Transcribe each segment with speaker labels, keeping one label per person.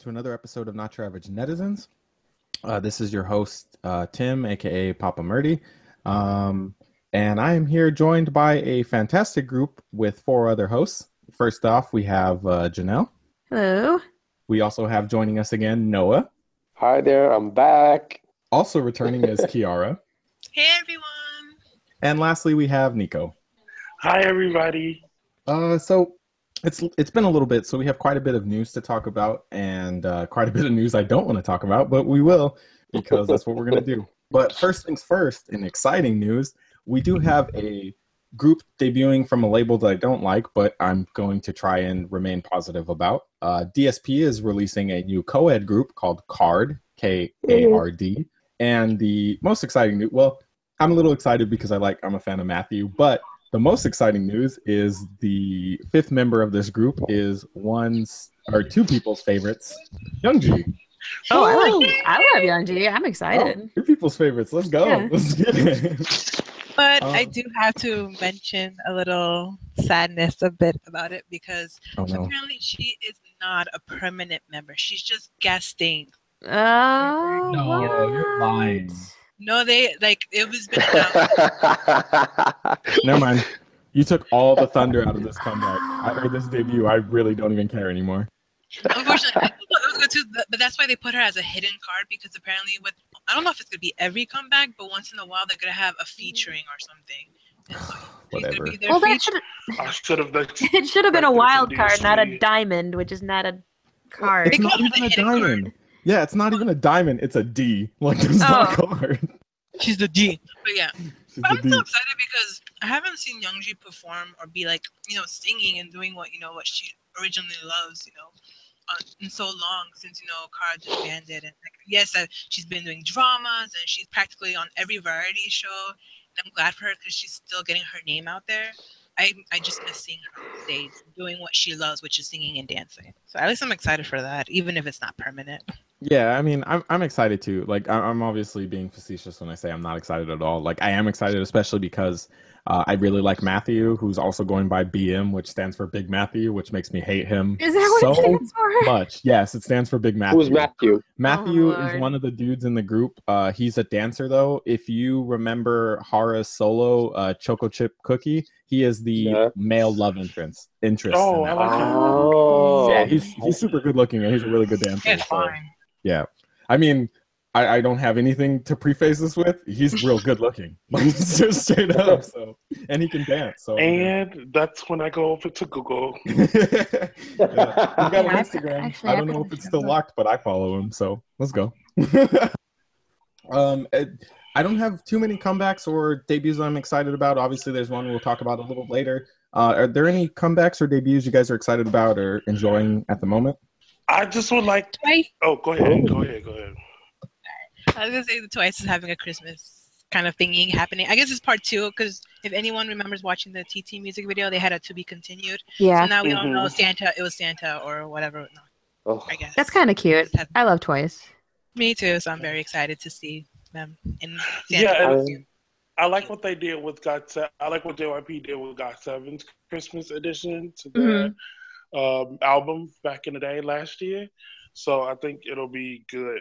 Speaker 1: to
Speaker 2: another episode of Not Your Average Netizens. Uh, this is your host uh, Tim, aka Papa Murdy, um, and I am here joined by a fantastic group with four other hosts. First off, we have uh, Janelle.
Speaker 3: Hello.
Speaker 2: We also have joining us again Noah.
Speaker 4: Hi there, I'm back.
Speaker 2: Also returning is Kiara,
Speaker 5: Hey everyone!
Speaker 2: and lastly we have Nico.
Speaker 6: Hi, everybody.
Speaker 2: Uh, so it's it's been a little bit, so we have quite a bit of news to talk about, and uh, quite a bit of news I don't want to talk about, but we will because that's what we're gonna do. But first things first, in exciting news, we do have a group debuting from a label that I don't like, but I'm going to try and remain positive about. Uh, DSP is releasing a new co-ed group called KARD, K A R D, and the most exciting news. Well, I'm a little excited because I like I'm a fan of Matthew, but the most exciting news is the fifth member of this group is one's or two people's favorites, Youngji.
Speaker 3: Oh, I like I love Young I'm excited.
Speaker 2: Oh, two people's favorites. Let's go.
Speaker 3: Yeah.
Speaker 2: Let's get it.
Speaker 5: But I
Speaker 2: Um,
Speaker 5: do have to mention a little sadness a bit about it because
Speaker 2: Oh no.
Speaker 5: apparently she is not a permanent member. She's just guesting.
Speaker 3: Oh,
Speaker 7: No,
Speaker 3: what?
Speaker 7: you're lying.
Speaker 5: No, they like it was been.
Speaker 2: Never mind. You took all the thunder out of this comeback. I heard this debut. I really don't even care anymore.
Speaker 5: Unfortunately, it was good too, but- but that's why they put her as a hidden card because apparently with I don't know if it's gonna be every comeback, but once in a while they're gonna have a featuring or something. So
Speaker 2: Whatever.
Speaker 5: gonna be their
Speaker 3: Well, that should
Speaker 6: I should have mentioned.
Speaker 3: it should have been a wild card, not a diamond, which is not a card.
Speaker 2: It's not even
Speaker 5: a
Speaker 2: a
Speaker 5: card.
Speaker 2: diamond. Yeah, it's not even a diamond. It's a D. Like it's not a
Speaker 3: Oh.
Speaker 2: card.
Speaker 5: She's the D. But yeah.
Speaker 2: It's
Speaker 5: But
Speaker 2: a
Speaker 5: I'm so excited because I haven't seen Youngji perform or be like, you know, singing and doing what you know what she originally loves, you know, uh, in so long since you know Kara disbanded. And like, yes, uh, she's been doing dramas and she's practically on every variety show. And I'm glad for her because she's still getting her name out there. I I just miss seeing her on stage doing what she loves, which is singing and dancing. So at least I'm excited for that, even if it's not permanent.
Speaker 2: Yeah, I mean, I'm I'm excited too. Like, I- I'm obviously being facetious when I say I'm not excited at all. Like, I am excited, especially because uh, I really like Matthew, who's also going by BM, which stands for Big Matthew, which makes me hate him
Speaker 3: Is that what
Speaker 2: so
Speaker 3: it stands for?
Speaker 2: much. Yes, it stands for Big Matthew.
Speaker 4: Who's Matthew?
Speaker 2: Matthew
Speaker 3: Oh,
Speaker 2: is one of the dudes in the group. Uh, he's a dancer, though. If you remember Hara's solo uh, Choco Chip Cookie, he is the
Speaker 4: Yeah.
Speaker 2: male love interest. Interest.
Speaker 6: Oh,
Speaker 2: in
Speaker 6: I like him.
Speaker 4: Oh.
Speaker 2: yeah, he's he's super good looking and he's a really good dancer.
Speaker 5: It's
Speaker 2: so-
Speaker 5: fine.
Speaker 2: Yeah. I mean, I, I don't have anything to preface this with. He's real good looking. Like just straight up. So and he can dance. So
Speaker 6: And that's when I go over to Google.
Speaker 2: yeah. He's got an
Speaker 3: Yeah, I-
Speaker 2: Instagram.
Speaker 3: actually,
Speaker 2: I
Speaker 3: I
Speaker 2: don't know if it's still locked, but I follow him, so let's go. um it- I don't have too many comebacks or debuts I'm excited about. Obviously, there's one we'll talk about a little later. Uh, are there any comebacks or debuts you guys are excited about or enjoying at the moment?
Speaker 6: I just would like.
Speaker 5: Twice.
Speaker 6: Oh, go ahead. Go ahead. Go ahead.
Speaker 5: I was gonna say the Twice is having a Christmas kind of thingy happening. I guess it's part two because if anyone remembers watching the TT music video, they had a to be continued.
Speaker 3: Yeah,
Speaker 5: So now we all
Speaker 6: Mhm.
Speaker 5: know Santa. It was Santa or whatever. No,
Speaker 4: Oh,
Speaker 5: I guess
Speaker 3: that's kind of cute. I love Twice.
Speaker 5: me too. So I'm very excited to see them in Santa
Speaker 6: Yeah, and- I like what they did with God. Se- I like what JYP did with GOT7's Christmas edition to
Speaker 3: Mm-hmm.
Speaker 6: Their um, album back in the day last year. So I think it'll be good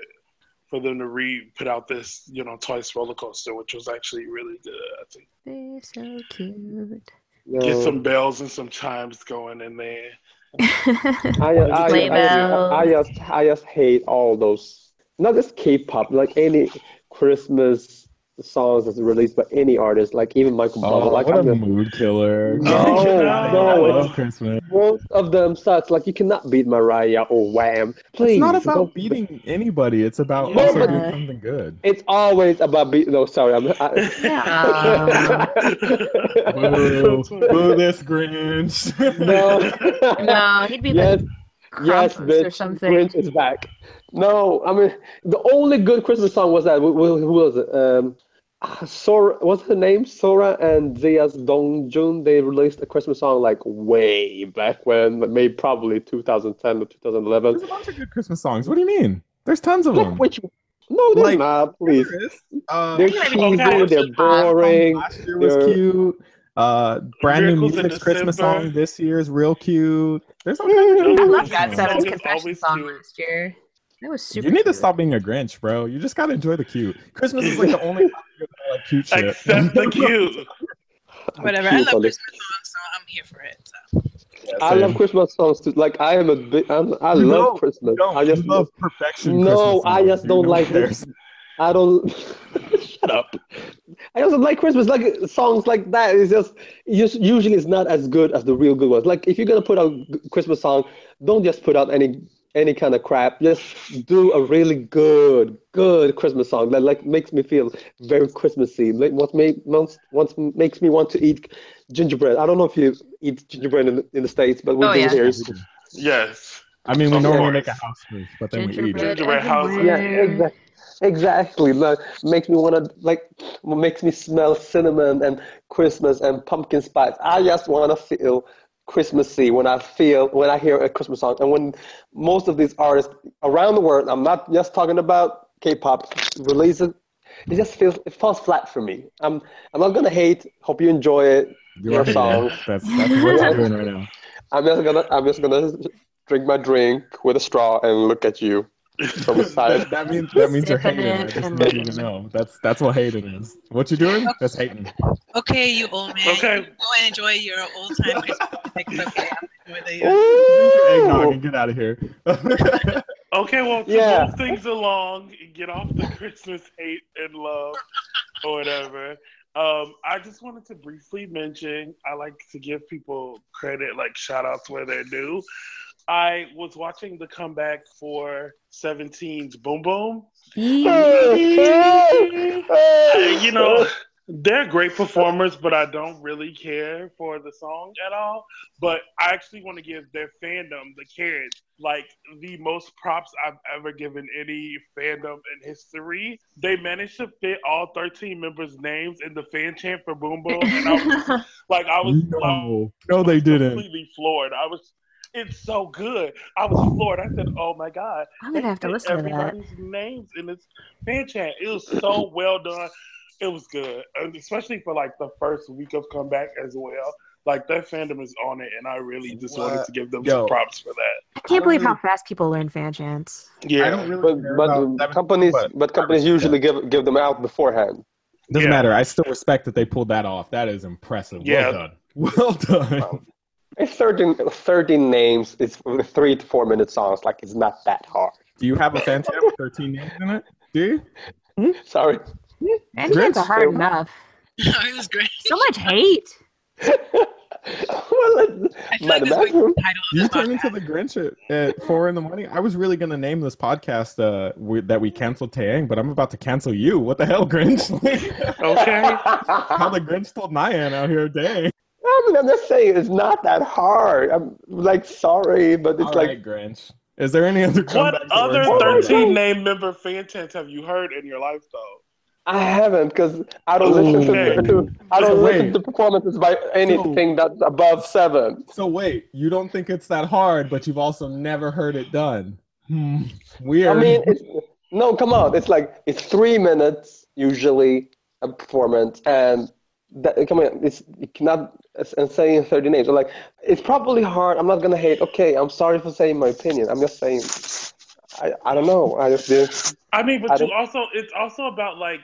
Speaker 6: for them to re put out this, you know, Twice roller coaster, which was actually really good. I think
Speaker 3: They're so cute.
Speaker 6: get some bells and some chimes going in there.
Speaker 4: I, I, I, I. I just I just hate all those not just K-pop like any Christmas songs that's released by any artist like even Michael
Speaker 2: Oh,
Speaker 4: Bublé like
Speaker 2: what a
Speaker 4: I'm just-
Speaker 2: mood killer!
Speaker 4: No,
Speaker 6: Yeah.
Speaker 4: no,
Speaker 2: I
Speaker 4: it's-
Speaker 2: love Christmas.
Speaker 4: most of them such like you cannot beat Mariah or Wham please
Speaker 2: It's not about
Speaker 4: don't-
Speaker 2: beating anybody. It's about
Speaker 6: No,
Speaker 2: also
Speaker 4: but-
Speaker 2: doing something good.
Speaker 4: it's always about beat no sorry I'm I,
Speaker 2: Boo, boo this Grinch.
Speaker 4: no
Speaker 3: no, he'd be
Speaker 4: yes
Speaker 3: like
Speaker 4: yes bitch
Speaker 3: or something.
Speaker 4: Grinch is back no I mean the only good Christmas song was that who, who was it um Sora, what's her name? Sora and ZE:A's Dongjun. They released a Christmas song like way back when, maybe probably 2010 or 2011.
Speaker 2: There's a bunch of good Christmas songs. What do you mean? There's tons of
Speaker 4: Like
Speaker 2: them.
Speaker 4: which? No, they're
Speaker 2: Like-
Speaker 4: not. Please,
Speaker 2: There is. Uh,
Speaker 4: they're cheesy.
Speaker 3: maybe
Speaker 4: They're boring.
Speaker 2: Last year was
Speaker 4: They're-
Speaker 2: cute. Uh, brand new
Speaker 6: Miracles in
Speaker 2: music's Christmas
Speaker 6: December.
Speaker 2: song this year is real cute. There's all kinds of
Speaker 3: I
Speaker 2: good
Speaker 3: love
Speaker 2: Christmas
Speaker 3: God. Seven's confession
Speaker 6: always
Speaker 3: song
Speaker 6: cute.
Speaker 3: last year. That was super.
Speaker 2: You need to stop being a Grinch, bro. You just gotta enjoy the cute. Christmas is like the only time you get to like cute shit.
Speaker 6: Except the cute.
Speaker 5: Whatever. I love
Speaker 4: on
Speaker 5: Christmas songs, so I'm here for it. So.
Speaker 2: Yeah,
Speaker 4: I love Christmas songs too. Like I am a big. I'm, I
Speaker 2: You
Speaker 4: love
Speaker 2: don't.
Speaker 4: Christmas. I just
Speaker 2: You love perfection.
Speaker 4: No,
Speaker 2: Christmas
Speaker 4: I just don't
Speaker 2: know
Speaker 4: like
Speaker 2: who
Speaker 4: this. I don't. Shut up. I also like Christmas. Like songs like that. It's just usually it's not as good as the real good ones. Like if you're gonna put out g- Christmas song, don't just put out any any kind of crap. Just do a really good good Christmas song that like makes me feel very Christmassy. Like what make most what makes me want to eat gingerbread. I don't know if you eat gingerbread in, in the states, but we
Speaker 3: Oh,
Speaker 4: do
Speaker 3: yeah.
Speaker 4: here.
Speaker 6: Yes.
Speaker 2: I mean, we
Speaker 6: Of
Speaker 2: normally
Speaker 6: course.
Speaker 2: make a house first, but then we eat it.
Speaker 3: Gingerbread
Speaker 6: house.
Speaker 4: Yeah, exactly. Exactly. Like, makes me want to like makes me smell cinnamon and Christmas and pumpkin spice. I just want to feel Christmassy when I feel when I hear a Christmas song. And when most of these artists around the world, I'm not just talking about K-pop, release it, it just feels it falls flat for me. I'm I'm not gonna hate. Hope you enjoy it.
Speaker 2: You
Speaker 4: Your song.
Speaker 2: That's that's what you're doing right now.
Speaker 4: I'm just gonna I'm just gonna drink my drink with a straw and look at you from the side.
Speaker 2: that, that means that means you're
Speaker 3: Sipping
Speaker 2: hating. I just
Speaker 3: and-
Speaker 2: let you know. That's that's what hating is. What you doing? That's hating.
Speaker 5: Okay, you old man.
Speaker 6: Okay.
Speaker 5: You Go and enjoy your old time Christmas okay. I'm enjoy the, uh,
Speaker 2: your eggnog and get out of here.
Speaker 6: Okay, well, to
Speaker 4: Yeah.
Speaker 6: move things along, get off the Christmas hate and love or whatever. Um, I just wanted to briefly mention I like to give people credit, like shout outs where they're due. I was watching the comeback for 17's Boom Boom. You know, they're great performers, but I don't really care for the song at all. But I actually want to give their fandom, the kids, like the most props I've ever given any fandom in history. They managed to fit all 13 members' names in the fan chant for Boom Boom. And I was like, I was like,
Speaker 2: no, no, they didn't.
Speaker 6: completely floored. I was, it's so good. I was floored. I said, oh my God.
Speaker 3: I'm gonna have to listen to that.
Speaker 6: Everybody's names in this fan chat. It was so well done. It was good, and especially for like the first week of comeback as well. Like their fandom is on it, and I really just wanted to give them
Speaker 2: Yo.
Speaker 6: some props for that.
Speaker 3: I can't believe how fast people learn fan chants.
Speaker 6: Yeah,
Speaker 2: I don't really
Speaker 4: But
Speaker 2: care
Speaker 4: but
Speaker 2: about 17,
Speaker 4: companies
Speaker 2: but
Speaker 4: but companies
Speaker 2: I respect
Speaker 4: usually give give them out beforehand.
Speaker 2: Doesn't
Speaker 6: Yeah.
Speaker 2: matter. I still respect that they pulled that off. That is impressive.
Speaker 6: Yeah.
Speaker 2: Well done. Well done.
Speaker 4: Wow. It's 13, 13 names. It's three to four minute songs. Like it's not that hard.
Speaker 2: Do you have a fan chat with 13 names in it? Do you?
Speaker 4: Sorry.
Speaker 3: Fan chants are hard
Speaker 4: Grinch.
Speaker 3: enough.
Speaker 5: it was great.
Speaker 3: So much hate.
Speaker 4: well, it-
Speaker 5: I feel like this might the title
Speaker 2: You
Speaker 5: this
Speaker 2: turn
Speaker 5: podcast.
Speaker 2: into the Grinch at, at four in the morning. I was really gonna name this podcast uh, we, that we canceled Taeyang, but I'm about to cancel you. What the hell, Grinch?
Speaker 6: okay.
Speaker 2: How the Grinch told Nyan out here, dang.
Speaker 4: I mean, I'm just saying it's not that hard. I'm like sorry, but it's
Speaker 2: All
Speaker 4: like
Speaker 2: right, Grinch. Is there any other?
Speaker 6: What other 13 name member fan chants have you heard in your life though?
Speaker 4: I haven't because I don't listen to, to I don't
Speaker 2: So
Speaker 4: listen
Speaker 2: wait.
Speaker 4: to performances by anything that's above seven.
Speaker 2: So wait, you don't think it's that hard, but you've also never heard it done. Hmm. Weird.
Speaker 4: I mean, it's no, come on. It's like it's three minutes usually a performance, and that, come on, it's you cannot and saying thirty names. like it's probably hard. I'm not gonna hate. Okay, I'm sorry for saying my opinion. I'm just saying. I, I don't know. I just did.
Speaker 6: I mean,
Speaker 4: I
Speaker 6: but you also it's also about like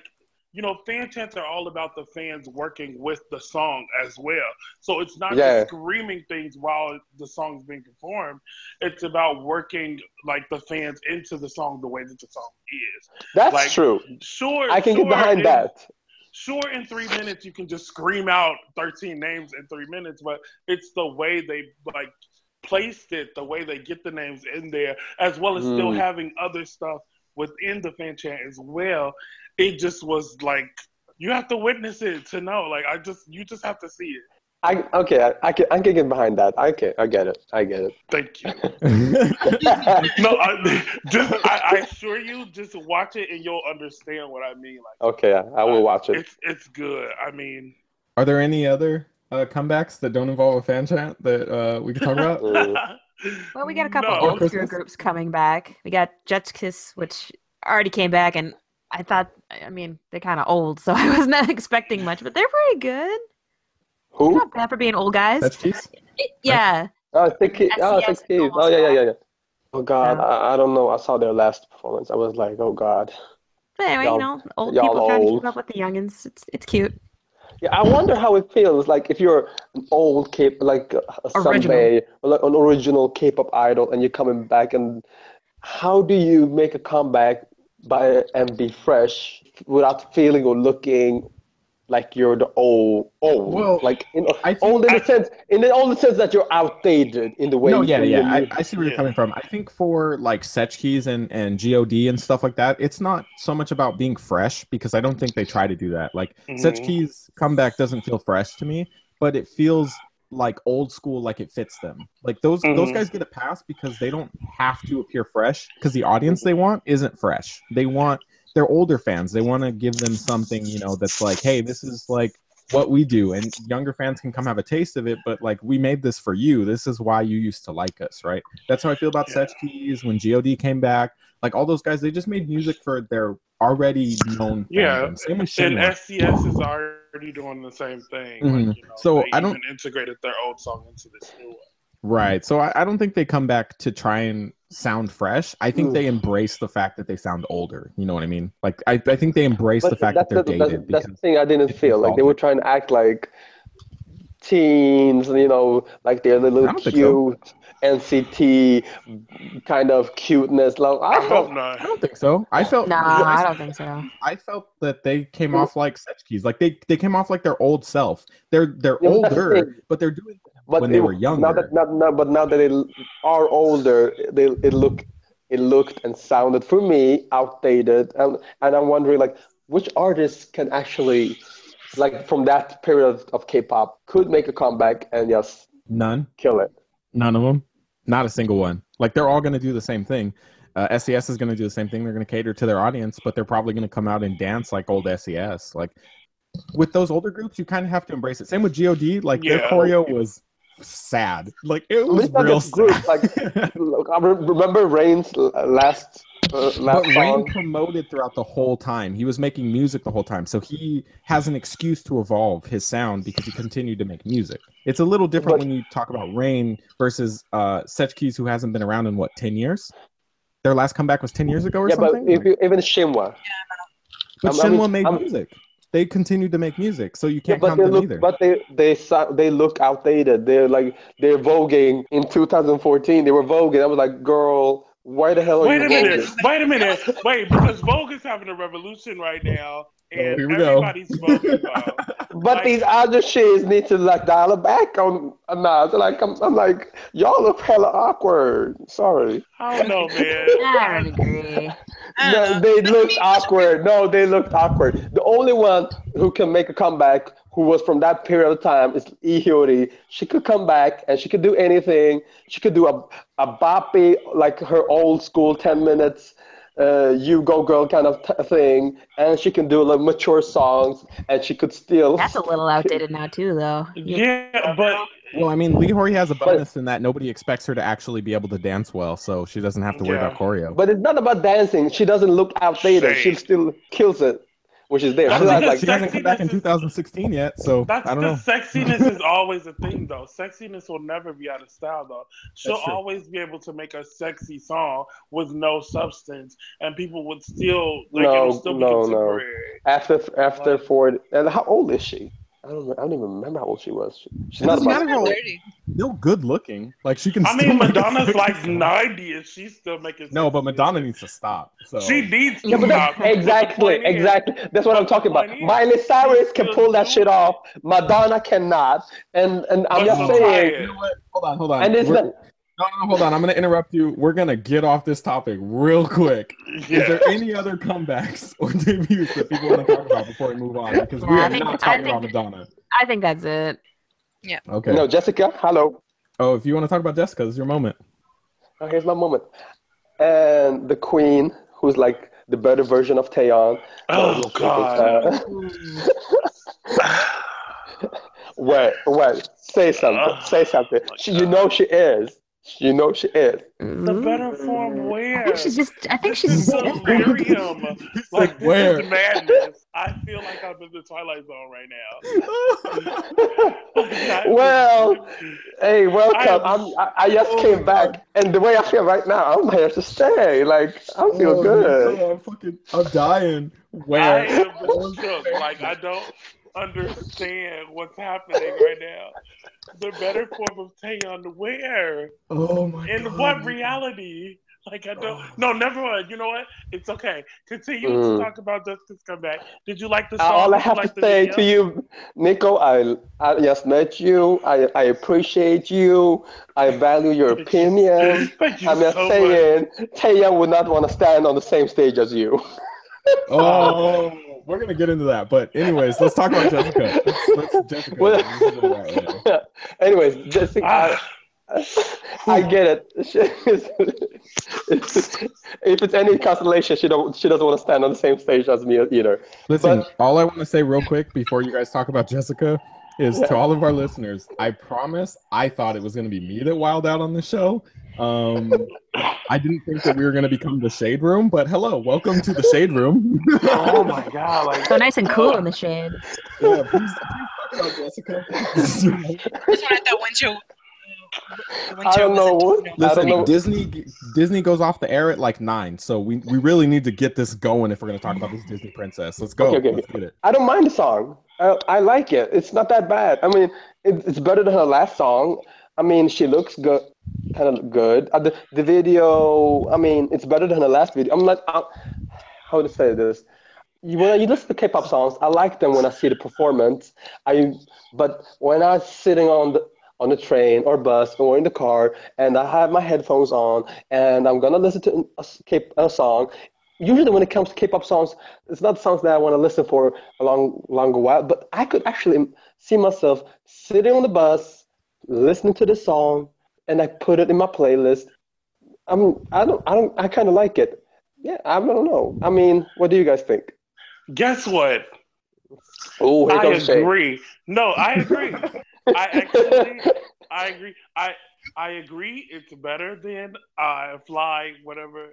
Speaker 6: you know, fan chants are all about the fans working with the song as well. So it's not
Speaker 4: Yeah.
Speaker 6: just screaming things while the song's being performed. It's about working like the fans into the song the way that the song is.
Speaker 4: That's
Speaker 6: Like,
Speaker 4: true.
Speaker 6: Sure,
Speaker 4: I can
Speaker 6: sure
Speaker 4: get behind
Speaker 6: in-
Speaker 4: that.
Speaker 6: Sure, in three minutes you can just scream out thirteen names in three minutes, but it's the way they like placed it, the way they get the names in there, as well as still
Speaker 4: Mm.
Speaker 6: having other stuff within the fan chant as well. It just was like you have to witness it to know. Like I just, you just have to see it.
Speaker 4: I okay. I, I can. I can get behind that. I can. I get it. I get it.
Speaker 6: Thank you. No, I, just I, I assure you, just watch it and you'll understand what I mean. Like,
Speaker 4: okay, I, I will watch it.
Speaker 6: it's it's good. I mean,
Speaker 2: Are there any other uh, comebacks that don't involve a fan chant that uh, we can talk about?
Speaker 3: Well, we got a couple
Speaker 6: No.
Speaker 2: Or
Speaker 3: old school groups coming back. We got Sechs Kies, which already came back, and I thought, I mean, they're kind of old, so I was not expecting much, but they're pretty good.
Speaker 4: Who?
Speaker 3: Not bad for being old guys.
Speaker 2: That's cheese.
Speaker 3: yeah.
Speaker 4: Oh, Sick Kid. Oh, Sick
Speaker 3: SES
Speaker 4: Kid. Oh, yeah, yeah, yeah, yeah. Oh God,
Speaker 3: Yeah.
Speaker 4: I, I don't know. I saw their last performance. I was like, oh God.
Speaker 3: But anyway,
Speaker 4: Y'all-
Speaker 3: you know, old
Speaker 4: y'all
Speaker 3: people trying to keep up with the youngins. It's it's cute.
Speaker 4: Yeah, I wonder how it feels like if you're an old K, like uh, someday, or like an original K-pop idol, and you're coming back, and how do you make a comeback by and be fresh without feeling or looking like you're the old, old,
Speaker 2: Well,
Speaker 4: like in,
Speaker 2: I think-
Speaker 4: old in
Speaker 6: I-
Speaker 4: the sense, in the old sense that you're outdated in the way.
Speaker 2: No,
Speaker 4: you
Speaker 2: yeah, yeah. I. I see where
Speaker 6: Yeah.
Speaker 2: you're coming from. I think for like Sechs Kies and and God and stuff like that, it's not so much about being fresh because I don't think they try to do that. Like
Speaker 6: Mhm.
Speaker 2: Sechs Kies comeback doesn't feel fresh to me, but it feels like old school, like it fits them. Like those those
Speaker 6: Mhm.
Speaker 2: guys get a pass because they don't have to appear fresh because the audience they want isn't fresh. They want they're older fans. They want to give them something you know that's like, hey, this is like what we do and younger fans can come have a taste of it but like we made this for you this is why you used to like us right that's how i feel about
Speaker 6: Yeah.
Speaker 2: Keys when god came back like all those guys they just made music for their already known
Speaker 6: Yeah,
Speaker 2: same with
Speaker 6: and SES is already doing the same thing.
Speaker 2: Mhm.
Speaker 6: Like, you know,
Speaker 2: So,
Speaker 6: they
Speaker 2: I don't-
Speaker 6: even integrated their old song into this new one.
Speaker 2: Right so I, I don't think they come back to try and sound fresh i think
Speaker 4: Oof.
Speaker 2: they embrace the fact that they sound older you know what i mean like i, I think they embrace the fact that
Speaker 4: that's
Speaker 2: they're
Speaker 4: the,
Speaker 2: dated
Speaker 4: that's, that's the thing I didn't feel like they were trying to act like teens, you know, like they're the little
Speaker 2: don't so.
Speaker 4: cute NCT kind of cuteness. Like, I
Speaker 6: I hope
Speaker 4: felt,
Speaker 2: i don't think so i felt
Speaker 3: Nah,
Speaker 2: I
Speaker 3: I don't think so.
Speaker 2: I felt that they came off like Sechs Kies. Like they, they came off like their old self. They're they're
Speaker 4: Yeah, the
Speaker 2: older, but they're doing
Speaker 4: but
Speaker 2: when they
Speaker 4: it-
Speaker 2: were
Speaker 4: Now that, now, now, but now that they are older, they it look it looked and sounded for me outdated, and and I'm wondering like which artists can actually like from that period of K-pop could make a comeback and just
Speaker 2: none,
Speaker 4: kill it.
Speaker 2: none of them, not a single one. Like they're all going to do the same thing. Uh, SES is going to do the same thing. They're going to cater to their audience, but they're probably going to come out and dance like old SES. Like with those older groups, you kind of have to embrace it. Same with God. Like their choreo was sad. Like it was
Speaker 4: it's not
Speaker 2: real
Speaker 4: group,
Speaker 2: sad.
Speaker 4: like- Look, I re- remember Rain's last uh, last
Speaker 2: But Rain promoted throughout the whole time. He was making music the whole time, so he has an excuse to evolve his sound because he continued to make music. It's a little different
Speaker 4: But-
Speaker 2: when you talk about Rain versus uh, Sechs Kies, who hasn't been around in what ten years. Their last comeback was ten years ago or
Speaker 4: Yeah, but
Speaker 2: something.
Speaker 4: if
Speaker 2: Like-
Speaker 4: you, even Shinhwa.
Speaker 2: but
Speaker 4: I'm- I mean,
Speaker 2: Shinhwa made
Speaker 4: I'm-
Speaker 2: music. They continued to make music, so you can't
Speaker 4: but
Speaker 2: count
Speaker 4: they
Speaker 2: them
Speaker 4: look,
Speaker 2: either.
Speaker 4: but they they sou- they look outdated. They're like they're voguing in 2014. They were voguing. I was like, girl, why the hell are
Speaker 6: Wait
Speaker 4: you
Speaker 6: a minute.
Speaker 4: voguing?
Speaker 6: Wait a minute. Wait, because Vogue is having a revolution right now, and
Speaker 2: Oh, here we go.
Speaker 6: everybody's voguing. Vogue.
Speaker 4: But
Speaker 6: Like-
Speaker 4: these other shits need to like dial it back on a notch. Like I'm, I'm like, y'all look hella awkward. Sorry.
Speaker 6: I don't know, man.
Speaker 3: I don't agree.
Speaker 5: I
Speaker 4: No,
Speaker 5: don't know.
Speaker 4: they
Speaker 5: I
Speaker 4: looked awkward. No, they looked awkward. The only one who can make a comeback, who was from that period of time, is Lee Hyori. She could come back and she could do anything. She could do a a boppy like her old school ten minutes, uh, you go girl kind of t- thing, and she can do like mature songs, and she could still.
Speaker 3: That's a little outdated now too, though. You-
Speaker 6: Yeah, but
Speaker 2: well, I mean, Lee Hyori has a bonus in that nobody expects her to actually be able to dance well, so she doesn't have to worry
Speaker 6: Yeah.
Speaker 2: about choreo.
Speaker 4: But it's not about dancing. She doesn't look outdated. She still kills it, which is there.
Speaker 2: I
Speaker 4: She
Speaker 2: don't
Speaker 4: has
Speaker 2: think
Speaker 4: like
Speaker 2: she hasn't come back in
Speaker 6: sexiness is-
Speaker 2: 2016 yet, so
Speaker 6: that's
Speaker 2: I don't know.
Speaker 6: sexiness is always a thing, though. Sexiness will never be out of style, though. She'll always be able to make a sexy song with no substance, and people would still like
Speaker 4: No,
Speaker 6: it'll still be
Speaker 4: no, no. after after
Speaker 6: Like-
Speaker 4: Ford. And how old is she? I don't. I don't even remember how old she was. She- She's
Speaker 2: It
Speaker 4: not
Speaker 2: doesn't
Speaker 4: about.
Speaker 5: 30.
Speaker 2: No good looking. Like she can.
Speaker 6: I
Speaker 2: still
Speaker 6: mean, Madonna's like 90 and she's still making.
Speaker 2: No, but Madonna needs to stop. So
Speaker 6: She needs to
Speaker 4: Yeah, but
Speaker 6: stop.
Speaker 4: exactly,
Speaker 6: The point is-
Speaker 4: exactly. That's what I'm talking about.
Speaker 6: point
Speaker 4: Miley Cyrus can pull that shit off. Madonna cannot. And and I'm
Speaker 6: But
Speaker 4: just saying.
Speaker 6: tired.
Speaker 2: You know what? Hold on, hold on.
Speaker 4: And it's
Speaker 2: We're-
Speaker 4: not-
Speaker 2: no, no, no, hold on. I'm gonna interrupt you. We're gonna get off this topic real quick.
Speaker 6: Yeah.
Speaker 2: Is there any other comebacks or debuts that people want to talk about before we move on? Because we
Speaker 3: Yeah, I
Speaker 2: are
Speaker 3: think-
Speaker 2: not talking
Speaker 3: think-
Speaker 2: about Madonna.
Speaker 3: I think that's it. Yeah.
Speaker 2: Okay.
Speaker 4: No, Jessica, hello.
Speaker 2: Oh, if you want to talk about Jessica, this is your moment.
Speaker 4: Oh, here's my moment. And the queen, who's like the better version of Taeyeon.
Speaker 6: Oh God.
Speaker 4: Uh, wait, wait. Say something. Say something. She, you know she is. You know she is.
Speaker 6: the better form where?
Speaker 3: I think she's just. I think she's
Speaker 6: This is
Speaker 3: just.
Speaker 6: delirium.
Speaker 2: He's
Speaker 6: Like
Speaker 2: like,
Speaker 6: this
Speaker 2: where?
Speaker 6: is madness. I feel like I'm in the twilight zone right now.
Speaker 4: Well, Hey, welcome.
Speaker 6: I am-
Speaker 4: I'm, I, I just
Speaker 2: Oh
Speaker 4: came
Speaker 2: my
Speaker 4: back, and the way I feel right now, I'm here to stay. Like I feel
Speaker 2: Oh,
Speaker 4: good.
Speaker 2: Nico, I'm fucking. I'm dying. Where?
Speaker 6: I am shook. Like I don't understand what's happening right now. The better form of Taeyeon where?
Speaker 2: oh my
Speaker 6: In
Speaker 2: god.
Speaker 6: what reality? Like I don't. No, never mind. You know what? It's okay. Continue
Speaker 4: Mm.
Speaker 6: to talk about Jessica's comeback. Did you like the song?
Speaker 4: All I have
Speaker 6: like
Speaker 4: to say
Speaker 6: video?
Speaker 4: to you, Nico, I I just met you. I, I appreciate you. I value your opinion.
Speaker 6: Thank you
Speaker 4: I'm just
Speaker 6: so much.
Speaker 4: saying, Taya would not want to stand on the same stage as you.
Speaker 2: Oh, we're gonna get into that. But anyways, let's talk about Jessica. Let's, let's Jessica.
Speaker 4: Well-
Speaker 2: this is all right, yeah.
Speaker 4: Anyways, Jessica, I,
Speaker 6: Ah,
Speaker 4: I get it. She- if it's any consolation, she don't she doesn't want to stand on the same stage as me either.
Speaker 2: Listen,
Speaker 4: But-
Speaker 2: all I want to say real quick before you guys talk about Jessica is
Speaker 4: Yeah.
Speaker 2: to all of our listeners, I promise I thought it was going to be me that wild out on the show. Um, I didn't think that we were going to become the Shade Room, but hello, welcome to the Shade Room.
Speaker 6: oh my god! Like
Speaker 3: So nice and cool in the shade.
Speaker 2: yeah, please, please talk about Jessica.
Speaker 5: This one at that windshield. The
Speaker 4: I don't know what-
Speaker 5: windshield-
Speaker 4: I don't
Speaker 2: Listen,
Speaker 4: know.
Speaker 2: Disney Disney goes off the air at like nine, so we, we really need to get this going if we're going to talk about this Disney princess. Let's go.
Speaker 4: Okay, okay,
Speaker 2: Let's get it.
Speaker 4: I don't mind the song. I, I like it. It's not that bad. I mean, it, it's better than her last song. I mean, she looks good, kind of good. Uh, the, the video, I mean, it's better than the last video. I'm not, i how to say this? You, when you listen to K-pop songs, I like them when I see the performance. I, but when I'm sitting on the on the train or bus or in the car and I have my headphones on and I'm gonna listen to a song. Usually, when it comes to K-pop songs, it's not songs that I want to listen for a long, longer while. But I could actually see myself sitting on the bus, listening to the song, and I put it in my playlist. I'm, I don't, I don't, I kind of like it. Yeah, I don't know. I mean, what do you guys think?
Speaker 6: guess what?
Speaker 4: Oh,
Speaker 6: I
Speaker 4: comes Shay.
Speaker 6: agree. No, I agree. I actually, I agree. I I agree. It's better than uh, Fly, whatever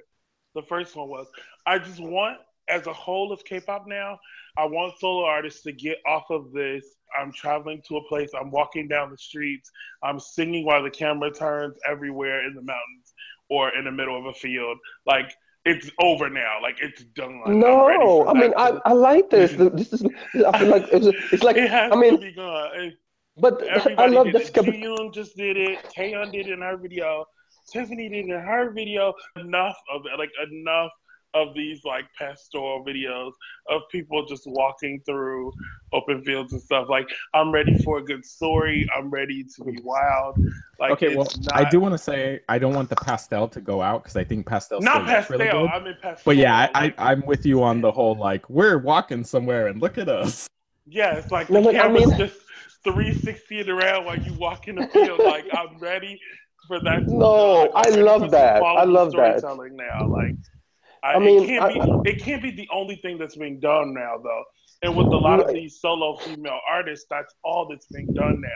Speaker 6: the first one was. I just want, as a whole of K-pop now, I want solo artists to get off of this. I'm traveling to a place. I'm walking down the streets. I'm singing while the camera turns everywhere in the mountains or in the middle of a field. Like it's over now. Like it's done.
Speaker 4: No, I mean, I, I like this. This is, I feel like it's, it's like,
Speaker 6: it has
Speaker 4: I mean,
Speaker 6: to be gone.
Speaker 4: But I love
Speaker 6: did
Speaker 4: Jessica.
Speaker 6: just did it. Taeyeon did it in her video. Tiffany did it in her video. Enough of it. Like enough of these like pastoral videos of people just walking through open fields and stuff. Like I'm ready for a good story. I'm ready to be wild. Like
Speaker 2: okay, well,
Speaker 6: it's
Speaker 2: I do want to say I don't want the pastel to go out because I think pastel
Speaker 6: not pastel.
Speaker 2: really good.
Speaker 6: I'm in pastel.
Speaker 2: But yeah, I, I I'm with you on the whole like we're walking somewhere and look at us.
Speaker 6: Yeah, it's like
Speaker 4: No,
Speaker 6: the
Speaker 4: but I
Speaker 6: camera's
Speaker 4: mean-
Speaker 6: just 360 around while you walk in the field. like I'm ready for that.
Speaker 4: No, I love that. I love that.
Speaker 6: storytelling now. Like, I,
Speaker 4: I mean,
Speaker 6: it can't
Speaker 4: I-
Speaker 6: be. It can't be the only thing that's being done now, though. And with a lot of these solo female artists, that's all that's being done now.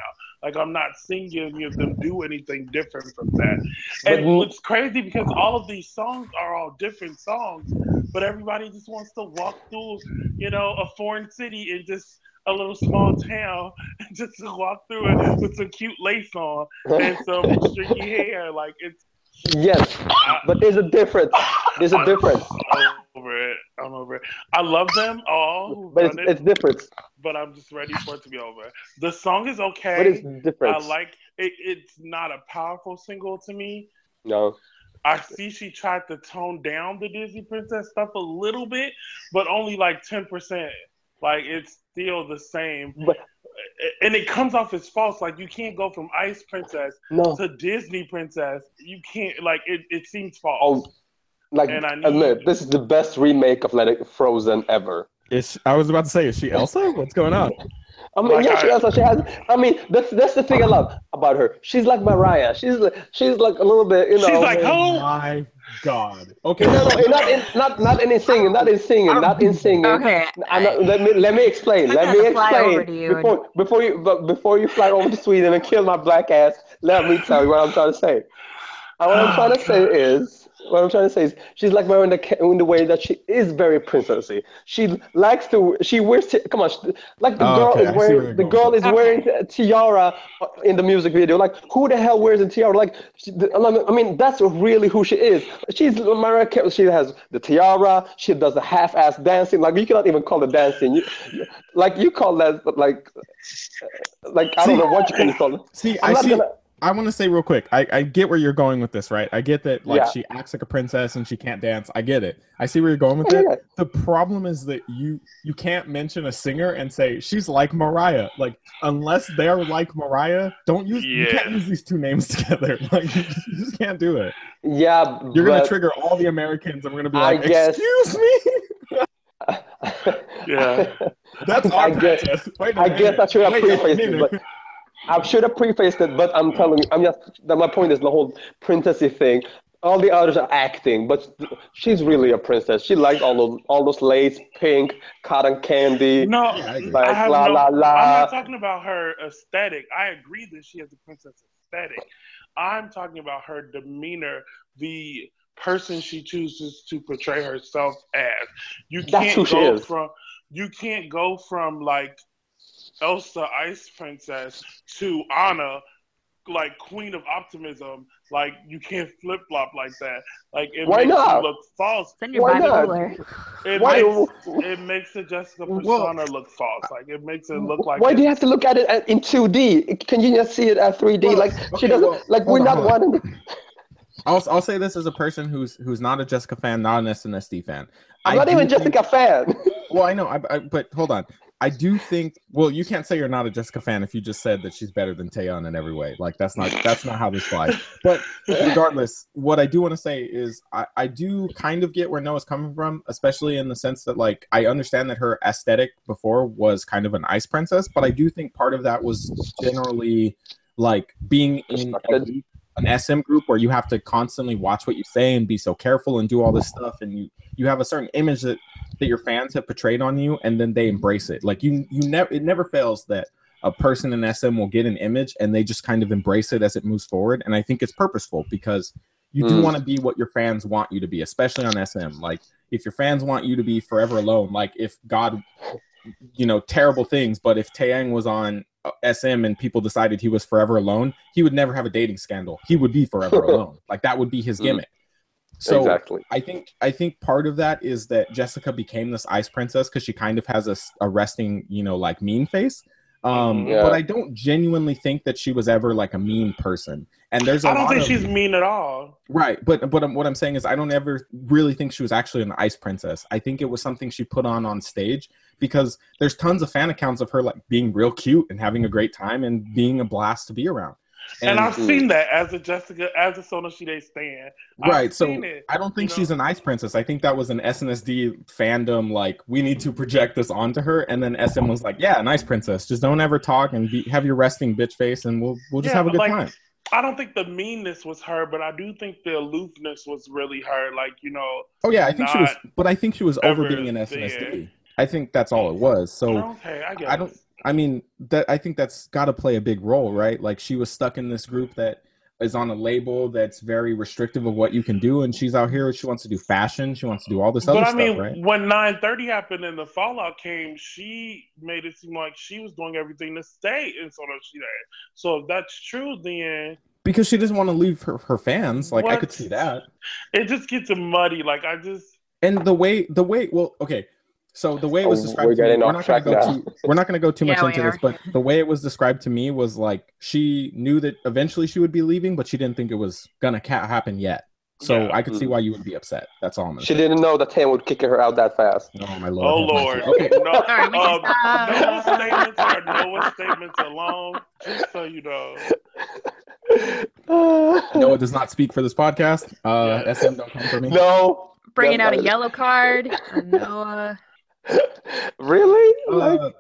Speaker 6: Like I'm not seeing any of them do anything different from that. And
Speaker 4: But-
Speaker 6: it's crazy because all of these songs are all different songs, but everybody just wants to walk through, you know, a foreign city and just a little small town and just to walk through it with some cute lace on and some streaky hair. Like it's
Speaker 4: Yes, but there's a difference. There's a difference.
Speaker 6: I'm over it. I'm over it. I love them all,
Speaker 4: But it's,
Speaker 6: it,
Speaker 4: it's different.
Speaker 6: but I'm just ready for it to be over. The song is okay.
Speaker 4: But it's different.
Speaker 6: I like it. It's not a powerful single to me.
Speaker 4: No.
Speaker 6: I see she tried to tone down the Disney princess stuff a little bit, but only like ten percent. Like it's still the same,
Speaker 4: But
Speaker 6: and it comes off as false. Like you can't go from Ice Princess
Speaker 4: no.
Speaker 6: to Disney Princess. You can't. Like it. It seems false.
Speaker 4: Oh, like
Speaker 6: And I uh, need-
Speaker 4: admit this is the best remake of Let It Frozen ever.
Speaker 2: Is I was about to say, is she Elsa? What's going on?
Speaker 4: I mean,
Speaker 6: Like
Speaker 4: yeah, she
Speaker 6: I-
Speaker 4: has. She has. I mean, that's that's the thing I love about her. She's like Mariah. She's like she's like a little bit, you know.
Speaker 6: She's like,
Speaker 2: Oh my god. Okay.
Speaker 4: No, no, not in, not not in singing, not in singing, oh, not in singing.
Speaker 3: Okay.
Speaker 4: Not, let me let me explain.
Speaker 3: I'm
Speaker 4: Let
Speaker 3: gonna
Speaker 4: me
Speaker 3: fly over to
Speaker 4: explain
Speaker 3: you and-
Speaker 4: before before you but before you fly over to Sweden and kill my black ass. Let me tell you what I'm trying to say. And what I'm trying to say is what I'm trying to say is she's like Mariah in the in the way that she is very princessy. She likes to she wears ti- come on she- like the
Speaker 2: Oh,
Speaker 4: girl
Speaker 2: okay,
Speaker 4: is wearing the girl is wearing a tiara in the music video. Like who the hell wears a tiara? Like she, I mean that's really who she is. She's Mariah Carey. She has the tiara. She does the half-ass dancing. Like you cannot even call it dancing. You, you- like you call that but like like I don't
Speaker 2: See-
Speaker 4: know what you can call it.
Speaker 2: See,
Speaker 4: I'm
Speaker 2: I
Speaker 4: not
Speaker 2: see.
Speaker 4: gonna.
Speaker 2: I want to say real quick. I, I get where you're going with this, right? I get that like
Speaker 4: Yeah.
Speaker 2: she acts like a princess and she can't dance. I get it. I see where you're going with
Speaker 4: Yeah,
Speaker 2: it. The problem is that you you can't mention a singer and say she's like Mariah. Like unless they're like Mariah, don't use you can't use these two names together. Like you just, you just can't do it.
Speaker 4: Yeah,
Speaker 2: You're gonna trigger all the Americans and we're gonna be
Speaker 4: I
Speaker 2: like,
Speaker 4: guess-
Speaker 2: excuse me.
Speaker 6: Yeah.
Speaker 2: That's
Speaker 4: I
Speaker 2: our
Speaker 4: guess-
Speaker 2: princess. Wait a
Speaker 4: I
Speaker 2: minute.
Speaker 4: guess I should have
Speaker 2: Wait a
Speaker 4: prefaced it, but I should have prefaced it. But I'm telling you, I'm just that my point is the whole princessy thing. All the others are acting, but she's really a princess. She likes all those all those lace, pink, cotton candy.
Speaker 6: No,
Speaker 2: Yeah, I agree.
Speaker 6: I
Speaker 4: Like,
Speaker 6: have
Speaker 4: la,
Speaker 6: no,
Speaker 4: la, la.
Speaker 6: I'm not talking about her aesthetic. I agree that she has a princess aesthetic. I'm talking about her demeanor, the person she chooses to portray herself as. You
Speaker 4: That's
Speaker 6: can't
Speaker 4: who she
Speaker 6: go
Speaker 4: is.
Speaker 6: from you can't go from like Elsa Ice Princess to Anna like Queen of Optimism. Like you can't flip flop like that. Like it
Speaker 4: Why
Speaker 6: makes
Speaker 4: not?
Speaker 6: you look false.
Speaker 3: Send your
Speaker 4: Why
Speaker 3: body
Speaker 4: not?
Speaker 6: It
Speaker 4: Why-
Speaker 6: makes it makes the Jessica
Speaker 2: Well-
Speaker 6: persona look false. Like it makes it look like
Speaker 4: Why do you have to look at it at- in 2D? Can you just see it at 3D?
Speaker 2: Well,
Speaker 4: like she doesn't.
Speaker 2: well,
Speaker 4: like we're
Speaker 2: on,
Speaker 4: not
Speaker 2: one. on. I'll I'll say this as a person who's who's not a Jessica fan, not an SNSD fan.
Speaker 4: I'm
Speaker 2: I
Speaker 4: not
Speaker 2: do
Speaker 4: even
Speaker 2: think-
Speaker 4: Jessica fan.
Speaker 2: Well, I know, I, I, but hold on. I do think. Well, you can't say you're not a Jessica fan if you just said that she's better than Taeyeon in every way. Like that's not that's not how this flies. But regardless, what I do want to say is I, I do kind of get where Noah's coming from, especially in the sense that like I understand that her aesthetic before was kind of an ice princess, but I do think part of that was generally like being in a
Speaker 4: Constructed.
Speaker 2: An SM group where you have to constantly watch what you say and be so careful and do all this stuff and you you have a certain image that that your fans have portrayed on you and then they embrace it like you you never it never fails that a person in sm will get an image and they just kind of embrace it as it moves forward and i think it's purposeful because you do
Speaker 4: Mm.
Speaker 2: want to be what your fans want you to be especially on sm like if your fans want you to be forever alone like if god you know terrible things but if Taeyang was on SM and people decided he was forever alone he would never have a dating scandal he would be forever alone like that would be his
Speaker 4: Mm.
Speaker 2: gimmick so
Speaker 4: exactly.
Speaker 2: I think I think part of that is that Jessica became this ice princess because she kind of has a, a resting, you know, like mean face. Um,
Speaker 4: Yeah.
Speaker 2: But I don't genuinely think that she was ever like a mean person. And there's a
Speaker 6: I don't think
Speaker 2: of,
Speaker 6: she's mean at all.
Speaker 2: right. But but um, what I'm saying is I don't ever really think she was actually an ice princess. I think it was something she put on on stage because there's tons of fan accounts of her like being real cute and having a great time and being a blast to be around.
Speaker 6: And, I've
Speaker 4: Mm.
Speaker 6: seen that as a Jessica, as a Sonyeo Sidae stan. I've
Speaker 2: right so
Speaker 6: it,
Speaker 2: i don't think
Speaker 6: you
Speaker 2: she's
Speaker 6: know?
Speaker 2: an ice princess i think that was an snsd fandom like we need to project this onto her and then sm was like yeah an ice princess just don't ever talk and be, have your resting bitch face and we'll we'll just
Speaker 6: Yeah,
Speaker 2: have a good
Speaker 6: like,
Speaker 2: time
Speaker 6: I don't think the meanness was her, but I do think the aloofness was really her. Like you know,
Speaker 2: oh yeah i think she was but i think she was over being an
Speaker 6: there.
Speaker 2: snsd i think that's all it was so
Speaker 6: okay, I.
Speaker 2: I don't. I mean, that I think that's got to play a big role, right? Like she was stuck in this group that is on a label that's very restrictive of what you can do, and she's out here. She wants to do fashion. She wants to do all this other
Speaker 6: But I
Speaker 2: stuff,
Speaker 6: mean,
Speaker 2: right?
Speaker 6: when 930 happened and the fallout came, she made it seem like she was doing everything to stay in Sonyeo Sidae. So if that's true, then
Speaker 2: Because she doesn't want to leave her, her fans. Like I could see that.
Speaker 6: it just gets muddy. Like I just,
Speaker 2: And the way the way well, okay. So the way it was
Speaker 4: Oh,
Speaker 2: described
Speaker 4: we're
Speaker 2: to me, we're not going to go too we're not going to go too much
Speaker 3: Yeah, we
Speaker 2: into this, but the way it was described to me was like she knew that eventually she would be leaving, but she didn't think it was going to ca- happen yet. So
Speaker 6: Yeah.
Speaker 2: I could see
Speaker 4: Mm.
Speaker 2: why you would be upset. That's all I'm going to
Speaker 4: She
Speaker 2: say.
Speaker 4: didn't know that Tam would kick her out that fast.
Speaker 2: Oh my lord.
Speaker 6: oh Lord.
Speaker 2: Okay.
Speaker 6: No,
Speaker 3: right, we
Speaker 6: um,
Speaker 3: stop.
Speaker 6: Noah's statements are Noah's statements alone, just so you know.
Speaker 2: Noah does not speak for this podcast. Uh,
Speaker 6: Yeah.
Speaker 2: SM don't come for me.
Speaker 4: no.
Speaker 3: Bringing out a yellow card. for Noah.
Speaker 4: really? like,
Speaker 2: Uh,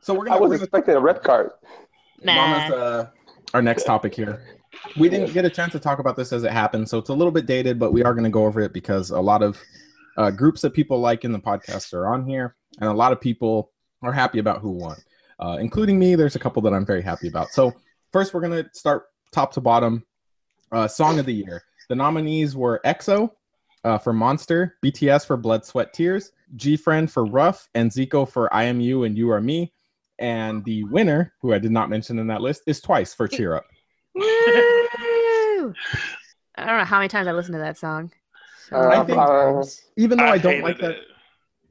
Speaker 2: So we're
Speaker 4: I
Speaker 2: gonna, I
Speaker 4: was
Speaker 2: we're gonna
Speaker 4: expecting a red card.
Speaker 3: Nah.
Speaker 2: MAMA's uh, our next topic here. We didn't get a chance to talk about this as it happened, so it's a little bit dated, but we are going to go over it because a lot of uh, groups that people like in the podcast are on here, and a lot of people are happy about who won, uh, including me. There's a couple that I'm very happy about. So first, we're going to start top to bottom. Uh, Song of the year. The nominees were EXO uh, for Monster, BTS for Blood, Sweat, Tears, G Friend for Rough, and Zico for I Am You and You Are Me. And the winner, who I did not mention in that list, is Twice for Cheer Up.
Speaker 3: I don't know how many times I listened to that song. So
Speaker 4: Uh,
Speaker 2: I think-
Speaker 3: many
Speaker 2: Even though I, don't
Speaker 6: hated
Speaker 2: like that,
Speaker 6: it.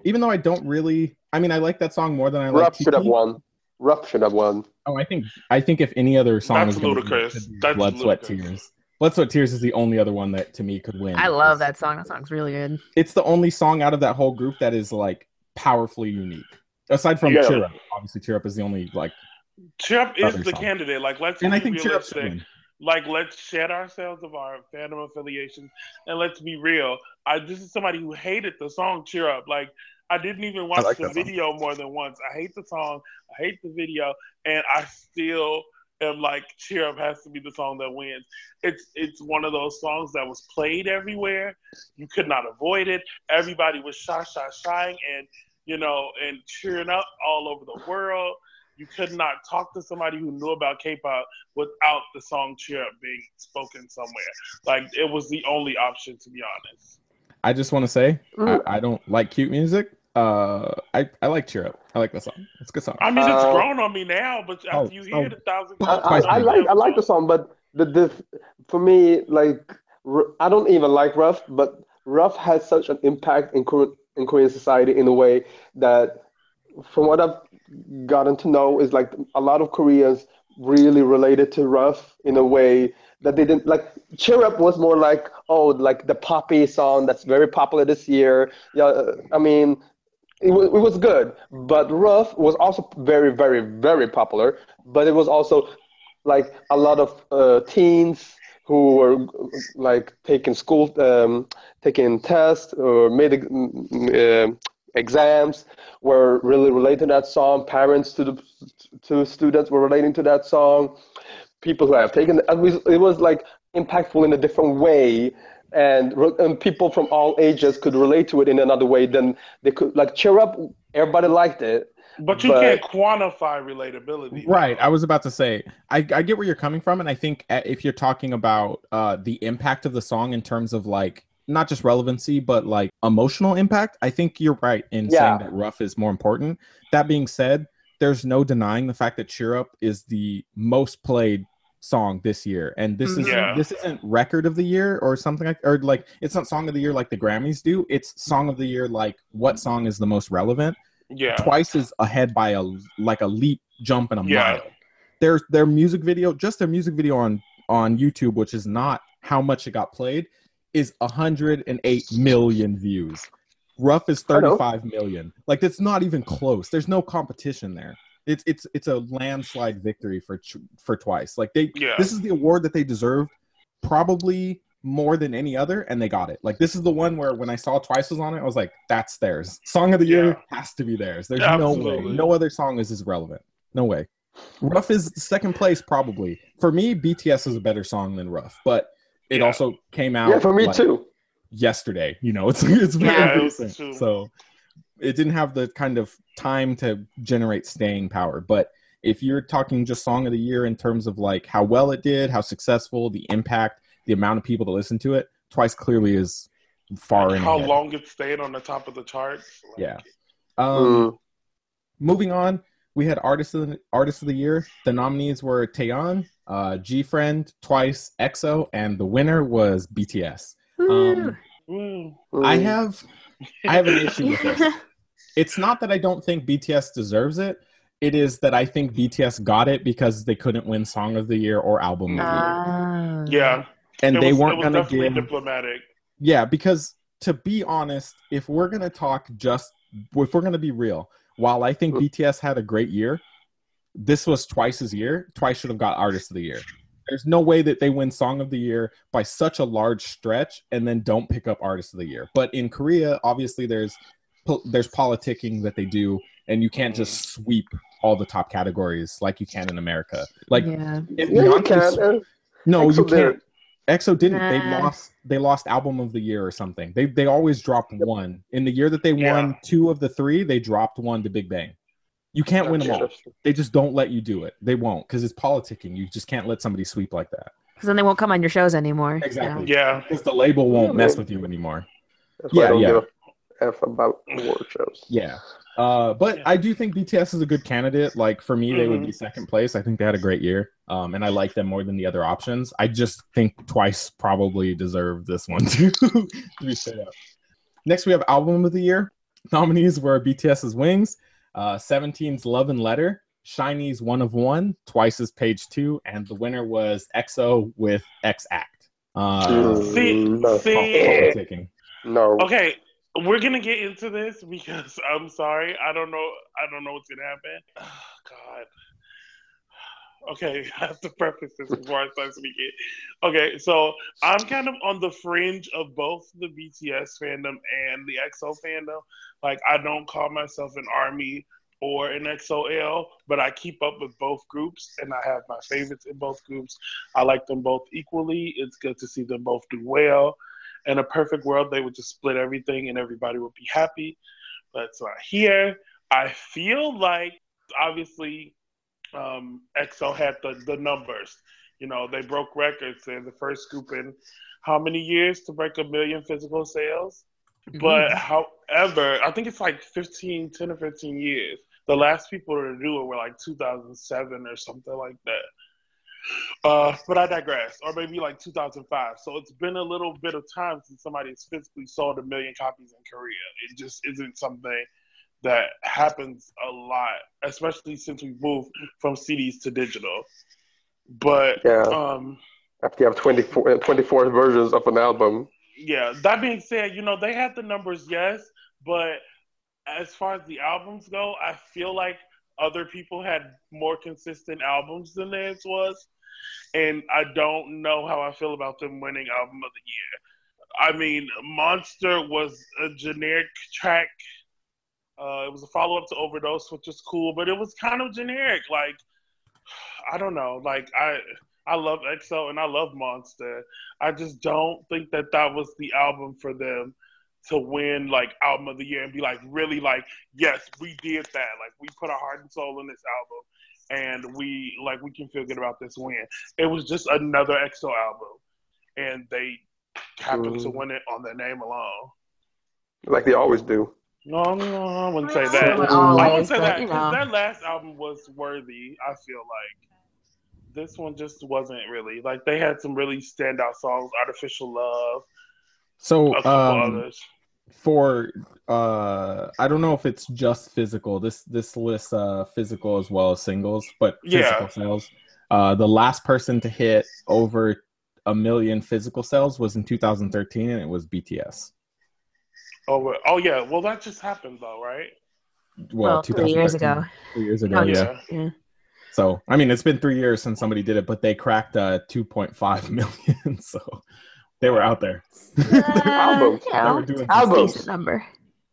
Speaker 2: even though I don't really, I mean, I like that song more than I like.
Speaker 4: Rough should have won. Rough should have won.
Speaker 2: Oh, I think I think if any other song
Speaker 6: That's
Speaker 2: was
Speaker 6: ludicrous.
Speaker 2: win, be
Speaker 6: That's
Speaker 2: Blood, Sweat. Tears. Blood, Sweat, Tears is the only other one that to me could win.
Speaker 3: I love
Speaker 2: because
Speaker 3: that song. That song's really good.
Speaker 2: It's the only song out of that whole group that is like powerfully unique. Aside from
Speaker 6: Yeah.
Speaker 2: Cheer Up, obviously Cheer Up is the only like,
Speaker 6: Cheer Up is the
Speaker 2: song.
Speaker 6: candidate. Like let's
Speaker 2: and I think Cheer Up
Speaker 6: realistic.
Speaker 2: win.
Speaker 6: Like let's shed ourselves of our fandom affiliations and let's be real. I this is somebody who hated the song Cheer Up. Like I didn't even watch
Speaker 2: like
Speaker 6: the
Speaker 2: that song.
Speaker 6: video more than once. I hate the song. I hate the video, and I still am like Cheer Up has to be the song that wins. It's it's one of those songs that was played everywhere. You could not avoid it. Everybody was shy, shy, shying, and you know, and cheering up all over the world. You could not talk to somebody who knew about K-pop without the song "Cheer Up" being spoken somewhere. Like it was the only option, to be honest.
Speaker 2: I just want to say
Speaker 4: Mm.
Speaker 2: I, I don't like cute music. Uh, I I like Cheer Up. I like that song. It's a good song.
Speaker 6: I mean, it's
Speaker 4: Uh,
Speaker 6: grown on me now, but after
Speaker 2: oh,
Speaker 6: you
Speaker 2: oh.
Speaker 6: hear it a thousand
Speaker 2: I-
Speaker 4: I,
Speaker 6: times,
Speaker 4: I, I like I like the song, but the, the for me like R- I don't even like Rough, but Rough has such an impact in Korean in Korean society in a way that, from what I've gotten to know, is like a lot of Koreans really related to Rough in a way that they didn't like. Cheer Up was more like oh like the poppy song that's very popular this year. Yeah, I mean. It was, it was good, but Rough was also very, very, very popular. But it was also like a lot of uh, teens who were like taking school, um, taking tests or made uh, exams were really related to that song. Parents to the to students were relating to that song. People who have taken it was, it was like impactful in a different way. And, and people from all ages could relate to it in another way than they could like cheer up everybody liked it
Speaker 6: but you
Speaker 4: but-
Speaker 6: can't quantify relatability.
Speaker 2: Right. I was about to say, I, I get where you're coming from. And I think uh, if you're talking about uh, the impact of the song in terms of like, not just relevancy, but like emotional impact, I think you're right in
Speaker 4: Yeah.
Speaker 2: saying that Rough is more important. That being said, there's no denying the fact that Cheer Up is the most played song this year. And this is
Speaker 6: Yeah.
Speaker 2: this isn't record of the year or something like or like it's not song of the year like the Grammys do. It's song of the year like what song is the most relevant
Speaker 6: Yeah.
Speaker 2: twice is ahead by a like a leap jump and a
Speaker 6: Yeah.
Speaker 2: mile their their music video just their music video on on youtube which is not how much it got played is 108 million views rough is
Speaker 4: I know.
Speaker 2: 35 million like it's not even close there's no competition there it's it's it's a landslide victory for for twice. Like they
Speaker 6: Yeah.
Speaker 2: this is the award that they deserved probably more than any other and they got it. Like this is the one where when i saw twice was on it i was like that's theirs. Song of the year has to be theirs. There's no way. No other song is as relevant. No way. Rough is second place probably. For me bts is a better song than rough but it
Speaker 6: Yeah.
Speaker 2: also came out
Speaker 4: yeah for me
Speaker 2: like,
Speaker 4: too.
Speaker 2: yesterday. You know it's it's very
Speaker 6: Yeah, it
Speaker 2: recent.
Speaker 6: too.
Speaker 2: so it didn't have the kind of time to generate staying power but if you're talking just song of the year in terms of like how well it did how successful the impact the amount of people that listen to it twice clearly is far in
Speaker 6: How
Speaker 2: ahead.
Speaker 6: long it stayed on the top of the charts. Like,
Speaker 2: Yeah. um
Speaker 4: Mm.
Speaker 2: moving on we had artist of the artist of the year the nominees were Taeyeon, uh g friend twice exo and the winner was bts um
Speaker 6: Mm.
Speaker 2: i have i have an issue with this it's not that I don't think BTS deserves it. It is that I think BTS got it because they couldn't win Song of the Year or Album of the Year,
Speaker 3: Ah.
Speaker 6: Yeah.
Speaker 2: and
Speaker 6: It
Speaker 2: they
Speaker 6: was-
Speaker 2: weren't
Speaker 6: was
Speaker 2: gonna
Speaker 6: definitely
Speaker 2: give.
Speaker 6: diplomatic.
Speaker 2: Yeah, because to be honest, if we're gonna talk just, if we're gonna be real, while I think BTS had a great year, this was Twice's year. Twice should have got Artist of the Year. There's no way that they win Song of the Year by such a large stretch and then don't pick up Artist of the Year. But in Korea, obviously, there's po- there's politicking that they do, and you can't just sweep all the top categories like you can in America. Like
Speaker 3: yeah.
Speaker 2: if
Speaker 4: Yeah, you
Speaker 2: Beyonce
Speaker 4: can.
Speaker 2: no,
Speaker 4: EXO
Speaker 2: you can't. EXO didn't. They lost. They lost album of the year or something. They they always dropped one in the year that they
Speaker 6: Yeah.
Speaker 2: won two of the three. They dropped one to Big Bang. You can't win them all. They just don't let you do it. They won't because it's politicking. You just can't let somebody sweep like that.
Speaker 3: Because then they won't come on your shows anymore.
Speaker 2: Exactly.
Speaker 6: Yeah.
Speaker 2: Because the label won't mess with you anymore.
Speaker 4: That's
Speaker 2: Yeah, yeah.
Speaker 4: Give a F about award shows.
Speaker 2: Yeah. Uh, but
Speaker 6: Yeah.
Speaker 2: I do think BTS is a good candidate. Like for me, they would
Speaker 6: Mhm.
Speaker 2: be second place. I think they had a great year. Um, and I like them more than the other options. I just think Twice probably deserved this one too. to be straight up. Next, we have album of the year. Nominees were BTS's Wings, uh, 17's Love and Letter, SHINee's One of One, Twice's Page Two, and the winner was EXO with EX'ACT. Uh,
Speaker 4: Mm,
Speaker 6: See- see-
Speaker 4: no.
Speaker 6: Okay, we're gonna get into this because I'm sorry, I don't know, I don't know what's gonna happen. Oh, God. Okay, I have to preface this before I start speaking. Okay, so I'm kind of on the fringe of both the BTS fandom and the EXO fandom. Like, I don't call myself an army or an EXO-L, but I keep up with both groups and I have my favorites in both groups. I like them both equally. It's good to see them both do well. In a perfect world, they would just split everything and everybody would be happy. But it's not here. I feel like, obviously, um, EXO had the, the numbers. You know, they broke records. They're the first group in how many years to break a million physical sales? But however, I think it's like 15, 10 or 15 years. The last people to do it were like 2007 or something like that. Uh, but I digress. Or maybe like 2005. So it's been a little bit of time since somebody has physically sold a million copies in Korea. It just isn't something that happens a lot, especially since we moved from CDs to digital. But
Speaker 4: Yeah.
Speaker 6: um,
Speaker 4: After you have 24, uh, 24 versions of an album.
Speaker 6: yeah, that being said, you know, they had the numbers, yes, but as far as the albums go, I feel like other people had more consistent albums than theirs was. And I don't know how I feel about them winning album of the year. I mean, Monster was a generic track. Uh, it was a follow up to Overdose, which is cool, but it was kind of generic. Like, I don't know. Like, I I love EXO and I love Monster. I just don't think that that was the album for them to win like album of the year and be like really like yes we did that like we put our heart and soul in this album and we like we can feel good about this win it was just another EXO album and they happened to
Speaker 4: Mm.
Speaker 6: win it on their name alone
Speaker 4: Like they always do.
Speaker 6: no no I wouldn't say
Speaker 3: Not
Speaker 6: that
Speaker 3: always,
Speaker 6: I wouldn't say that
Speaker 3: you
Speaker 6: 'cause
Speaker 3: know.
Speaker 6: their last album was worthy I feel like this one just wasn't really like they had some really standout songs artificial love
Speaker 2: So
Speaker 6: a couple
Speaker 2: um,
Speaker 6: others
Speaker 2: for uh I don't know if it's just physical. This this lists uh physical as well as singles, but physical
Speaker 6: Yeah.
Speaker 2: sales. Uh the last person to hit over a million physical sales was in 2013 and it was BTS.
Speaker 6: Oh, oh yeah. Well, that just happened though, right?
Speaker 2: Well,
Speaker 3: Well, three years ago.
Speaker 2: Three years ago,
Speaker 3: No,
Speaker 2: yeah.
Speaker 3: Yeah.
Speaker 2: So, I mean, it's been 3 years since somebody did it, but they cracked uh 2.5 million. so they were out there.
Speaker 4: Albums.
Speaker 3: Uh, you know,
Speaker 2: They were doing
Speaker 4: Albums.
Speaker 3: number.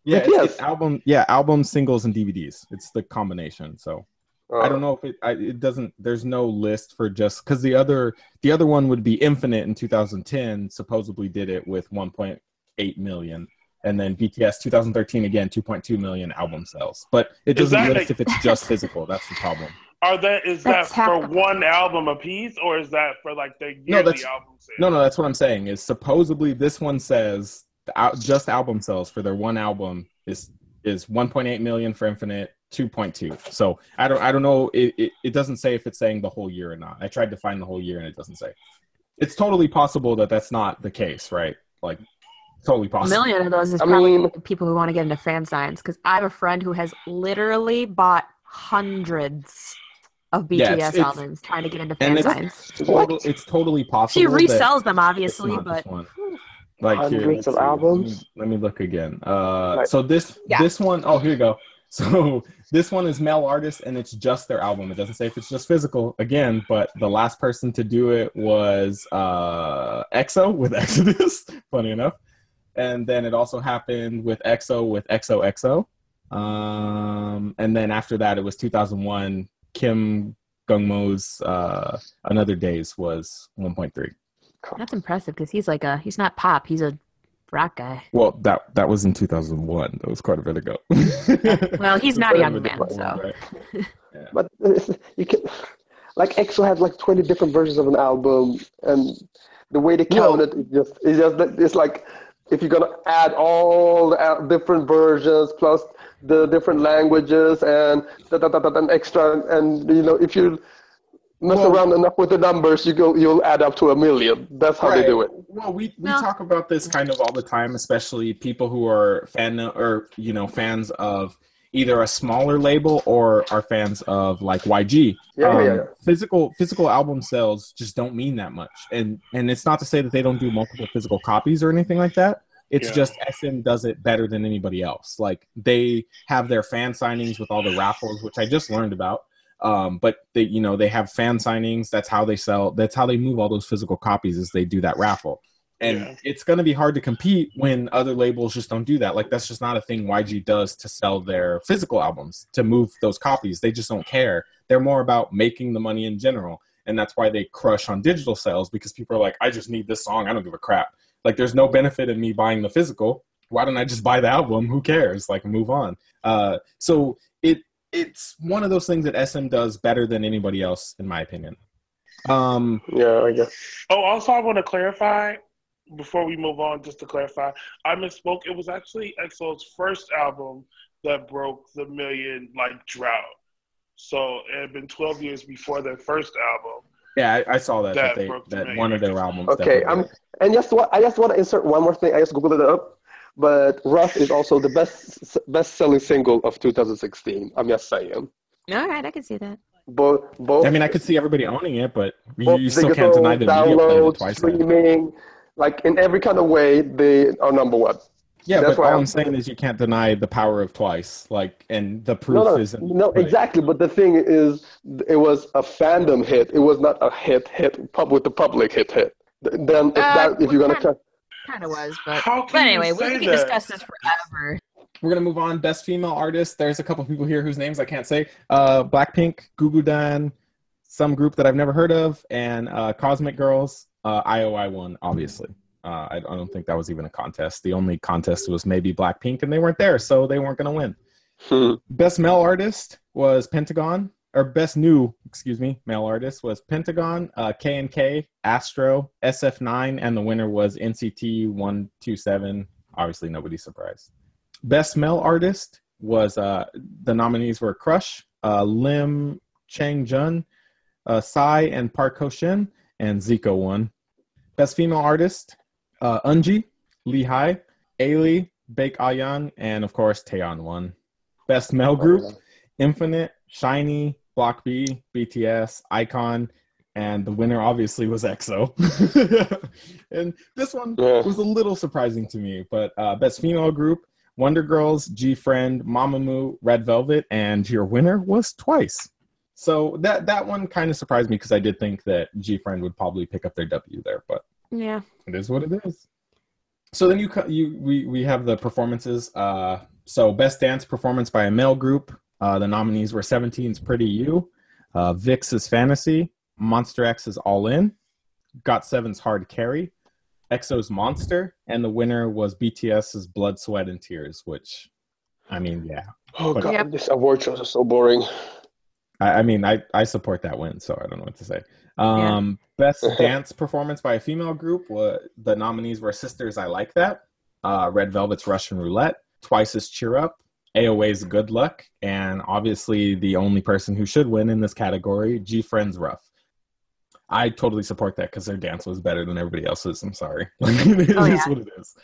Speaker 2: Yeah, it's,
Speaker 4: BTS.
Speaker 2: it's album, yeah, albums, singles, and DVDs. It's the combination. So
Speaker 4: Uh,
Speaker 2: I don't know if it I, it doesn't. There's no list for just because the other the other one would be Infinite in 2010. Supposedly did it with 1.8 million, and then BTS 2013 again 2.2 million album sales. But it doesn't
Speaker 6: that
Speaker 2: list if it's just physical. That's the problem.
Speaker 6: Are that is
Speaker 3: That's
Speaker 6: that for
Speaker 3: the-
Speaker 6: one album a piece, or is that for like the yearly
Speaker 2: No, that's-
Speaker 6: album sales?
Speaker 2: No, no, that's what I'm saying. Is supposedly this one says the just album sales for their one album is is 1.8 million for Infinite, 2.2. So I don't I don't know. It, it it doesn't say if it's saying the whole year or not. I tried to find the whole year and it doesn't say. It's totally possible that that's not the case, right? Like totally possible.
Speaker 3: A
Speaker 2: possible.
Speaker 3: million of those is
Speaker 4: I
Speaker 3: probably
Speaker 4: mean-
Speaker 3: people who want to get into fan signs because I have a friend who has literally bought hundreds of BTS
Speaker 2: Yeah, it's- it's-
Speaker 3: albums trying to get into
Speaker 2: and
Speaker 3: fan
Speaker 2: it's-
Speaker 3: signs.
Speaker 2: Total, it's totally possible.
Speaker 3: She resells them, obviously, but.
Speaker 2: Like here,
Speaker 4: Hundreds
Speaker 2: let's
Speaker 4: of
Speaker 2: see.
Speaker 4: albums?
Speaker 2: Let me, let me look again. Uh,
Speaker 4: Right.
Speaker 2: so this
Speaker 3: Yeah.
Speaker 2: this one, oh here you go. So this one is male artist, and it's just their album. It doesn't say if it's just physical again, but the last person to do it was uh, EXO with Exodus. funny enough, and then it also happened with EXO with XOXO, Um, and then after that, it was 2001. Kim Gun-mo's uh, Another Days was 1.3.
Speaker 3: That's impressive because he's like a he's not pop. He's a rock guy.
Speaker 2: Well, that that was in 2001. That was quite a bit ago.
Speaker 3: Well, he's not a young man,
Speaker 4: Right.
Speaker 3: so
Speaker 4: But it's- you can, like EXO has like 20 different versions of an album, and the way they count it, it just it's just it's like if you're gonna add all the different versions plus the different languages and da, da, da, da, and extra, and you know if you mess
Speaker 2: Well-
Speaker 4: around enough with the numbers, you go you'll add up to a million. That's how they do it.
Speaker 2: Well, we, we
Speaker 3: No.
Speaker 2: talk about this kind of all the time, especially people who are fan or you know fans of either a smaller label or are fans of like YG.
Speaker 4: Yeah,
Speaker 2: Um,
Speaker 4: yeah, yeah.
Speaker 2: Physical physical album sales just don't mean that much, and and it's not to say that they don't do multiple physical copies or anything like that. It's
Speaker 6: Yeah.
Speaker 2: just SM does it better than anybody else. Like they have their fan signings with all the raffles, which I just learned about. Um, but they, you know, they have fan signings. That's how they sell. That's how they move all those physical copies. Is they do that raffle, and
Speaker 6: Yeah.
Speaker 2: it's going to be hard to compete when other labels just don't do that. Like that's just not a thing YG does to sell their physical albums to move those copies. They just don't care. They're more about making the money in general, and that's why they crush on digital sales because people are like, I just need this song. I don't give a crap. Like there's no benefit in me buying the physical. Why don't I just buy the album? Who cares? Like move on. Uh, so it it's one of those things that SM does better than anybody else, in my opinion. Um,
Speaker 4: Yeah, I guess.
Speaker 6: Oh, also, I want to clarify before we move on, just to clarify, I misspoke. It was actually EXO's first album that broke the million like drought. So it had been 12 years before their first album.
Speaker 2: Yeah, I, I saw that that,
Speaker 6: That
Speaker 2: they that
Speaker 6: million
Speaker 2: one of their albums.
Speaker 4: Okay,
Speaker 2: definitely
Speaker 4: I'm, and just what I just want to insert one more thing. I just googled it up, but "Rough" is also the best best selling single of 2016. I'm just saying.
Speaker 3: all right, I can see that.
Speaker 4: Both both.
Speaker 2: I mean, I could see everybody owning it, but you, you still can't deny the media playing
Speaker 4: download,
Speaker 2: it twice.
Speaker 4: streaming, like in every kind of way, they are number one.
Speaker 2: Yeah,
Speaker 4: That's
Speaker 2: but
Speaker 4: why
Speaker 2: all
Speaker 4: I'm
Speaker 2: I'm saying is you can't deny the power of twice. Like, and the proof
Speaker 4: No, no,
Speaker 2: isn't.
Speaker 4: no,
Speaker 2: right.
Speaker 4: exactly. But the thing is, it was a fandom hit. It was not a hit hit pub with the public hit hit. Then if
Speaker 3: Uh,
Speaker 4: that if you're gonna
Speaker 3: kind-
Speaker 4: count,
Speaker 3: Kind of was, but
Speaker 6: How
Speaker 3: but anyway,
Speaker 6: you
Speaker 3: we,
Speaker 6: say
Speaker 3: we can
Speaker 6: that?
Speaker 3: discuss this forever.
Speaker 2: We're gonna move on. Best female artist. There's a couple people here whose names I can't say. Uh, Blackpink, Gugudan, some group that I've never heard of, and uh, Cosmic Girls. Uh, IOI won, obviously. Uh, I, I don't think that was even a contest. The only contest was maybe Blackpink, and they weren't there, so they weren't gonna win.
Speaker 4: Hmm.
Speaker 2: Best male artist was Pentagon, or best new, excuse me, male artist was Pentagon, uh, KNK, Astro, SF9, and the winner was NCT 127. Obviously, nobody's surprised. Best male artist was uh, the nominees were Crush, uh, Lim Chang-jung, uh, Psy, and Park Hyo-shin, and Zico won. Best female artist, uh, Eunji, Hai, Ailee, Baek A-yeon, and of course Taeyeon won. Best male group, Infinite, SHINee, Block B, BTS, iKON, and the winner obviously was EXO. and this one
Speaker 4: Yeah.
Speaker 2: was a little surprising to me, but uh, best female group, Wonder Girls, GFriend, Mamamoo, Red Velvet, and your winner was Twice. So that that one kind of surprised me because I did think that GFriend would probably pick up their W there, but
Speaker 3: Yeah.
Speaker 2: it is what it is. So then you co- you we we have the performances. Uh, so best dance performance by a male group. Uh, the nominees were 17's Pretty You, uh, VIXX's Fantasy, Monsta X's All In, GOT7's Hard Carry, EXO's Monster, and the winner was BTS's Blood, Sweat, and Tears. Which, I mean, yeah,
Speaker 4: Oh
Speaker 2: But-
Speaker 4: god,
Speaker 3: Yep.
Speaker 4: this award shows are so boring.
Speaker 2: I, I mean, I, I support that win, so I don't know what to say. Um, Best dance performance by a female group. the nominees were SISTAR's I Like That, uh, Red Velvet's Russian Roulette, Twice's Cheer Up, AOA's Good Luck, and obviously the only person who should win in this category, GFriend's Rough. I totally support that because their dance was better than everybody else's. I'm sorry. it is
Speaker 3: Oh, yeah.
Speaker 2: what it is.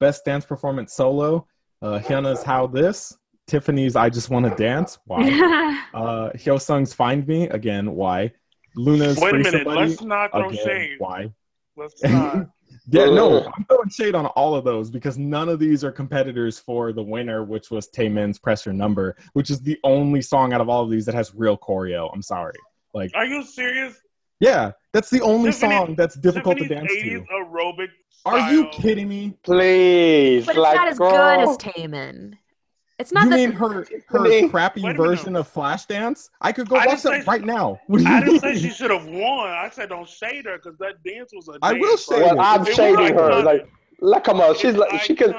Speaker 2: Best dance performance solo, uh, Hyuna's How This, Tiffany's I Just Want to Dance. Why? Uh, Hyosung's Find Me again. Why? Luna's
Speaker 6: Wait a
Speaker 2: Free
Speaker 6: minute.
Speaker 2: Somebody,
Speaker 6: Let's not throw
Speaker 2: again.
Speaker 6: shade.
Speaker 2: Why?
Speaker 6: Let's not.
Speaker 2: Yeah, no, I'm throwing shade on all of those because none of these are competitors for the winner, which was Taemin's Press Your Number, which is the only song out of all of these that has real choreo. I'm sorry. Like,
Speaker 6: Are you serious?
Speaker 2: yeah, that's the only
Speaker 6: Tiffany-
Speaker 2: song that's difficult to dance
Speaker 6: 80s
Speaker 2: to.
Speaker 6: aerobic
Speaker 2: Are you kidding me?
Speaker 4: Please,
Speaker 3: But it's
Speaker 4: like,
Speaker 3: not as
Speaker 4: girl.
Speaker 3: good as Taemin. It's not
Speaker 2: you
Speaker 3: that
Speaker 2: mean her her
Speaker 4: mean-
Speaker 2: crappy
Speaker 6: Wait a minute.
Speaker 2: version of Flashdance? I could go
Speaker 6: I
Speaker 2: watch that
Speaker 6: say-
Speaker 2: right now. What do you
Speaker 6: I didn't say she should have won. I said don't shade her because that dance was a
Speaker 2: I
Speaker 6: dance,
Speaker 2: will
Speaker 6: bro.
Speaker 2: shade
Speaker 4: Well,
Speaker 2: her.
Speaker 4: I'm
Speaker 6: It was
Speaker 4: shading her. Like, like, come on, she's like, she can.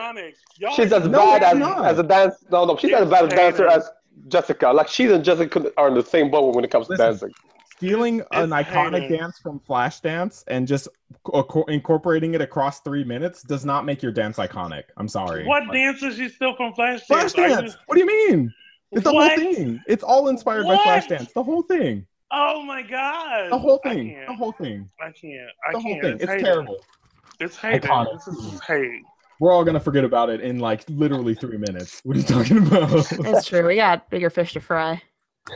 Speaker 6: Y'all
Speaker 4: she's as
Speaker 2: No,
Speaker 4: bad as,
Speaker 2: not.
Speaker 4: as a dance. No, no, she's as bad a dancer as Jessica. Like, she's and Jessica are in the same boat when it comes to dancing.
Speaker 2: Stealing an iconic
Speaker 6: haters.
Speaker 2: dance from Flashdance and just co- incorporating it across three minutes does not make your dance iconic. I'm sorry.
Speaker 6: What
Speaker 2: Like,
Speaker 6: dance is she still from Flashdance?
Speaker 2: Flashdance?
Speaker 6: you-
Speaker 2: What do you mean? It's the
Speaker 6: What?
Speaker 2: whole thing. It's all inspired
Speaker 6: What?
Speaker 2: by Flashdance. The whole thing.
Speaker 6: Oh my god!
Speaker 2: The whole thing. The whole thing.
Speaker 6: I can't. I
Speaker 2: The whole
Speaker 6: can't.
Speaker 2: thing.
Speaker 6: It's,
Speaker 2: It's terrible.
Speaker 6: It's hate.
Speaker 2: Iconic.
Speaker 6: This is hate.
Speaker 2: We're all gonna forget about it in like literally three minutes. What are you talking about?
Speaker 3: it's true. We got bigger fish to fry.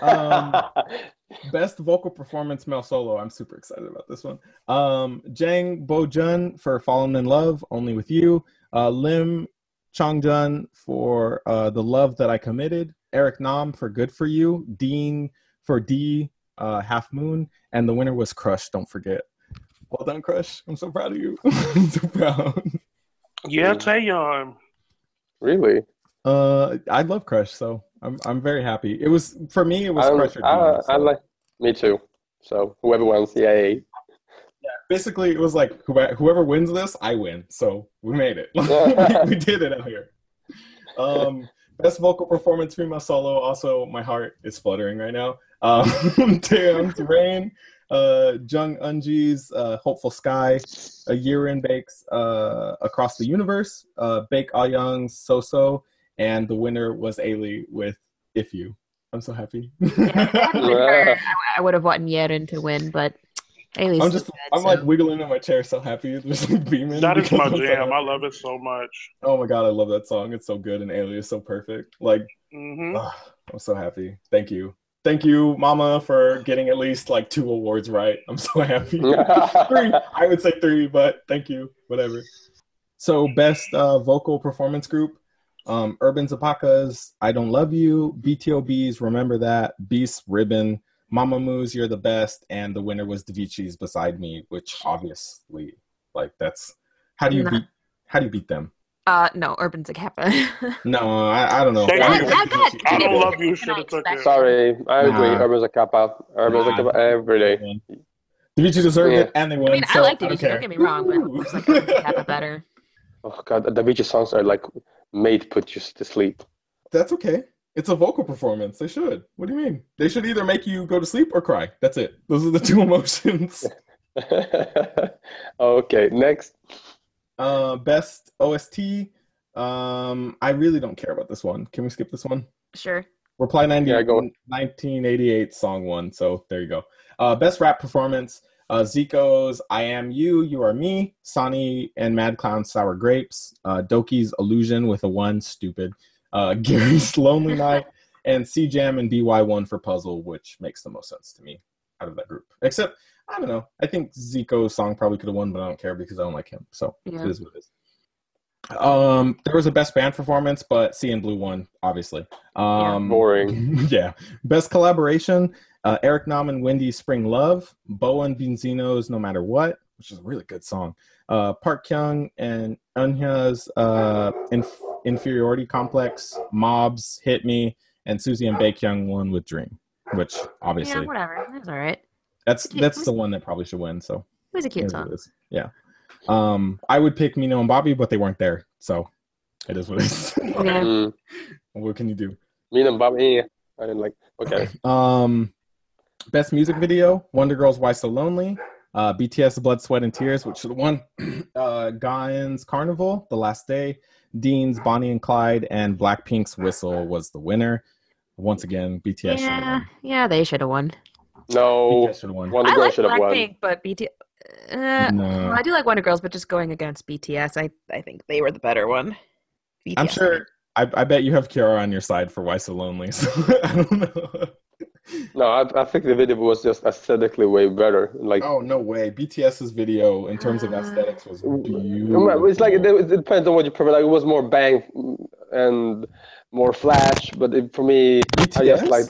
Speaker 2: um, best vocal performance male solo. I'm super excited about this one. Um, Jang Bo Jun for Fallen in Love, Only with You. Uh, Lim Chong Jun for uh, The Love That I Committed. Eric Nam for Good for You. Dean for D uh, Half Moon, and the winner was Crush. Don't forget. Well done, Crush. I'm so proud of you. I'm so proud.
Speaker 6: Yeah, Taeyeon.
Speaker 4: really?
Speaker 2: Uh, I love Crush, so I'm I'm very happy. It was for me. It was Crush or
Speaker 4: I,
Speaker 2: Dean.
Speaker 4: I like, me too. So, whoever wins, yay.
Speaker 2: basically it was like whoever, whoever wins this i win so we made it we, we did it out here um best vocal performance female solo also my heart is fluttering right now um Taeyeon's rain uh Jung Eunji's uh hopeful sky a year in bakes uh across the universe uh bake ah young's so so and the winner was Ailee with if you i'm so happy
Speaker 3: I, I would have wanted Yerin to win, but Ailee's
Speaker 2: I'm
Speaker 3: so
Speaker 2: just,
Speaker 3: good,
Speaker 2: I'm
Speaker 3: so-
Speaker 2: like wiggling in my chair, so happy, just like beaming.
Speaker 6: That is my
Speaker 2: I'm so
Speaker 6: jam. I love it so much.
Speaker 2: Oh my god, I love that song. It's so good, and Ailey is so perfect. Like,
Speaker 6: hmm
Speaker 2: ah, I'm so happy. Thank you, thank you, Mama, for getting at least like two awards right. I'm so happy. three, I would say three, but thank you. Whatever. So, best uh, vocal performance group: um, Urban Zakapa's "I Don't Love You," BTOB's "Remember That," Beast Ribbon. Mamamoo's "You're the Best," and the winner was Davichi's "Beside Me," which obviously, like, that's how do you beat how do you beat them?
Speaker 3: Uh, no, Urban Zakapa.
Speaker 2: No, I, I don't know.
Speaker 6: Thank
Speaker 2: I
Speaker 3: I got-
Speaker 6: I don't love you. Should have took it.
Speaker 4: Sorry, I agree.
Speaker 2: Nah.
Speaker 4: Urban's a cop. Urban's
Speaker 2: Nah.
Speaker 4: a cop every day.
Speaker 2: Davichi deserved
Speaker 4: Yeah.
Speaker 2: it, and they won.
Speaker 3: I mean, I
Speaker 2: so
Speaker 3: like
Speaker 2: don't
Speaker 3: Davichi, don't get me wrong, but
Speaker 2: Woo!
Speaker 3: looks like Urban Zakapa better.
Speaker 4: Oh god, the Davichi songs are like made put you to sleep.
Speaker 2: That's okay. It's a vocal performance. They should. What do you mean? They should either make you go to sleep or cry. That's it. Those are the two emotions.
Speaker 4: okay, next.
Speaker 2: Uh, best OST. Um, I really don't care about this one. Can we skip this one?
Speaker 3: Sure.
Speaker 2: Reply 90,
Speaker 4: Yeah, go.
Speaker 2: 1988 song one. So there you go. Uh, best rap performance. Uh, Zico's I Am You, You Are Me. Sonny and Mad Clown Sour Grapes. Uh, Doki's Illusion with a one. Stupid. Uh, Gary's Lonely Night. And C Jam and DY1 for Puzzle, which makes the most sense to me out of that group. Except, I don't know. I think Zico's song probably could have won, but I don't care because I don't like him. So
Speaker 3: Yeah.
Speaker 2: it is what it is. Um, there was a best band performance, but CNBLUE won, obviously. Um,
Speaker 4: Boring.
Speaker 2: yeah. Best collaboration: uh, Eric Nam and Wendy Spring Love, Bowen Beenzino's No Matter What, which is a really good song. Uh, Park Kyung and Eunha's uh, Inf- Inferiority Complex, Mobs Hit Me, and Suzy and Baekhyun won with Dream, which obviously.
Speaker 3: Yeah, whatever. That's all right.
Speaker 2: that's that's the one that probably should win. So
Speaker 3: It was a cute
Speaker 2: it is what
Speaker 3: song.
Speaker 2: Yeah. Um, I would pick Mino and Bobby, but they weren't there, so it is what it is.
Speaker 3: Yeah.
Speaker 4: Mm,
Speaker 2: what can you do?
Speaker 4: me and Bobby. I didn't like. Okay.
Speaker 2: Um, best music video: Wonder Girls "Why So Lonely," uh, BTS "Blood, Sweat, and Tears," which should have won. uh, Gain's "Carnival," "The Last Day," Dean's "Bonnie and Clyde," and Blackpink's "Whistle" was the winner. Once again, BTS
Speaker 3: Yeah, yeah, they should have won.
Speaker 4: No,
Speaker 2: BTS should have won.
Speaker 4: Wonder
Speaker 3: I
Speaker 4: Girls
Speaker 3: like
Speaker 4: should have won.
Speaker 3: Blackpink, but BTS. Uh,
Speaker 2: No.
Speaker 3: well, I do like Wonder Girls, but just going against BTS, I I think they were the better one. BTS,
Speaker 2: I'm sure. I, I bet you have Kiara on your side for "Why So Lonely." So I don't know.
Speaker 4: No, I, I think the video was just aesthetically way better. Like,
Speaker 2: Oh no way! BTS's video in terms of aesthetics was beautiful.
Speaker 4: It's like it, it depends on what you prefer. Like it was more bang and more flash, but it, for me, I just like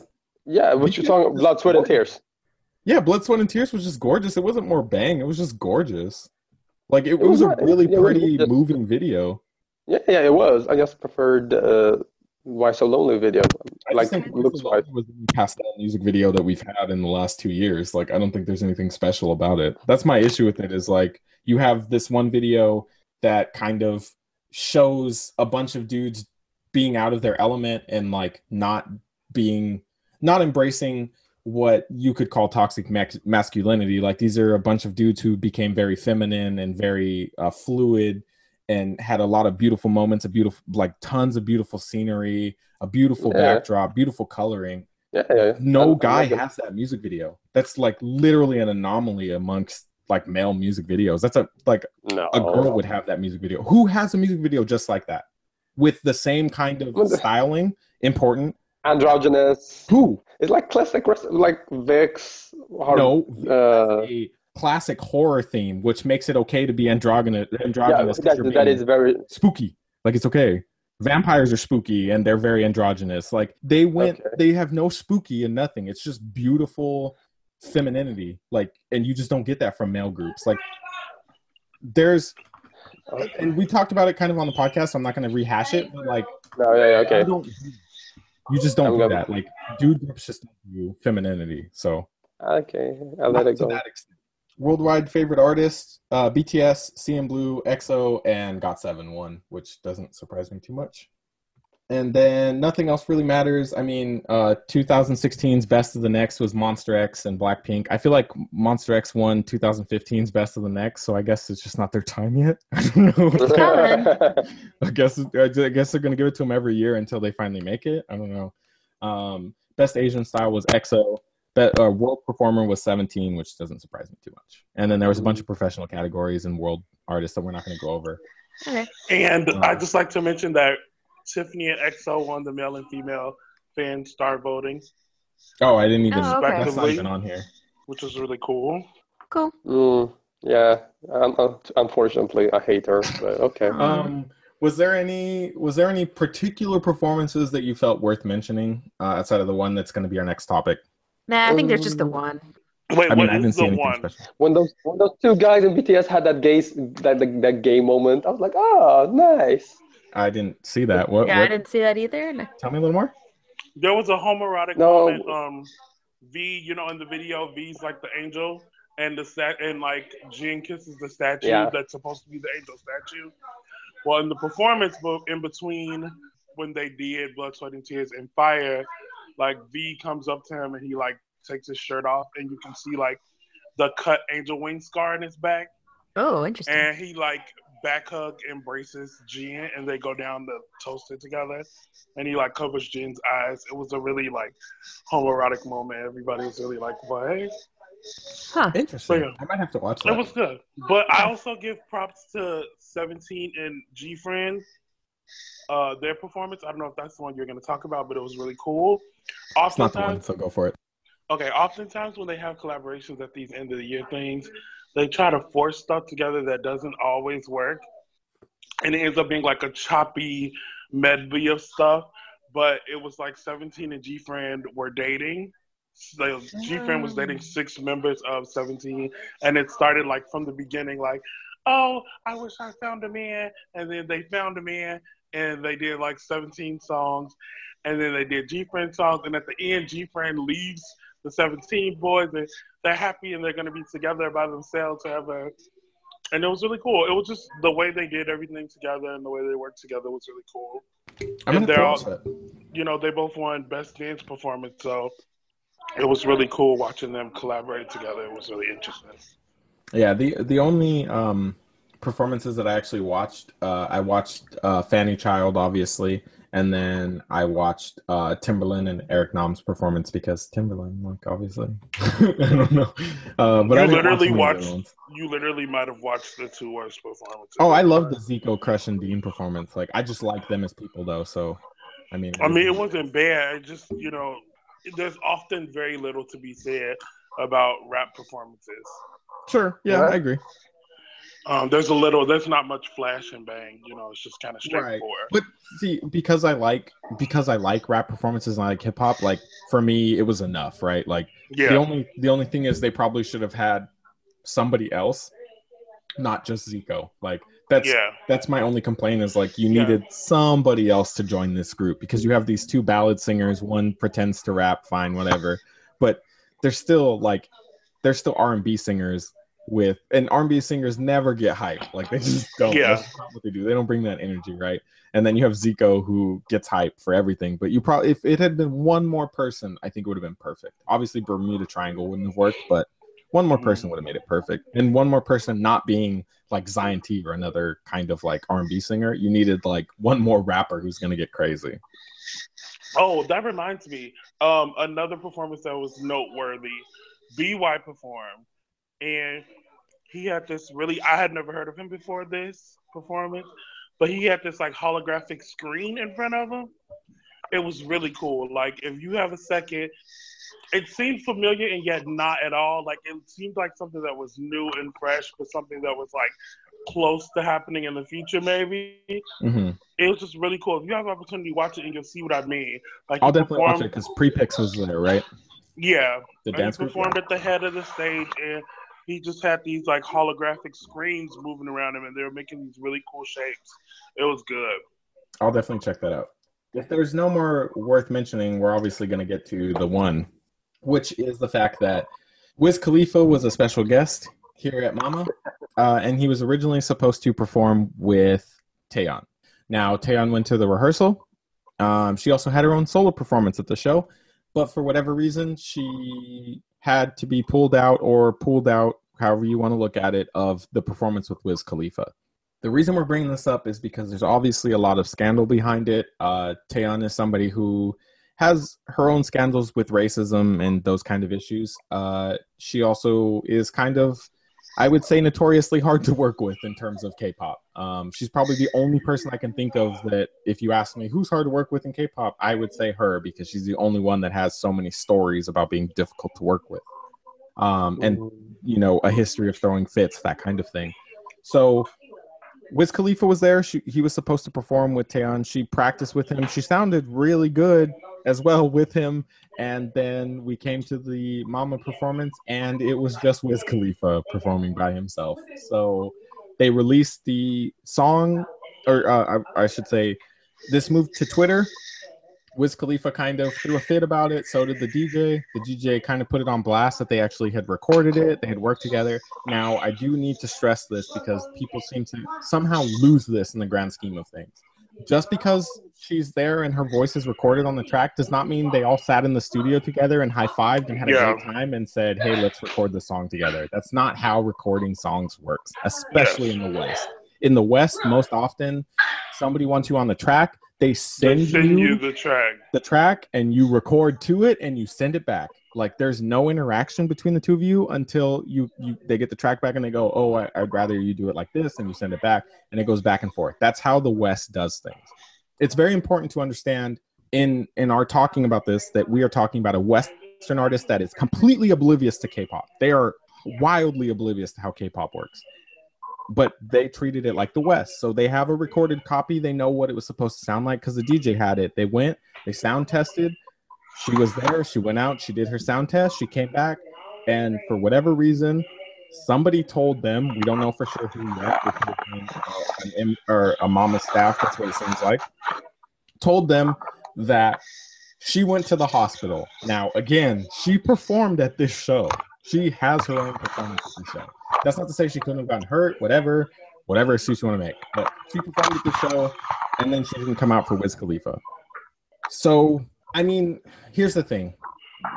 Speaker 4: yeah. What you
Speaker 2: BTS
Speaker 4: talking? Blood, sweat, and tears.
Speaker 2: Yeah, Blood, Sweat, and Tears was just gorgeous. It wasn't more bang. It was just gorgeous. Like it, it
Speaker 4: was
Speaker 2: was a
Speaker 4: not-
Speaker 2: really
Speaker 4: it was
Speaker 2: pretty
Speaker 4: just-
Speaker 2: moving video.
Speaker 4: Yeah, yeah, it was. I just preferred uh, Why So Lonely video.
Speaker 2: I
Speaker 4: Like looks wise.
Speaker 2: was the pastel music video that we've had in the last two years. Like, I don't think there's anything special about it. That's my issue with it. Is like you have this one video that kind of shows a bunch of dudes being out of their element and like not being not embracing what you could call toxic masculinity like these are a bunch of dudes who became very feminine and very uh, fluid and had a lot of beautiful moments, a beautiful like tons of beautiful scenery, a beautiful
Speaker 4: Yeah.
Speaker 2: backdrop, beautiful coloring.
Speaker 4: Yeah, yeah. I-
Speaker 2: No
Speaker 4: I
Speaker 2: guy
Speaker 4: it.
Speaker 2: has that music video. That's like literally an anomaly amongst like male music videos. That's a like
Speaker 4: No.
Speaker 2: a girl would have that music video. Who has a music video just like that? With the same kind of styling, important.
Speaker 4: Androgynous.
Speaker 2: Who?
Speaker 4: It's like classic, like VIXX. Hard,
Speaker 2: No,
Speaker 4: Uh,
Speaker 2: a classic horror theme, which makes it okay to be androgynous. androgynous yeah,
Speaker 4: that, that is very.
Speaker 2: spooky. Like it's okay. Vampires are spooky and they're very androgynous. Like they went,
Speaker 4: Okay.
Speaker 2: they have no spooky and nothing. It's just beautiful femininity. Like, and you just don't get that from male groups. Like, there's, and we talked about it kind of on the podcast. So I'm not going to rehash it, but like,
Speaker 4: No, yeah, yeah, okay.
Speaker 2: don't, you just don't
Speaker 4: I'm
Speaker 2: do
Speaker 4: gonna-
Speaker 2: that. Like, dude groups just don't do femininity. So
Speaker 4: Okay, I'll let it go.
Speaker 2: Worldwide favorite artists: uh, BTS, CNBLUE, EXO, and GOT7 won, which doesn't surprise me too much. And then nothing else really matters. I mean, uh, 2016's Best of the Next was Monsta X and Blackpink. I feel like Monsta X won 2015's Best of the Next, so I guess it's just not their time yet. I don't know. I guess I guess they're gonna give it to them every year until they finally make it. I don't know. Um, best Asian style was EXO. But uh, world performer was 17, which doesn't surprise me too much. And then there was a bunch of professional categories and world artists that we're not going to go over.
Speaker 3: Okay.
Speaker 6: And
Speaker 2: Um,
Speaker 6: I'd just like to mention that Tiffany and EXO won the male and female fan star voting,
Speaker 2: Oh, I didn't even.
Speaker 3: Oh, okay.
Speaker 2: That's not even on here.
Speaker 6: which was really cool.
Speaker 3: Cool.
Speaker 4: Mm, yeah, um, uh, unfortunately, I hate her, but okay.
Speaker 2: Um, was there any was there any particular performances that you felt worth mentioning uh, outside of the one that's going to be our next topic?
Speaker 3: Nah, I think there's just the
Speaker 4: Um,
Speaker 3: one.
Speaker 6: Wait,
Speaker 2: I mean,
Speaker 6: what
Speaker 2: I didn't
Speaker 6: is
Speaker 2: see
Speaker 6: the
Speaker 2: anything
Speaker 6: one?
Speaker 2: special.
Speaker 4: When those when those two guys in BTS had that gay that that, that gay moment, I was like, oh, nice.
Speaker 2: I didn't see that. What?
Speaker 3: Yeah, I didn't see that either. No.
Speaker 2: Tell me a little more.
Speaker 6: There was a homoerotic
Speaker 4: No.
Speaker 6: moment. Um, V, you know, in the video, V's like the angel, and the stat, and like Jin kisses the statue
Speaker 4: Yeah.
Speaker 6: that's supposed to be the angel statue. Well, in the performance, but in between when they did Blood, Sweat, and Tears and Fire, like V comes up to him and he like takes his shirt off, and you can see like the cut angel wing scar in his back,
Speaker 3: Oh, interesting.
Speaker 6: and he like back hug embraces Jin, and they go down the toaster together, and he like covers Jin's eyes. It was a really like homoerotic moment. Everybody was really like, "What?"
Speaker 3: Huh.
Speaker 2: Interesting.
Speaker 6: Yeah.
Speaker 2: I might have to watch that.
Speaker 6: It
Speaker 2: that.
Speaker 6: was good, but I also give props to Seventeen and GFriend. Uh, their performance. I don't know if that's the one you're going to talk about, but it was really cool.
Speaker 2: it's not the one, so go for it.
Speaker 6: okay. Oftentimes, when they have collaborations at these end of the year things, they try to force stuff together that doesn't always work, and it ends up being like a choppy medley of stuff. But it was like Seventeen and GFriend were dating. So GFriend was dating hmm. six members of Seventeen, and it started like from the beginning, like, oh, I wish I found a man, and then they found a man, and they did like 17 songs, and then they did GFriend songs, and at the end, GFriend leaves the 17 boys, and they're happy, and they're gonna be together by themselves forever. And it was really cool. It was just the way they did everything together and the way they worked together was really cool.
Speaker 2: I'm
Speaker 6: And they're all,
Speaker 2: that.
Speaker 6: you know, they both won Best Dance Performance, so it was really cool watching them collaborate together. It was really interesting.
Speaker 2: Yeah, the the only um, performances that I actually watched, uh, I watched uh, Fanxy Child, obviously, and then I watched uh, Timbaland and Eric Nam's performance because Timbaland, like, obviously, I don't know, uh, but
Speaker 6: You
Speaker 2: I
Speaker 6: literally
Speaker 2: watch any of the
Speaker 6: watched- You literally might have watched the two worst performances.
Speaker 2: Oh, I love the Zico Crush and Dean performance. Like, I just like them as people, though. So, I mean,
Speaker 6: I mean, it wasn't bad. It just, you know, there's often very little to be said about rap performances.
Speaker 2: sure. Yeah,
Speaker 4: What?
Speaker 2: I agree.
Speaker 6: Um, there's a little, there's not much flash and bang. You know, it's just kind of straightforward.
Speaker 2: But see, because I like because I like rap performances and I like hip hop, like for me, it was enough, right? Like the only the only thing is they probably should have had somebody else, not just Zico. Like That's
Speaker 6: yeah.
Speaker 2: that's my only complaint is like you
Speaker 6: Yeah.
Speaker 2: needed somebody else to join this group because you have these two ballad singers one pretends to rap fine whatever but they're still like they're still r&b singers with and r&b singers never get hype like they just don't.
Speaker 6: Yeah.
Speaker 2: what they do. They don't bring that energy right? And then you have zico who gets hype for everything but you probably if it had been one more person i think it would have been perfect. Obviously bermuda triangle wouldn't have worked but one more person would have made it perfect. And one more person not being like Zion T or another kind of like R&B singer you needed like one more rapper who's going to get crazy.
Speaker 6: Oh, that reminds me. Um, another performance that was noteworthy. BewhY performed, and he had this really. I had never heard of him before this performance, but he had this like holographic screen in front of him. It was really cool. Like if you have a second, it seemed familiar and yet not at all. Like it seemed like something that was new and fresh, but something that was like close to happening in the future, maybe
Speaker 2: hmm
Speaker 6: it was just really cool. If you have an opportunity to watch it and you'll see what I mean. Like
Speaker 2: I'll definitely watch it because Prepix was there right
Speaker 6: Yeah,
Speaker 2: the dance
Speaker 6: he performed at the head of the stage, and he just had these like holographic screens moving around him, and they were making these really cool shapes. It was good.
Speaker 2: I'll definitely check that out. If there's no more worth mentioning, we're obviously going to get to the one, which is the fact that Wiz Khalifa was a special guest here at Mama, uh, and he was originally supposed to perform with Taeyeon. Now, Taeyeon went to the rehearsal. Um, she also had her own solo performance at the show, but for whatever reason, she had to be pulled out or pulled out, however you want to look at it, of the performance with Wiz Khalifa. The reason we're bringing this up is because there's obviously a lot of scandal behind it. Uh, Taeyeon is somebody who has her own scandals with racism and those kind of issues. Uh, she also is kind of, I would say, notoriously hard to work with in terms of K-pop. Um, she's probably the only person I can think of that, if you ask me who's hard to work with in K-pop, I would say her because she's the only one that has so many stories about being difficult to work with, um, and you know, a history of throwing fits, that kind of thing. So Wiz Khalifa was there. She, he was supposed to perform with Taeyeon. She practiced with him. She sounded really good as well with him. And then we came to the Mama performance, and it was just Wiz Khalifa performing by himself. So they released the song, or uh, I, I should say, this moved to Twitter. Wiz Khalifa kind of threw a fit about it. So did the DJ. The DJ kind of put it on blast that they actually had recorded it. They had worked together. Now, I do need to stress this because people seem to somehow lose this in the grand scheme of things. Just because she's there and her voice is recorded on the track does not mean they all sat in the studio together and high fived and had a
Speaker 6: Yeah.
Speaker 2: great time and said, "Hey, let's record the song together." That's not how recording songs works, especially in the West. In the West, most often, somebody wants you on the track. They send,
Speaker 6: They send
Speaker 2: you
Speaker 6: you the track.
Speaker 2: the track and you record to it and you send it back. Like there's no interaction between the two of you until you, you they get the track back and they go, oh, I, I'd rather you do it like this, and you send it back, and it goes back and forth. That's how the West does things. It's very important to understand in in our talking about this that we are talking about a Western artist that is completely oblivious to K-pop. They are wildly oblivious to how K-pop works but they treated it like the West. So they have a recorded copy. They know what it was supposed to sound like because the DJ had it. They went, they sound tested. She was there. She went out. She did her sound test. She came back, and for whatever reason, somebody told them. We don't know for sure who yet. Uh, an M- or a mama staff. That's what it seems like. Told them that she went to the hospital. Now, again, she performed at this show. She has her own performance at the show. That's not to say she couldn't have gotten hurt, whatever, whatever excuse you want to make. But she performed at the show, and then she didn't come out for Wiz Khalifa. So, I mean, here's the thing: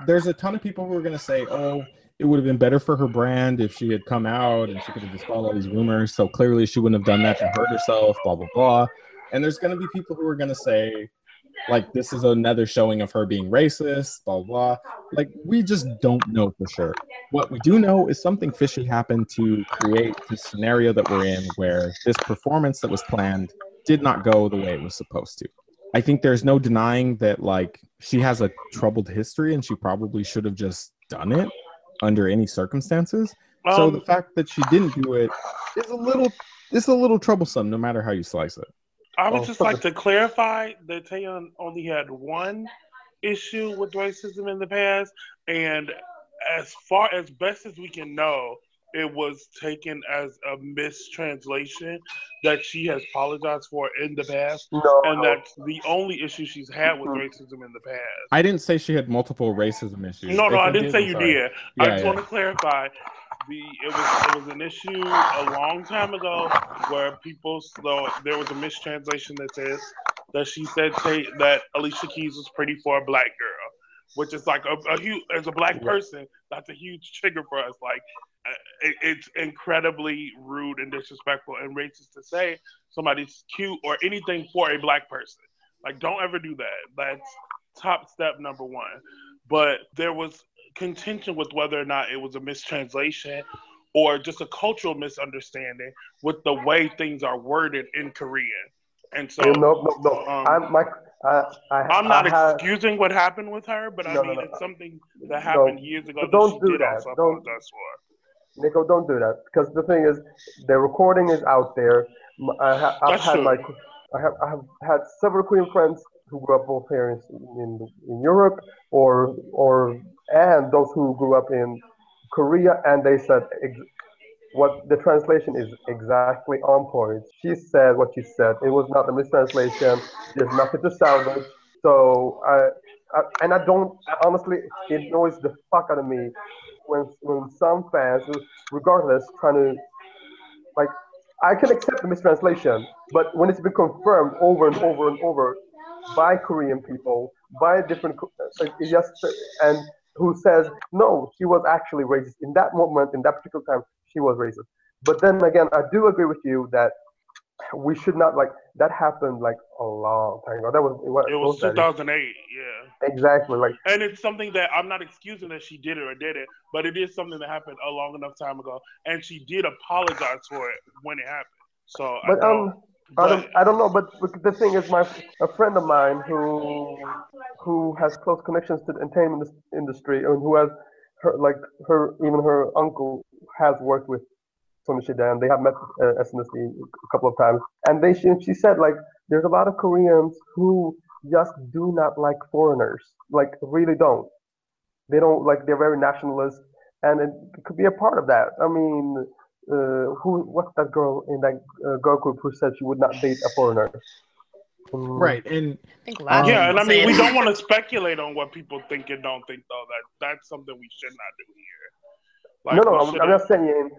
Speaker 2: there's a ton of people who are going to say, "Oh, it would have been better for her brand if she had come out and she could have dispelled all these rumors." So clearly, she wouldn't have done that to hurt herself. Blah blah blah. And there's going to be people who are going to say, like, this is another showing of her being racist. Blah blah. Like, we just don't know for sure. What we do know is something fishy happened to create the scenario that we're in, where this performance that was planned did not go the way it was supposed to. I think there's no denying that like she has a troubled history and she probably should have just done it under any circumstances. so
Speaker 6: Um,
Speaker 2: the fact that she didn't do it is a little it's a little troublesome no matter how you slice it.
Speaker 6: I would
Speaker 4: Oh,
Speaker 6: just like to clarify that Taeyeon only had one issue with racism in the past, and as far as best as we can know, it was taken as a mistranslation that she has apologized for in the past,
Speaker 4: No,
Speaker 6: and
Speaker 4: no.
Speaker 6: that's the only issue she's had with
Speaker 4: Mhm.
Speaker 6: racism in the past.
Speaker 2: I didn't say she had multiple racism issues.
Speaker 6: No, no,
Speaker 2: If
Speaker 6: I didn't say
Speaker 2: I'm
Speaker 6: you
Speaker 2: sorry.
Speaker 6: did.
Speaker 2: Yeah,
Speaker 6: I just
Speaker 2: yeah.
Speaker 6: want to clarify. The it was it was an issue a long time ago where people so there was a mistranslation that says that she said say, that Alicia Keys was pretty for a black girl, which is like a, a huge as a black person that's a huge trigger for us. Like it, it's incredibly rude and disrespectful and racist to say somebody's cute or anything for a black person. Like don't ever do that. That's top step number one. But there was contention with whether or not it was a mistranslation or just a cultural misunderstanding with the way things are worded in Korean. And so
Speaker 4: no, no, no.
Speaker 6: um,
Speaker 4: I'm my. I, I,
Speaker 6: I'm not
Speaker 4: I have,
Speaker 6: excusing what happened with her, but I
Speaker 4: No, no,
Speaker 6: mean
Speaker 4: no.
Speaker 6: it's something that happened years ago
Speaker 4: don't
Speaker 6: she
Speaker 4: do
Speaker 6: did
Speaker 4: that. Don't-
Speaker 6: apologize for.
Speaker 4: Nico, don't do that because the thing is, the recording is out there. I ha- I've
Speaker 6: That's
Speaker 4: had
Speaker 6: true.
Speaker 4: my, I have, I have had several Korean friends who grew up both here in, in, in Europe or or and those who grew up in Korea, and they said ex- what the translation is exactly on point. She said what she said. It was not a mistranslation. There's nothing to salvage. So I, I and I don't honestly, it annoys the fuck out of me when when some fans, regardless, trying to like, I can accept the mistranslation, but when it's been confirmed over and over and over by Korean people, by different, like, uh, uh, just and who says no, she was actually racist in that moment, in that particular time, she was racist. But then again, I do agree with you that we should not like that happened like a long time ago. That was what
Speaker 6: It was
Speaker 4: what that?
Speaker 6: 2008, yeah.
Speaker 4: exactly like
Speaker 6: And it's something that I'm not excusing that she did it or did it, but it is something that happened a long enough time ago, and she did apologize for it when it happened. So, I
Speaker 4: But
Speaker 6: don't,
Speaker 4: um, I don't, I don't know. But, but the thing is, my a friend of mine who who has close connections to the entertainment industry and who has her like her even her uncle has worked with Sonyeo Sidae and they have met uh, SNSD a couple of times. And they she, she said like there's a lot of Koreans who just do not like foreigners, like really don't. They don't like they're very nationalist, and it could be a part of that. I mean uh, who what's that girl in that uh, girl group who said she would not date a foreigner? Mm,
Speaker 2: Right, and
Speaker 3: I think a lot of
Speaker 6: yeah, and I mean, we don't want to speculate on what people think and don't think, though. That that's something we should not do here. Like,
Speaker 4: no, no, I'm, I'm
Speaker 6: shouldn't-
Speaker 4: saying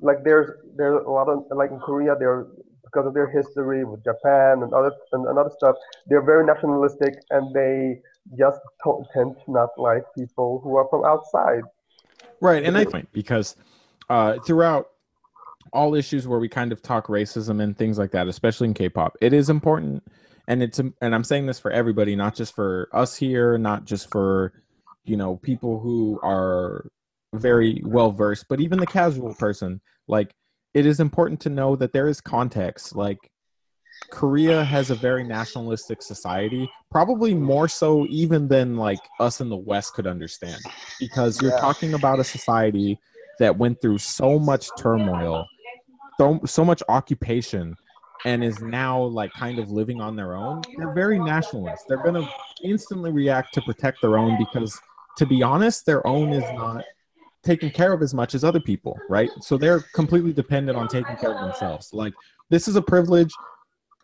Speaker 4: like there's there's a lot of like in Korea there because of their history with Japan and other and, and other stuff they're very nationalistic and they just don't, tend to not like people who are from outside.
Speaker 2: Right, and I think because uh, throughout all issues where we kind of talk racism and things like that, especially in K-pop, it is important, and it's and I'm saying this for everybody, not just for us here, not just for you know people who are very well versed, but even the casual person. Like, it is important to know that there is context. Like, Korea has a very nationalistic society, probably more so even than like us in the West could understand because you're
Speaker 4: Yeah.
Speaker 2: talking about a society that went through so much turmoil, so, so much occupation, and is now like kind of living on their own. They're very nationalist. They're going to instantly react to protect their own because, to be honest, their own is not taken care of as much as other people, right? So they're completely dependent on taking care of themselves. Like, this is a privilege,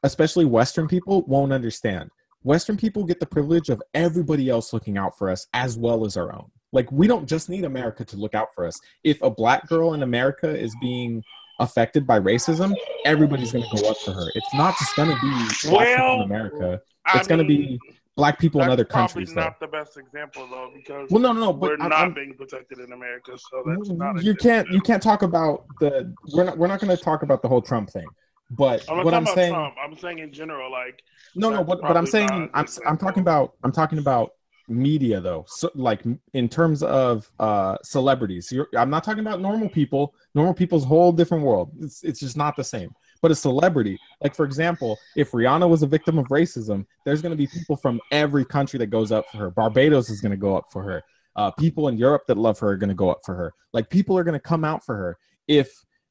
Speaker 2: especially Western people won't understand. Western people get the privilege of everybody else looking out for us as well as our own. Like we don't just need America to look out for us. If a black girl in America is being affected by racism, everybody's going to go up for her. It's not just going to be
Speaker 6: Well,
Speaker 2: in America.
Speaker 6: I
Speaker 2: It's going to be black people in
Speaker 6: that's
Speaker 2: other
Speaker 6: probably
Speaker 2: countries though.
Speaker 6: not the best example though, because
Speaker 2: Well, no, no, no.
Speaker 6: we're not
Speaker 2: I'm-
Speaker 6: being protected in America, so that's not.
Speaker 2: you can't you can't talk about the we're not we're not going to talk about the whole Trump thing. But
Speaker 6: I'm
Speaker 2: what I'm saying
Speaker 6: Trump. I'm saying in general, like
Speaker 2: No, no, but, but I'm saying I'm
Speaker 6: good
Speaker 2: I'm talking about I'm talking about media though. So like in terms of uh celebrities. You're, I'm not talking about normal people. Normal people's whole different world. It's it's just not the same. But a celebrity, like for example, if Rihanna was a victim of racism, there's going to be people from every country that goes up for her. Barbados is going to go up for her. Uh, people in Europe that love her are going to go up for her. Like people are going to come out for her if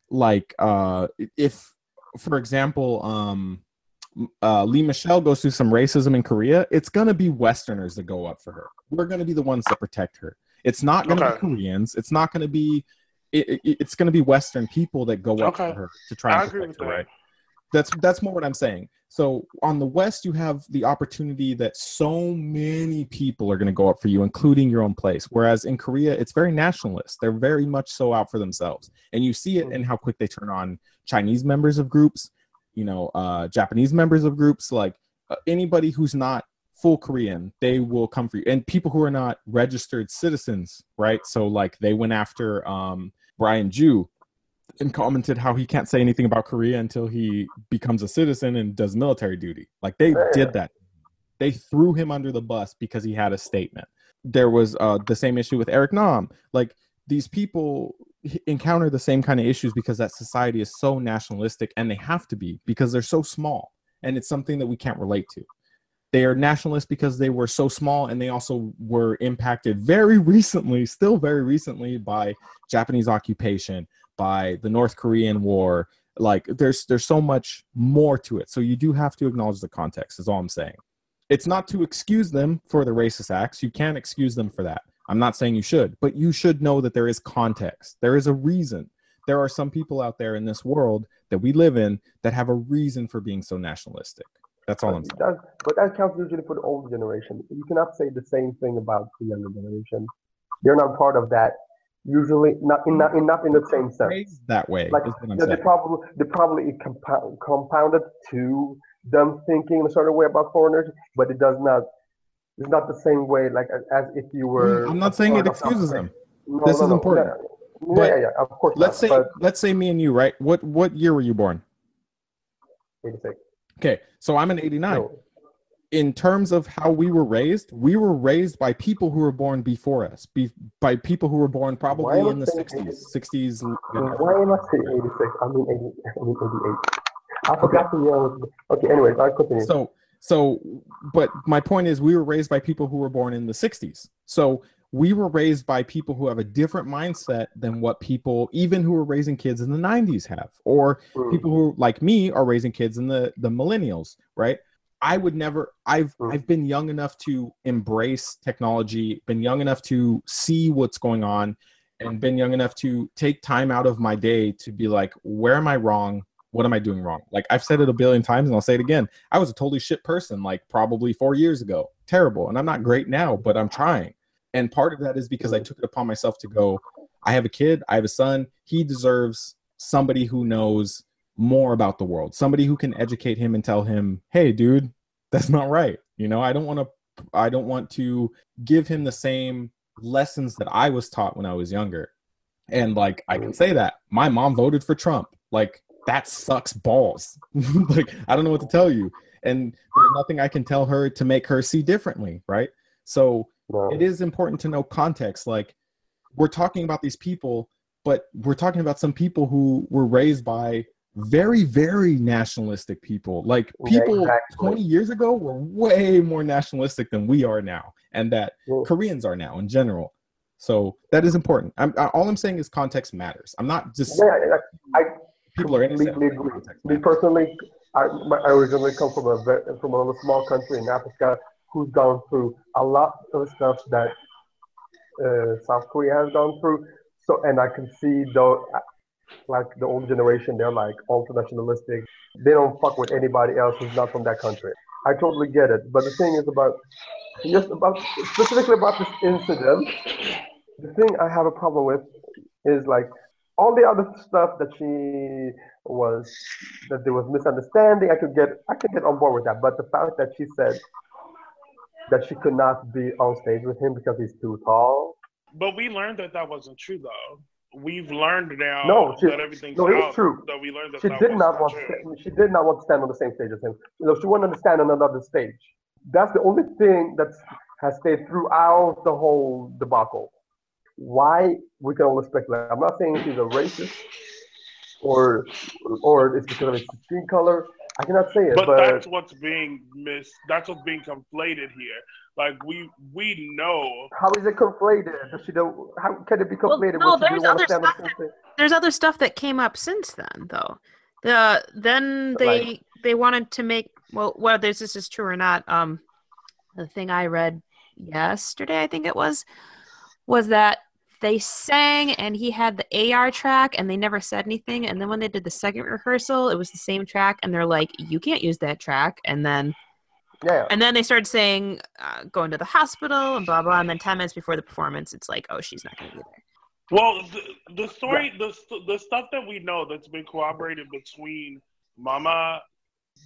Speaker 2: like uh if for example um uh, Lee Michelle goes through some racism in Korea, it's gonna be Westerners that go up for her. We're gonna be the ones that protect her. It's not gonna
Speaker 6: Okay.
Speaker 2: be Koreans. It's not gonna be it, it- it's going to be Western people that go up
Speaker 6: Okay.
Speaker 2: to her to try and protect her,
Speaker 6: that.
Speaker 2: right? That's that's more what I'm saying. So on the West, you have the opportunity that so many people are going to go up for you, including your own place. Whereas in Korea, it's very nationalist. They're very much so out for themselves, and you see it in how quick they turn on Chinese members of groups, you know, uh, Japanese members of groups, like uh, anybody who's not full Korean, they will come for you. And people who are not registered citizens, right? So like they went after um, Brian Jew and commented how he can't say anything about Korea until he becomes a citizen and does military duty. Like they did that. They threw him under the bus because he had a statement. There was uh, the same issue with Eric Nam. Like these people encounter the same kind of issues because that society is so nationalistic and they have to be because they're so small and it's something that we can't relate to. They are nationalist because they were so small and they also were impacted very recently, still very recently, by Japanese occupation, by the North Korean War. Like there's there's so much more to it. So you do have to acknowledge the context, is all I'm saying. It's not to excuse them for the racist acts. You can't excuse them for that. I'm not saying you should, but you should know that there is context. There is a reason. There are some people out there in this world that we live in that have a reason for being so nationalistic. That's all I'm saying.
Speaker 4: That, but that counts usually for the old generation. You cannot say the same thing about the younger generation. They're not part of that. Usually, not in not, in, not in the same sense.
Speaker 2: Raised that way.
Speaker 4: Like
Speaker 2: is what I'm
Speaker 4: the, the problem, the problem is compound, compounded to them thinking a certain way about foreigners, but it does not. It's not the same way, like as, if you were.
Speaker 2: Mm, I'm not saying it excuses them.
Speaker 4: No,
Speaker 2: This
Speaker 4: no,
Speaker 2: is
Speaker 4: no,
Speaker 2: important.
Speaker 4: Yeah,
Speaker 2: But
Speaker 4: yeah, yeah, of course.
Speaker 2: Let's say
Speaker 4: not,
Speaker 2: let's say me and you, right? What what year were you born?
Speaker 4: but 86.
Speaker 2: Okay, so I'm an 89.
Speaker 4: No,
Speaker 2: In terms of how we were raised, we were raised by people who were born before us, be, by people who were born probably
Speaker 4: Why
Speaker 2: in the
Speaker 4: saying
Speaker 2: 60s, 60s.
Speaker 4: Why am I saying 86? I mean 80. I mean 88. I forgot the year. Okay, anyways, I'll continue.
Speaker 2: So so but my point is we were raised by people who were born in the 60s. So we were raised by people who have a different mindset than what people even who were raising kids in the 90s have or
Speaker 4: Mm.
Speaker 2: people who like me are raising kids in the the millennials right? I would never i've
Speaker 4: Mm.
Speaker 2: i've been young enough to embrace technology been young enough to see what's going on and been young enough to take time out of my day to be like where am i wrong? What am i doing wrong? Like i've said it a billion times and i'll say it again. I was a totally shit person like probably four years ago. Terrible. And i'm not great now but i'm trying and part of that is because i took it upon myself to go i have a kid i have a son he deserves somebody who knows more about the world somebody who can educate him and tell him hey dude that's not right you know i don't want to i don't want to give him the same lessons that i was taught when i was younger. And like i can say that. My mom voted for trump. Like that sucks balls. Like i don't know what to tell you. And there's nothing i can tell her to make her see differently right? So
Speaker 4: No.
Speaker 2: it is important to know context. Like we're talking about these people but we're talking about some people who were raised by very very nationalistic people. Like
Speaker 4: Yeah,
Speaker 2: people
Speaker 4: exactly.
Speaker 2: 20 years ago were way more nationalistic than we are now and that
Speaker 4: Well-
Speaker 2: koreans are now in general. So that is important. I'm, I, all i'm saying is context matters. I'm not just
Speaker 4: Yeah, yeah, I
Speaker 2: people are innocent. but
Speaker 4: Me personally, I, my- I originally come from a from a little small country in Africa who's gone through a lot of stuff that uh, South Korea has gone through. So, and I can see though, like the old generation, they're like ultra nationalistic. They don't fuck with anybody else who's not from that country. I totally get it. But the thing is about just about specifically about this incident. The thing I have a problem with is like all the other stuff that she was that there was misunderstanding. I could get I could get on board with that. But the fact that she said that she could not be on stage with him because he's too tall.
Speaker 6: But we learned that that wasn't true, though. We've learned now
Speaker 4: No, she-
Speaker 6: that everything's
Speaker 4: no, it's true.
Speaker 6: So we learned that
Speaker 4: She
Speaker 6: that
Speaker 4: did not want
Speaker 6: true.
Speaker 4: to, she did not want to stand on the same stage as him. You know, she wanted to stand on another stage. That's the only thing that has stayed throughout the whole debacle. Why we can only speculate. I'm not saying she's a racist or or it's because of his skin color. I cannot say it,
Speaker 6: But,
Speaker 4: but,
Speaker 6: that's what's being mis. That's what's being conflated here. Like we we know.
Speaker 4: how is it conflated? Does she don't, how can it be
Speaker 3: Well,
Speaker 4: conflated
Speaker 3: no, there's other
Speaker 4: to stand on
Speaker 3: stuff
Speaker 4: the same stage?
Speaker 3: There's other stuff that came up since then, though. The then they
Speaker 4: Like-
Speaker 3: they wanted to make well whether this is true or not. Um, the thing I read yesterday, I think it was, was that they sang and he had the AR track and they never said anything. And then when they did the second rehearsal, it was the same track and they're like, you can't use that track. And then
Speaker 7: Yeah.
Speaker 3: and then they started saying uh, going to the hospital and blah blah. And then ten minutes before the performance, it's like, oh, she's not going to be there.
Speaker 6: Well, the, the story, the the stuff that we know that's been corroborated between MAMA,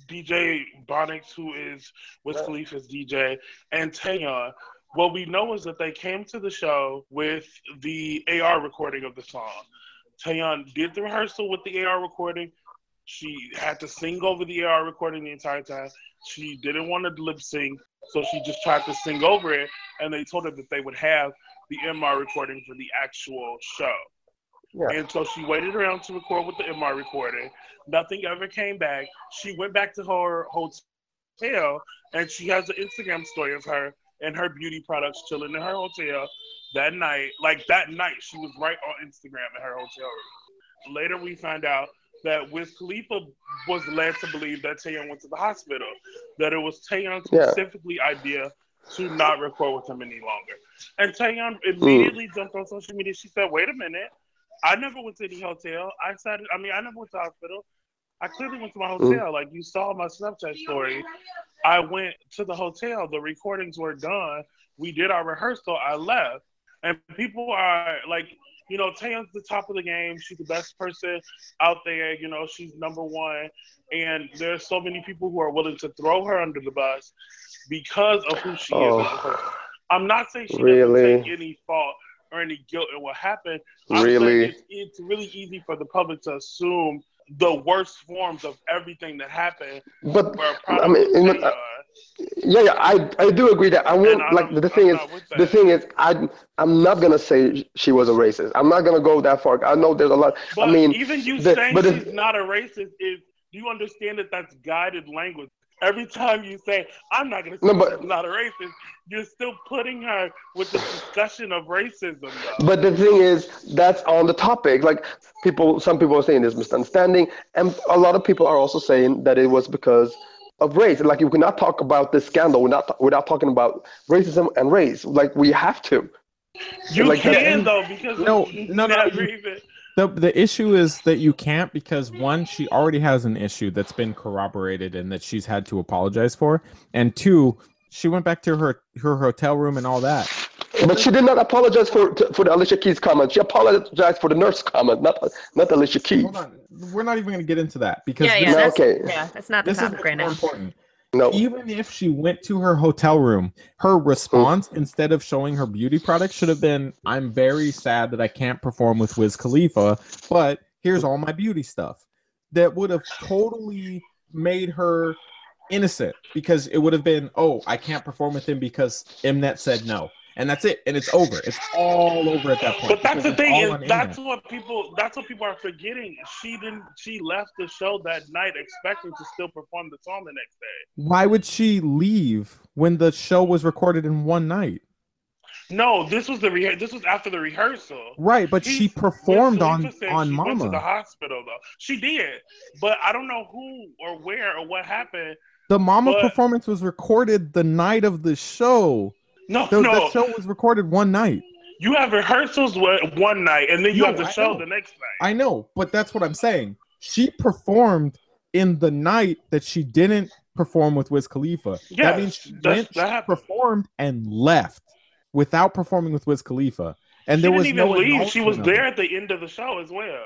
Speaker 6: DJ Bonics, who is Wiz
Speaker 7: Yeah.
Speaker 6: Khalifa's DJ, and Taeyeon. What we know is that they came to the show with the AR recording of the song. Taeyeon did the rehearsal with the AR recording. She had to sing over the AR recording the entire time. She didn't want to lip sync, so she just tried to sing over it. And they told her that they would have the MR recording for the actual show.
Speaker 7: Yeah.
Speaker 6: And so she waited around to record with the MR recording. Nothing ever came back. She went back to her hotel and she has an Instagram story of her and her beauty products chilling in her hotel that night. Like that night, she was right on Instagram in her hotel room. Later, we find out that Wiz Khalifa was led to believe that Taeyeon went to the hospital, that it was Taeyeon's
Speaker 7: Yeah.
Speaker 6: specifically idea to not record with him any longer. And Taeyeon hmm. immediately jumped on social media. She said, "Wait a minute, I never went to any hotel. I said, I mean, I never went to the hospital. I clearly went to my hmm. hotel. Like you saw my Snapchat story. I went to the hotel. The recordings were done. We did our rehearsal. I left, and people are like." You know, Taeyeon's the top of the game. She's the best person out there. You know, she's number one. And there's so many people who are willing to throw her under the bus because of who she is. as a oh, person.
Speaker 7: Oh,
Speaker 6: I'm not saying she
Speaker 7: Really?
Speaker 6: doesn't take any fault or any guilt in what happened. I'm
Speaker 7: really?
Speaker 6: it's, it's really easy for the public to assume the worst forms of everything that happened
Speaker 7: But I mean,
Speaker 6: of
Speaker 7: in-
Speaker 6: uh, uh,
Speaker 7: yeah, yeah, I I do agree that I won't like the thing
Speaker 6: I'm
Speaker 7: is the thing is I I'm not gonna say she was a racist. I'm not gonna go that far. I know there's a lot.
Speaker 6: But
Speaker 7: I mean,
Speaker 6: even you
Speaker 7: the-
Speaker 6: saying
Speaker 7: if-
Speaker 6: she's not a racist is do you understand that that's guided language? Every time you say I'm not going to say
Speaker 7: No, but-
Speaker 6: she's not a racist, you're still putting her with the discussion of racism. Though.
Speaker 7: But the thing is, that's on the topic. Like people, some people are saying there's misunderstanding, and a lot of people are also saying that it was because of race. Like you cannot talk about this scandal without without talking about racism and race. Like we have to.
Speaker 6: You
Speaker 7: like that-
Speaker 6: can though because
Speaker 2: No, no, no,
Speaker 6: never
Speaker 2: you-
Speaker 6: even-
Speaker 2: The the issue is that you can't because one, she already has an issue that's been corroborated and that she's had to apologize for, and two, she went back to her her hotel room and all that.
Speaker 7: But she did not apologize for for the Alicia Keys comment. She apologized for the nurse comment, not not Alicia Keys.
Speaker 2: Hold on, we're not even going to get into that because
Speaker 3: Yeah, yeah,
Speaker 7: No,
Speaker 3: that's,
Speaker 7: okay.
Speaker 3: yeah, that's not the
Speaker 2: this is
Speaker 3: topic
Speaker 2: what's
Speaker 3: right
Speaker 2: more
Speaker 3: now.
Speaker 2: important.
Speaker 7: No.
Speaker 2: Even if she went to her hotel room, her response instead of showing her beauty products should have been, "I'm very sad that I can't perform with Wiz Khalifa, but here's all my beauty stuff." That would have totally made her innocent because it would have been, "Oh, I can't perform with him because Mnet said no." And that's it, and it's over. It's all over at that point.
Speaker 6: But that's the thing is that's
Speaker 2: Mnet.
Speaker 6: what people that's what people are forgetting. She didn't she left the show that night expecting to still perform the song the next day.
Speaker 2: Why would she leave when the show was recorded in one night?
Speaker 6: No, this was the rehe- this was after the rehearsal.
Speaker 2: Right, but
Speaker 6: He-
Speaker 2: she performed
Speaker 6: Wiz
Speaker 2: on on
Speaker 6: she Went to the hospital though. She did, but I don't know who or where or what happened.
Speaker 2: The MAMA
Speaker 6: but-
Speaker 2: performance was recorded the night of the show.
Speaker 6: No,
Speaker 2: The,
Speaker 6: no,
Speaker 2: the show was recorded one night.
Speaker 6: you have rehearsals one night and then you
Speaker 2: No,
Speaker 6: have the
Speaker 2: I
Speaker 6: show
Speaker 2: know.
Speaker 6: the next night.
Speaker 2: I know, but that's what I'm saying. She performed in the night that she didn't perform with Wiz Khalifa.
Speaker 6: Yes,
Speaker 2: that means she went,
Speaker 6: that
Speaker 2: she performed and left without performing with Wiz Khalifa. And
Speaker 6: she
Speaker 2: there was no
Speaker 6: leave. She was there at the end of the show as well.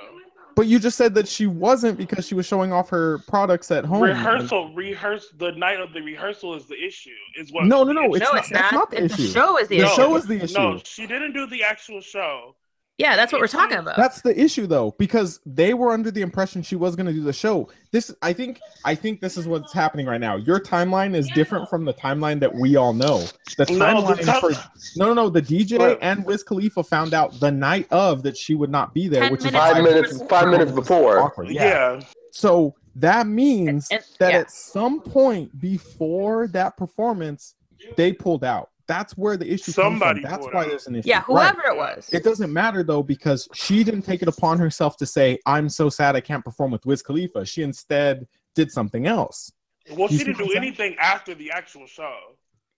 Speaker 2: But you just said that she wasn't because she was showing off her products at home.
Speaker 6: Rehearsal, rehearse the night of the rehearsal is the issue. Is what?
Speaker 2: No, no, no. It's
Speaker 3: no,
Speaker 2: not,
Speaker 3: it's
Speaker 2: that's
Speaker 3: not.
Speaker 2: not the
Speaker 3: It's
Speaker 2: issue.
Speaker 3: The show is the
Speaker 2: The
Speaker 3: issue.
Speaker 2: show is the issue.
Speaker 6: No, she didn't do the actual show.
Speaker 3: Yeah, that's what we're talking about.
Speaker 2: That's the issue though, because they were under the impression she was going to do the show. This, I think, I think this is what's happening right now. Your timeline is different from the timeline that we all know. The
Speaker 6: No, the
Speaker 2: timeline
Speaker 6: time-
Speaker 2: for no, no, no. The DJ
Speaker 6: Right.
Speaker 2: and Wiz Khalifa found out the night of that she would not be there,
Speaker 3: Ten
Speaker 2: which is
Speaker 3: minutes
Speaker 2: why
Speaker 7: Five
Speaker 3: before.
Speaker 7: minutes, five minutes before.
Speaker 2: awkward.
Speaker 6: Yeah.
Speaker 2: Yeah. So that means
Speaker 3: And-
Speaker 2: that
Speaker 3: yeah.
Speaker 2: at some point before that performance, they pulled out. That's where the issue
Speaker 6: Somebody
Speaker 2: comes from. That's why there's an issue.
Speaker 3: yeah,
Speaker 2: Right.
Speaker 3: whoever it was.
Speaker 2: It doesn't matter though because she didn't take it upon herself to say, "I'm so sad I can't perform with Wiz Khalifa." She instead did something else.
Speaker 6: Well,
Speaker 2: You
Speaker 6: she didn't do
Speaker 2: saying?
Speaker 6: anything after the actual show.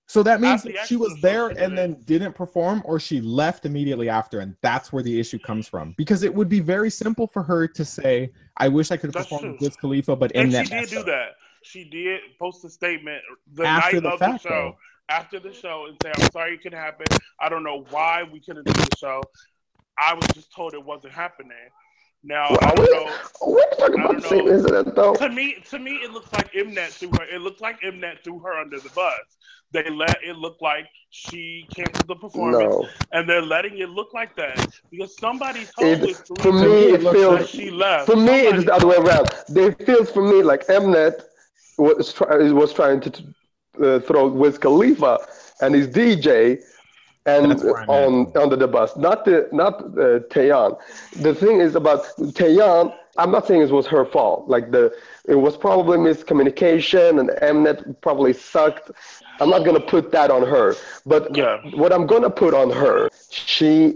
Speaker 2: So that means that she was there and then
Speaker 6: did.
Speaker 2: didn't perform, or she left immediately after, and that's where the issue comes from. Because it would be very simple for her to say, "I wish I could have
Speaker 6: That's
Speaker 2: performed with
Speaker 6: true.
Speaker 2: Wiz Khalifa, but
Speaker 6: And
Speaker 2: Mnet
Speaker 6: she did do
Speaker 2: up."
Speaker 6: that. She did post a statement the
Speaker 2: After
Speaker 6: night
Speaker 2: the
Speaker 6: of
Speaker 2: fact,
Speaker 6: the show. After the show, and say, "I'm sorry it couldn't happen. I don't know why we couldn't do the show. I was just told it wasn't happening." Now
Speaker 4: Well,
Speaker 6: I
Speaker 4: are
Speaker 6: don't
Speaker 4: we,
Speaker 6: know.
Speaker 4: we're talking
Speaker 6: I
Speaker 4: about the same incident, though.
Speaker 6: To me, to me, it looks like Mnet threw her. It looked like Mnet threw her under the bus. They let it look like she canceled the performance,
Speaker 4: No.
Speaker 6: and they're letting it look like that because somebody told
Speaker 4: It, for me, it
Speaker 2: looks
Speaker 4: feels
Speaker 6: she left.
Speaker 4: For me,
Speaker 6: Somebody-
Speaker 4: it's the other way around. It feels for me like Mnet was, try, was trying to uh, throw Wiz Khalifa and his DJ and
Speaker 2: That's where I'm
Speaker 4: on
Speaker 2: at.
Speaker 4: under the bus, not the not uh, Taeyeon. The thing is about Taeyeon. I'm not saying it was her fault. Like the it was probably miscommunication and Mnet probably sucked. I'm not gonna put that on her. But
Speaker 6: Yeah.
Speaker 4: what I'm gonna put on her, she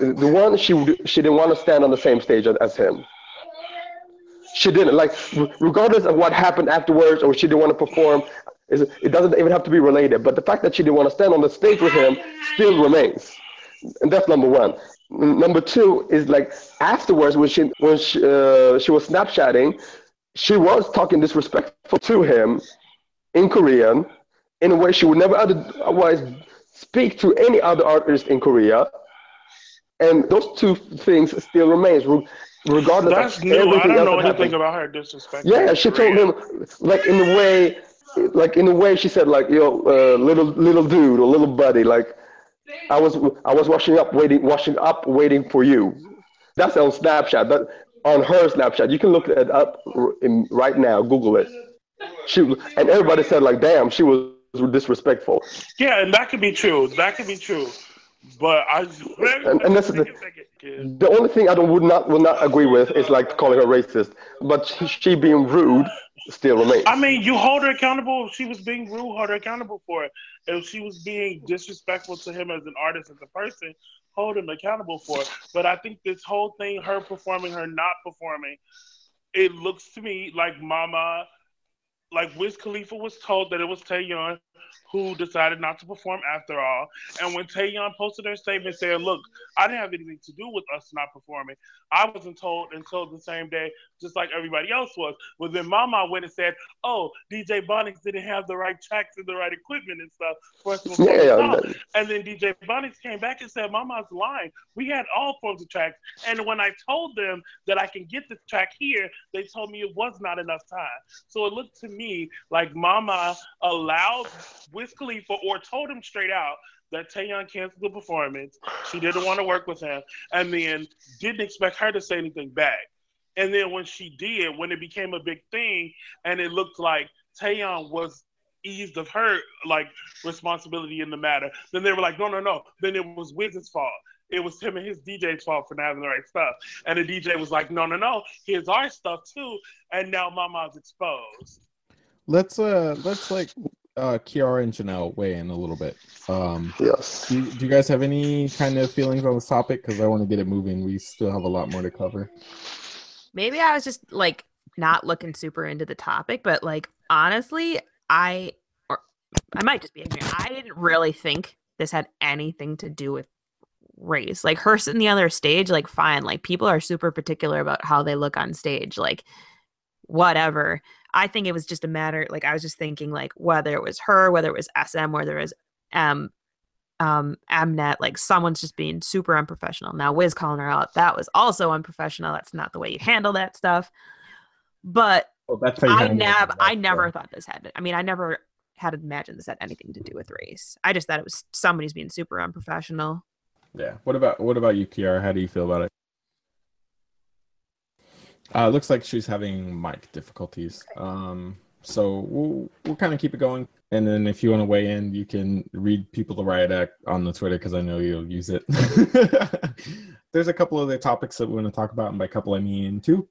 Speaker 4: the one she she didn't want to stand on the same stage as him. She didn't like, regardless of what happened afterwards, or she didn't want to perform. It doesn't even have to be related. But the fact that she didn't want to stand on the stage with him still remains, and that's number one. Number two is like afterwards when she when she, uh, she was Snapchatting, she was talking disrespectful to him in Korean in a way she would never otherwise speak to any other artist in Korea. And those two things still remains, regardless
Speaker 6: That's
Speaker 4: of
Speaker 6: new. I don't know anything
Speaker 4: happened.
Speaker 6: about her disrespect.
Speaker 4: Yeah, she told him like in a way, like in a way she said like yo, uh, little little dude or little buddy, like I was I was washing up waiting washing up waiting for you. That's on Snapchat. But on her Snapchat, you can look it up in, right now. Google it. She and everybody said like, damn, she was disrespectful.
Speaker 6: Yeah, and that could be true. That could be true. But I
Speaker 4: And- and that's the- The only thing I don't would not would not agree with is like calling her racist. But she, she being rude still remains.
Speaker 6: I mean, you hold her accountable. She was being rude, hold her accountable for it. If she was being disrespectful to him as an artist, as a person, hold him accountable for it. But I think this whole thing, her performing, her not performing, it looks to me like MAMA, like Wiz Khalifa was told that it was Taeyeon who decided not to perform after all. And when Taeyeon posted her statement saying, "Look, I didn't have anything to do with us not performing. I wasn't told until the same day, just like everybody else was." But then MAMA went and said, "Oh, DJ Bonics didn't have the right tracks and the right equipment and stuff for us to perform
Speaker 4: Yeah, yeah,
Speaker 6: And then DJ Bonics came back and said, MAMA's lying. We had all forms of tracks. And when I told them that I can get the track here, they told me it was not enough time. So it looked to me like MAMA allowed Wiz Khalifa or told him straight out that Taeyeon canceled the performance. She didn't want to work with him. And then didn't expect her to say anything back. And then when she did, when it became a big thing and it looked like Taeyeon was eased of her like responsibility in the matter. Then they were like, no, no, no. Then it was Wiz's fault. It was him and his DJ's fault for not having the right stuff. And the DJ was like, no, no, no. Here's our stuff too. And now MAMA's exposed.
Speaker 2: Let's uh let's like uh Kiara and Janelle weigh in a little bit. Um
Speaker 4: Yes.
Speaker 2: do, do you guys have any kind of feelings on this topic? Because I want to get it moving. We still have a lot more to cover.
Speaker 3: Maybe I was just like not looking super into the topic, but like honestly, I or I might just be ignorant. I didn't really think this had anything to do with race. Like her sitting the other stage, like fine. Like people are super particular about how they look on stage. Like whatever. I think it was just a matter. Like I was just thinking, like whether it was her, whether it was SM, whether it was um um Mnet, like someone's just being super unprofessional. Now Wiz calling her out, that was also unprofessional. That's not the way you handle that stuff. But
Speaker 2: Well, that's
Speaker 3: I never. I never thought this had I mean, I never had imagined this had anything to do with race. I just thought it was somebody's being super unprofessional.
Speaker 2: Yeah. What about what about you, Kiara? How do you feel about it? Uh, looks like she's having mic difficulties. Um, so we'll we'll kind of keep it going, and then if you want to weigh in, you can read people to riot act on the Twitter because I know you'll use it. There's a couple other topics that we want to talk about, and by couple I mean two.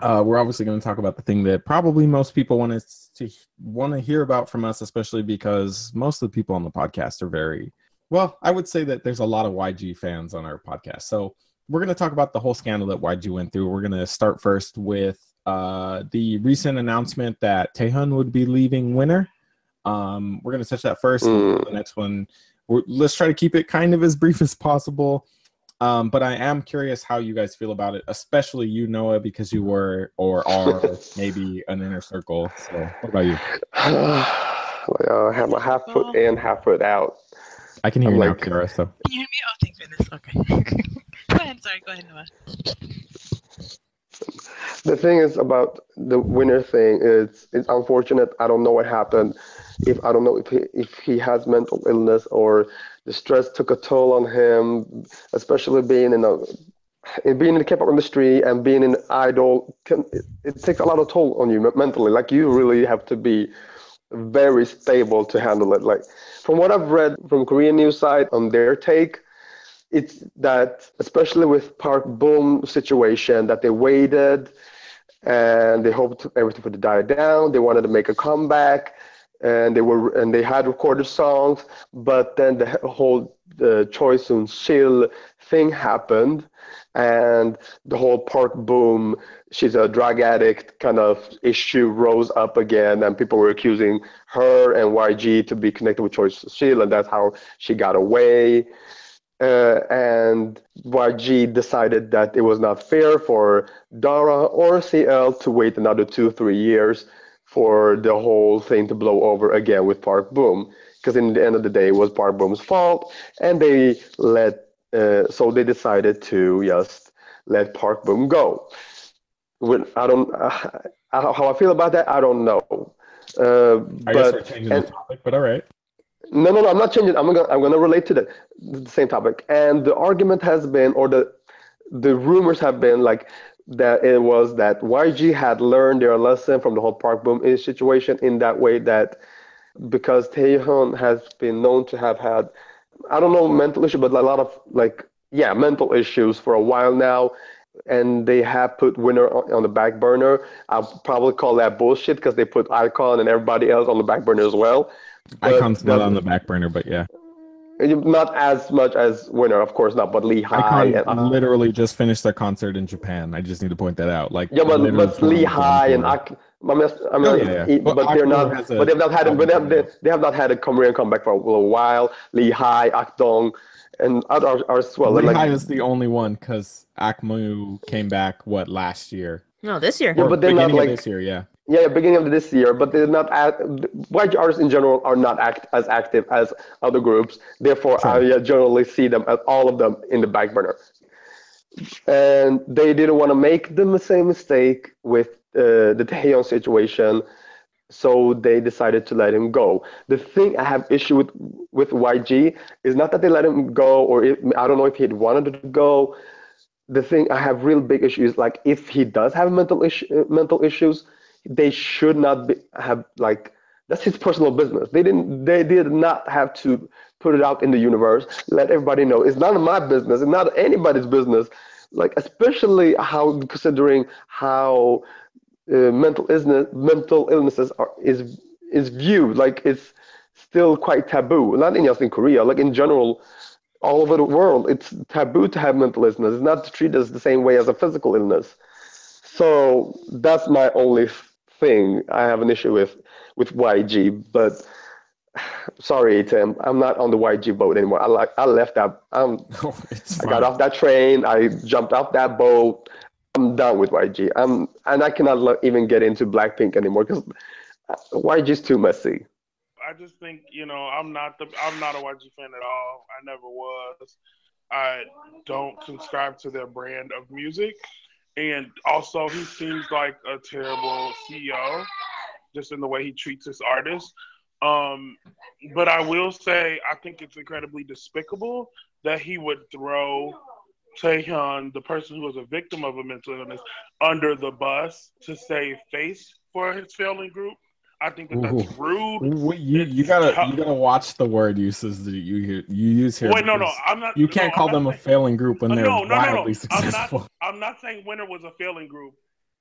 Speaker 2: Uh, we're obviously going to talk about the thing that probably most people want us to want to hear about from us, especially because most of the people on the podcast are very well. I would say that there's a lot of YG fans on our podcast, so we're going to talk about the whole scandal that YG went through. We're going to start first with uh, the recent announcement that Taehyun would be leaving Winner. Um, we're gonna touch that first.
Speaker 4: Mm.
Speaker 2: The next one, we're, let's try to keep it kind of as brief as possible. Um, but I am curious how you guys feel about it, especially you, Noah, because you were or are maybe an inner circle. So, what about you?
Speaker 4: Like, uh, I have my half foot in, half foot out.
Speaker 2: I can hear
Speaker 4: I'm
Speaker 2: you
Speaker 4: like-
Speaker 2: now, Kiara. So,
Speaker 5: Can you hear me? Oh, thank goodness. Okay. Go ahead. Sorry. Go ahead, Noah.
Speaker 4: The thing is about the winner thing is it's unfortunate. I don't know what happened. If I don't know if he, if he has mental illness or the stress took a toll on him, especially being in a in being in the K-pop industry and being an idol, can, it, it takes a lot of toll on you mentally. Like you really have to be very stable to handle it. Like from what I've read from Korean news site on their take, it's that especially with Park Boom situation that they waited and they hoped everything would die down. They wanted to make a comeback and they were and they had recorded songs, but then the whole the Choi Soon Sil thing happened and the whole Park Boom she's a drug addict kind of issue rose up again and people were accusing her and YG to be connected with Choi Soon Sil and that's how she got away uh, and YG decided that it was not fair for Dara or CL to wait another two, three years for the whole thing to blow over again with Park Boom. Because in the end of the day, it was Park Boom's fault, and they let uh, so they decided to just let Park Boom go. When, I don't uh, how I feel about that. I don't know. Uh,
Speaker 2: I guess
Speaker 4: but
Speaker 2: we're changing
Speaker 4: and-
Speaker 2: the topic, but all right.
Speaker 4: No, no, no. I'm not changing. I'm gonna I'm gonna relate to the, the same topic. And the argument has been, or the the rumors have been like that it was that YG had learned their lesson from the whole Park Boom situation in that way that because Taehyun has been known to have had I don't know mental issue, but a lot of like yeah mental issues for a while now. And they have put Winner on the back burner. I'll probably call that bullshit because they put iKON and everybody else on the back burner as well. But
Speaker 2: iKON's not
Speaker 4: the-
Speaker 2: on the back burner, but yeah.
Speaker 4: not as much as Winner, of course not, but Lee Hi.
Speaker 2: iKON
Speaker 4: and, uh,
Speaker 2: literally just finished their concert in Japan. I just need to point that out. Like
Speaker 4: yeah, but, but Lee
Speaker 2: from
Speaker 4: and Ak- I mean, I mean,
Speaker 2: Oh, yeah, yeah.
Speaker 4: but,
Speaker 2: But
Speaker 4: they're not.
Speaker 2: a
Speaker 4: But they've not had. But they have, they, they have not had a Korean comeback for a little while. Lee Hi, Akdong, and others are as well.
Speaker 2: Lee
Speaker 4: like,
Speaker 2: is the only one because Akmu came back what last year?
Speaker 3: No, this year.
Speaker 4: Yeah, but they're not
Speaker 2: beginning
Speaker 4: like-
Speaker 2: this year. Yeah,
Speaker 4: Yeah, beginning of this year, but they're not act, white artists in general are not act as active as other groups. Therefore,
Speaker 2: Sure.
Speaker 4: I uh, generally see them as all of them in the back burner. And they didn't want to make the same mistake with uh, the Taehyun situation, so they decided to let him go. The thing I have issue with with YG is not that they let him go, or if, I don't know if he'd wanted to go. The thing I have real big issues like if he does have mental issue, uh, mental issues, they should not be, have like that's his personal business. They didn't they did not have to put it out in the universe. Let everybody know. It's none of my business. It's not anybody's business. Like especially how considering how uh, mental illness mental illnesses are is is viewed like it's still quite taboo. Not in just in Korea, like in general, all over the world, it's taboo to have mental illness. It's not treated as the same way as a physical illness. So that's my only thing I have an issue with with YG. But sorry, Tim, I'm not on the YG boat anymore. I like I left that. Um,
Speaker 2: it's
Speaker 4: I got off that train. I jumped off that boat. I'm done with YG. I'm and I cannot lo- even get into Blackpink anymore because YG's too messy.
Speaker 6: I just think you know I'm not the I'm not a YG fan at all. I never was. I don't subscribe to their brand of music, and also he seems like a terrible CEO, just in the way he treats his artists. Um, but I will say I think it's incredibly despicable that he would throw Taehyun, the person who was a victim of a mental illness, under the bus to save face for his failing group. I think that that's
Speaker 2: Ooh.
Speaker 6: rude.
Speaker 2: Wait, you you gotta
Speaker 6: tough.
Speaker 2: you gotta watch the word uses that you hear you use here.
Speaker 6: Wait, no, no, I'm not.
Speaker 2: You can't
Speaker 6: I'm
Speaker 2: call them a failing group when
Speaker 6: Uh,
Speaker 2: they're
Speaker 6: no, no, no, no.
Speaker 2: wildly
Speaker 6: I'm
Speaker 2: successful.
Speaker 6: not. I'm not saying Winner was a failing group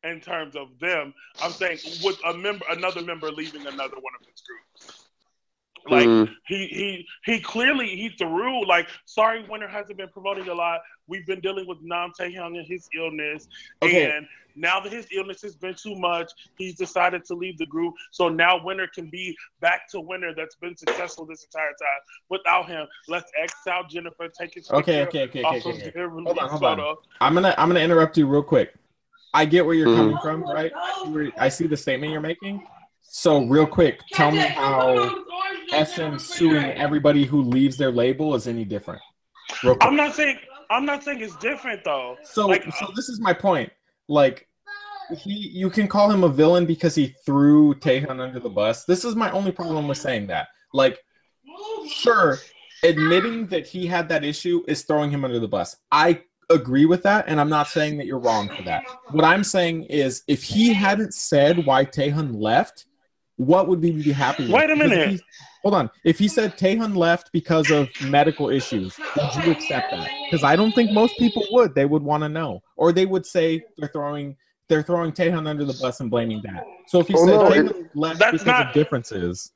Speaker 6: in terms of them. I'm saying with a member, another member leaving another one of his groups. Like
Speaker 4: Mm.
Speaker 6: he he he clearly he threw like sorry Winner hasn't been promoting a lot. We've been dealing with Nam Taehyun and his illness.
Speaker 2: Okay.
Speaker 6: And now that his illness has been too much, he's decided to leave the group. So now Winner can be back to Winner that's been successful this entire time. Without him, let's out Jennifer, take his
Speaker 2: Okay,
Speaker 6: picture
Speaker 2: okay, okay, okay, okay. Hold on, hold on.
Speaker 6: photo.
Speaker 2: I'm gonna I'm gonna interrupt you real quick. I get where you're
Speaker 4: Mhm.
Speaker 2: coming from, right? I see the statement you're making. So real quick, tell me how SM suing everybody who leaves their label is any different. Real quick.
Speaker 6: I'm not saying I'm not saying it's different though.
Speaker 2: So
Speaker 6: like-
Speaker 2: so uh, this is my point. Like he you can call him a villain because he threw Taehyun under the bus. This is my only problem with saying that. Like sure, admitting that he had that issue is throwing him under the bus. I agree with that, and I'm not saying that you're wrong for that. What I'm saying is, if he hadn't said why Taehyun left, what would we be happy with?
Speaker 6: Wait a minute.
Speaker 2: he- hold on. If he said Taehyun left because of medical issues, would you accept that? Because I don't think most people would. They would want to know, or they would say they're throwing they're throwing Taehyun under the bus and blaming that. So if he
Speaker 4: Oh,
Speaker 2: said
Speaker 4: no,
Speaker 2: Taehyun left
Speaker 6: that's
Speaker 2: because
Speaker 6: not-
Speaker 2: of differences,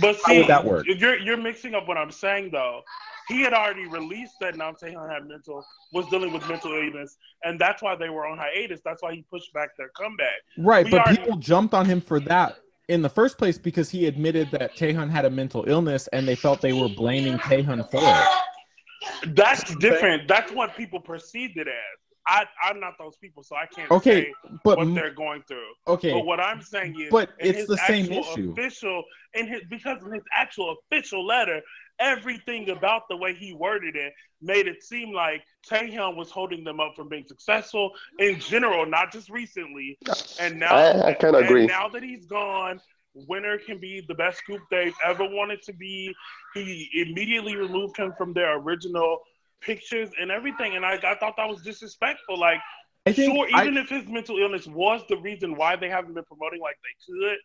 Speaker 6: But
Speaker 2: How would that work?
Speaker 6: You're you're mixing up what I'm saying though. He had already released that Nam Taehyun had mental was dealing with mental illness, and that's why they were on hiatus. That's why he pushed back their comeback.
Speaker 2: Right,
Speaker 6: We
Speaker 2: but
Speaker 6: already-
Speaker 2: people jumped on him for that in the first place because he admitted that Taehyun had a mental illness and they felt they were blaming Taehyun for it.
Speaker 6: That's different. That's what people perceived it as. I I'm not those people, so I can't
Speaker 2: Okay,
Speaker 6: say
Speaker 2: but
Speaker 6: what they're going through.
Speaker 2: okay,
Speaker 6: But what I'm saying is,
Speaker 2: But it's the same issue.
Speaker 6: Official in his because in his actual official letter, everything about the way he worded it made it seem like Taehyun was holding them up from being successful in general, not just recently. And now,
Speaker 4: I- I kinda agree.
Speaker 6: Now that he's gone, Winner can be the best group they've ever wanted to be. He immediately removed him from their original pictures and everything, and I, I thought that was disrespectful. Like
Speaker 2: I think
Speaker 6: sure,
Speaker 2: I-
Speaker 6: even if his mental illness was the reason why they haven't been promoting like they could,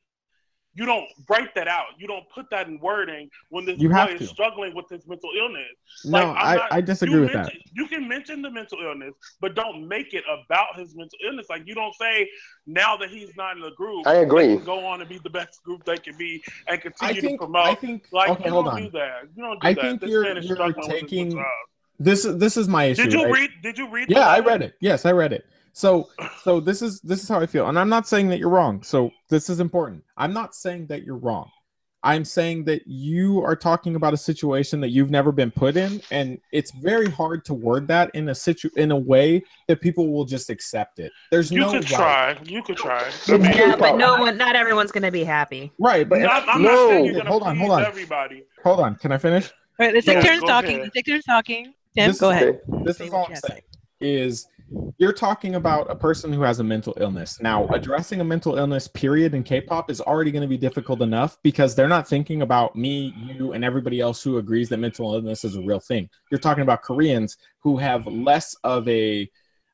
Speaker 6: you don't write that out. You don't put that in wording when this
Speaker 2: You
Speaker 6: boy
Speaker 2: have
Speaker 6: is struggling with his mental illness.
Speaker 2: no,
Speaker 6: Like, I'm not-
Speaker 2: I disagree
Speaker 6: you
Speaker 2: with that.
Speaker 6: You can mention the mental illness, but don't make it about his mental illness. Like you don't say now that he's not in the group,
Speaker 4: I agree.
Speaker 6: can go on and be the best group they can be and
Speaker 2: I
Speaker 6: continue
Speaker 2: think
Speaker 6: to promote.
Speaker 2: I think
Speaker 6: like
Speaker 2: okay,
Speaker 6: you
Speaker 2: hold
Speaker 6: don't
Speaker 2: on.
Speaker 6: do that. You don't do
Speaker 2: I
Speaker 6: that.
Speaker 2: think
Speaker 6: this
Speaker 2: you're-
Speaker 6: man is
Speaker 2: you're
Speaker 6: struggling with
Speaker 2: taking- This is this is my issue.
Speaker 6: Did you
Speaker 2: right?
Speaker 6: read? Did you read? the
Speaker 2: Yeah, I read it. Yes, I read it. So so this is this is how I feel. And I'm not saying that you're wrong. So this is important. I'm not saying that you're wrong. I'm saying that you are talking about a situation that you've never been put in and it's very hard to word that in a situ in a way that people will just accept it. There's
Speaker 6: You
Speaker 2: no
Speaker 6: could
Speaker 2: right.
Speaker 6: try. You could try. I
Speaker 4: But
Speaker 6: mean,
Speaker 3: Yeah, but
Speaker 4: K-pop.
Speaker 3: no one, not everyone's gonna be happy.
Speaker 2: Right, but
Speaker 6: not, I'm
Speaker 4: No.
Speaker 6: not saying you're
Speaker 2: Hold on, hold on.
Speaker 6: everybody.
Speaker 2: hold on, can I finish?
Speaker 5: All right, let's take
Speaker 6: Yeah,
Speaker 5: turns talking.
Speaker 6: ahead.
Speaker 5: Let's take turns talking. Tim,
Speaker 2: This
Speaker 5: go
Speaker 2: is-
Speaker 5: ahead.
Speaker 2: This is all I'm saying is you're talking about a person who has a mental illness. Now, addressing a mental illness period in K-pop is already going to be difficult enough because they're not thinking about me, you, and everybody else who agrees that mental illness is a real thing. You're talking about Koreans who have less of a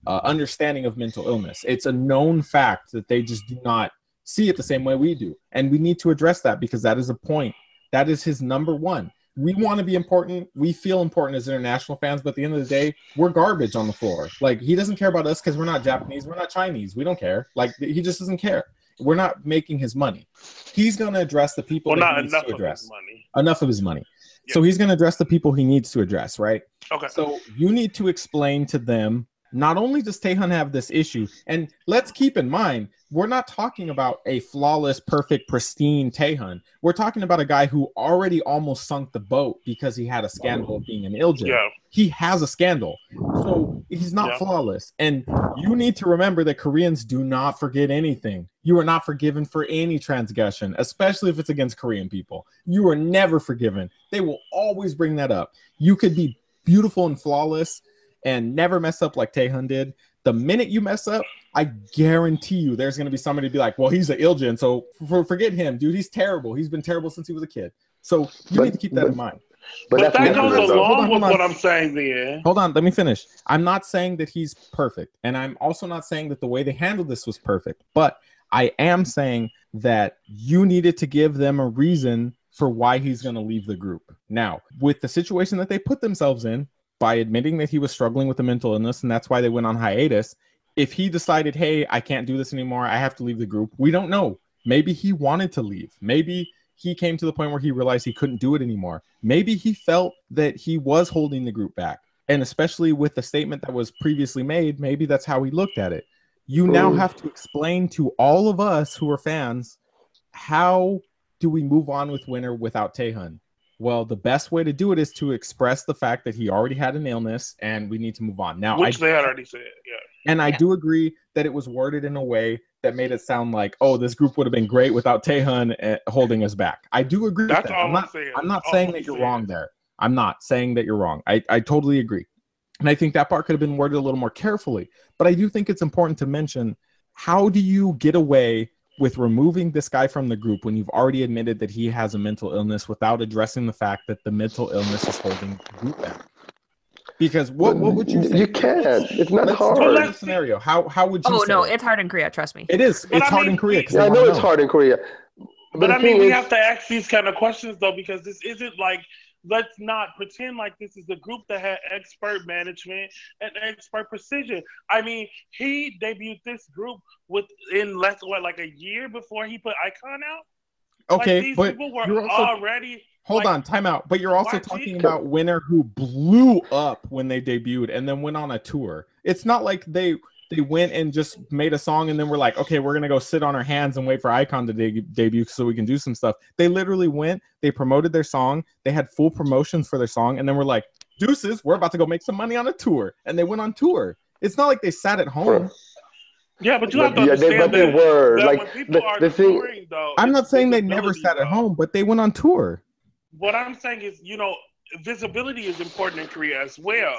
Speaker 2: uh, understanding of mental illness. It's a known fact that they just do not see it the same way we do, and we need to address that because that is a point. That is his number one we want to be important. We feel important as international fans, but at the end of the day, we're garbage on the floor. Like he doesn't care about us because we're not Japanese, we're not Chinese. We don't care. Like he just doesn't care. We're not making his money. He's gonna address the people
Speaker 6: Well,
Speaker 2: that
Speaker 6: not
Speaker 2: he needs
Speaker 6: enough
Speaker 2: to
Speaker 6: of
Speaker 2: address.
Speaker 6: his money.
Speaker 2: Enough of his money.
Speaker 6: Yeah.
Speaker 2: So he's gonna address the people he needs to address, right?
Speaker 6: Okay.
Speaker 2: So you need to explain to them not only does Taehyun have this issue, and let's keep in mind, we're not talking about a flawless, perfect, pristine Taehyun. We're talking about a guy who already almost sunk the boat because he had a scandal of being an Iljin.
Speaker 6: Yeah.
Speaker 2: He has a scandal. So he's not
Speaker 6: Yeah.
Speaker 2: flawless. And you need to remember that Koreans do not forget anything. You are not forgiven for any transgression, especially if it's against Korean people. You are never forgiven. They will always bring that up. You could be beautiful and flawless and never mess up like Taehyun did. The minute you mess up, I guarantee you there's going to be somebody to be like, well, he's an Iljin, so for, forget him, dude. He's terrible. He's been terrible since he was a kid. So you
Speaker 4: But-
Speaker 2: need to keep that
Speaker 4: but-
Speaker 2: in mind.
Speaker 4: But,
Speaker 6: But,
Speaker 4: that's
Speaker 6: that
Speaker 4: different,
Speaker 6: goes
Speaker 2: though.
Speaker 6: along
Speaker 2: Hold on, hold
Speaker 6: with
Speaker 2: on.
Speaker 6: what I'm saying there.
Speaker 2: Hold on, let me finish. I'm not saying that he's perfect, and I'm also not saying that the way they handled this was perfect, but I am saying that you needed to give them a reason for why he's going to leave the group. Now, with the situation that they put themselves in by admitting that he was struggling with a mental illness and that's why they went on hiatus, if he decided, "Hey, I can't do this anymore. I have to leave the group." We don't know. Maybe he wanted to leave. Maybe he came to the point where he realized he couldn't do it anymore. Maybe he felt that he was holding the group back. And especially with the statement that was previously made, maybe that's how he looked at it. You now have to explain to all of us who are fans how do we move on with Winner without Taehyun? Well, the best way to do it is to express the fact that he already had an illness and we need to move on. Now, I
Speaker 6: Which they had already said. Yeah.
Speaker 2: and I
Speaker 3: Yeah.
Speaker 2: do agree that it was worded in a way that made it sound like, oh, this group would have been great without Taehyun uh, holding us back. I do agree. with
Speaker 6: That's
Speaker 2: that.
Speaker 6: all
Speaker 2: I'm
Speaker 6: I'm
Speaker 2: not,
Speaker 6: saying.
Speaker 2: I'm not
Speaker 6: All
Speaker 2: saying
Speaker 6: I'm
Speaker 2: that you're
Speaker 6: saying.
Speaker 2: wrong there. I'm not saying that you're wrong. I, I totally agree. And I think that part could have been worded a little more carefully. But I do think it's important to mention how do you get away with removing this guy from the group when you've already admitted that he has a mental illness without addressing the fact that the mental illness is holding the group back? Because what, what would you say?
Speaker 4: You can't. It's not
Speaker 2: Let's
Speaker 4: hard.
Speaker 2: talk
Speaker 6: let's-
Speaker 2: scenario. How how would you?
Speaker 3: Oh
Speaker 2: say
Speaker 3: no,
Speaker 2: it?
Speaker 3: it's hard in Korea. Trust me.
Speaker 2: It is.
Speaker 6: But
Speaker 2: it's
Speaker 6: I
Speaker 2: hard
Speaker 6: mean,
Speaker 2: in Korea
Speaker 4: Yeah, I
Speaker 2: they
Speaker 4: know it's hard in Korea. But,
Speaker 6: But I mean,
Speaker 4: thing
Speaker 6: we
Speaker 4: is,
Speaker 6: have to ask these kind of questions though, because this isn't like let's not pretend like this is a group that had expert management and expert precision. I mean, he debuted this group within less what like a year before he put iKON out. Like,
Speaker 2: Okay,
Speaker 6: these
Speaker 2: but
Speaker 6: people were
Speaker 2: you're also
Speaker 6: already
Speaker 2: hold
Speaker 6: like,
Speaker 2: on, time out. But you're also talking about Winner who blew up when they debuted and then went on a tour. It's not like they they went and just made a song and then we're like, okay, we're gonna go sit on our hands and wait for iKON to de- debut so we can do some stuff. They literally went, they promoted their song, they had full promotions for their song, and then we're like, deuces, we're about to go make some money on a tour, and they went on tour. It's not like they sat at home.
Speaker 6: Yeah, but you have to
Speaker 4: yeah, they,
Speaker 6: understand
Speaker 4: but they
Speaker 6: that,
Speaker 4: were
Speaker 6: that
Speaker 4: like
Speaker 6: when people
Speaker 4: the,
Speaker 6: are
Speaker 4: the thing.
Speaker 6: touring, though,
Speaker 2: I'm not saying they never
Speaker 6: visibility,
Speaker 2: sat at home, but they went on tour.
Speaker 6: What I'm saying is, you know, visibility is important in Korea as well.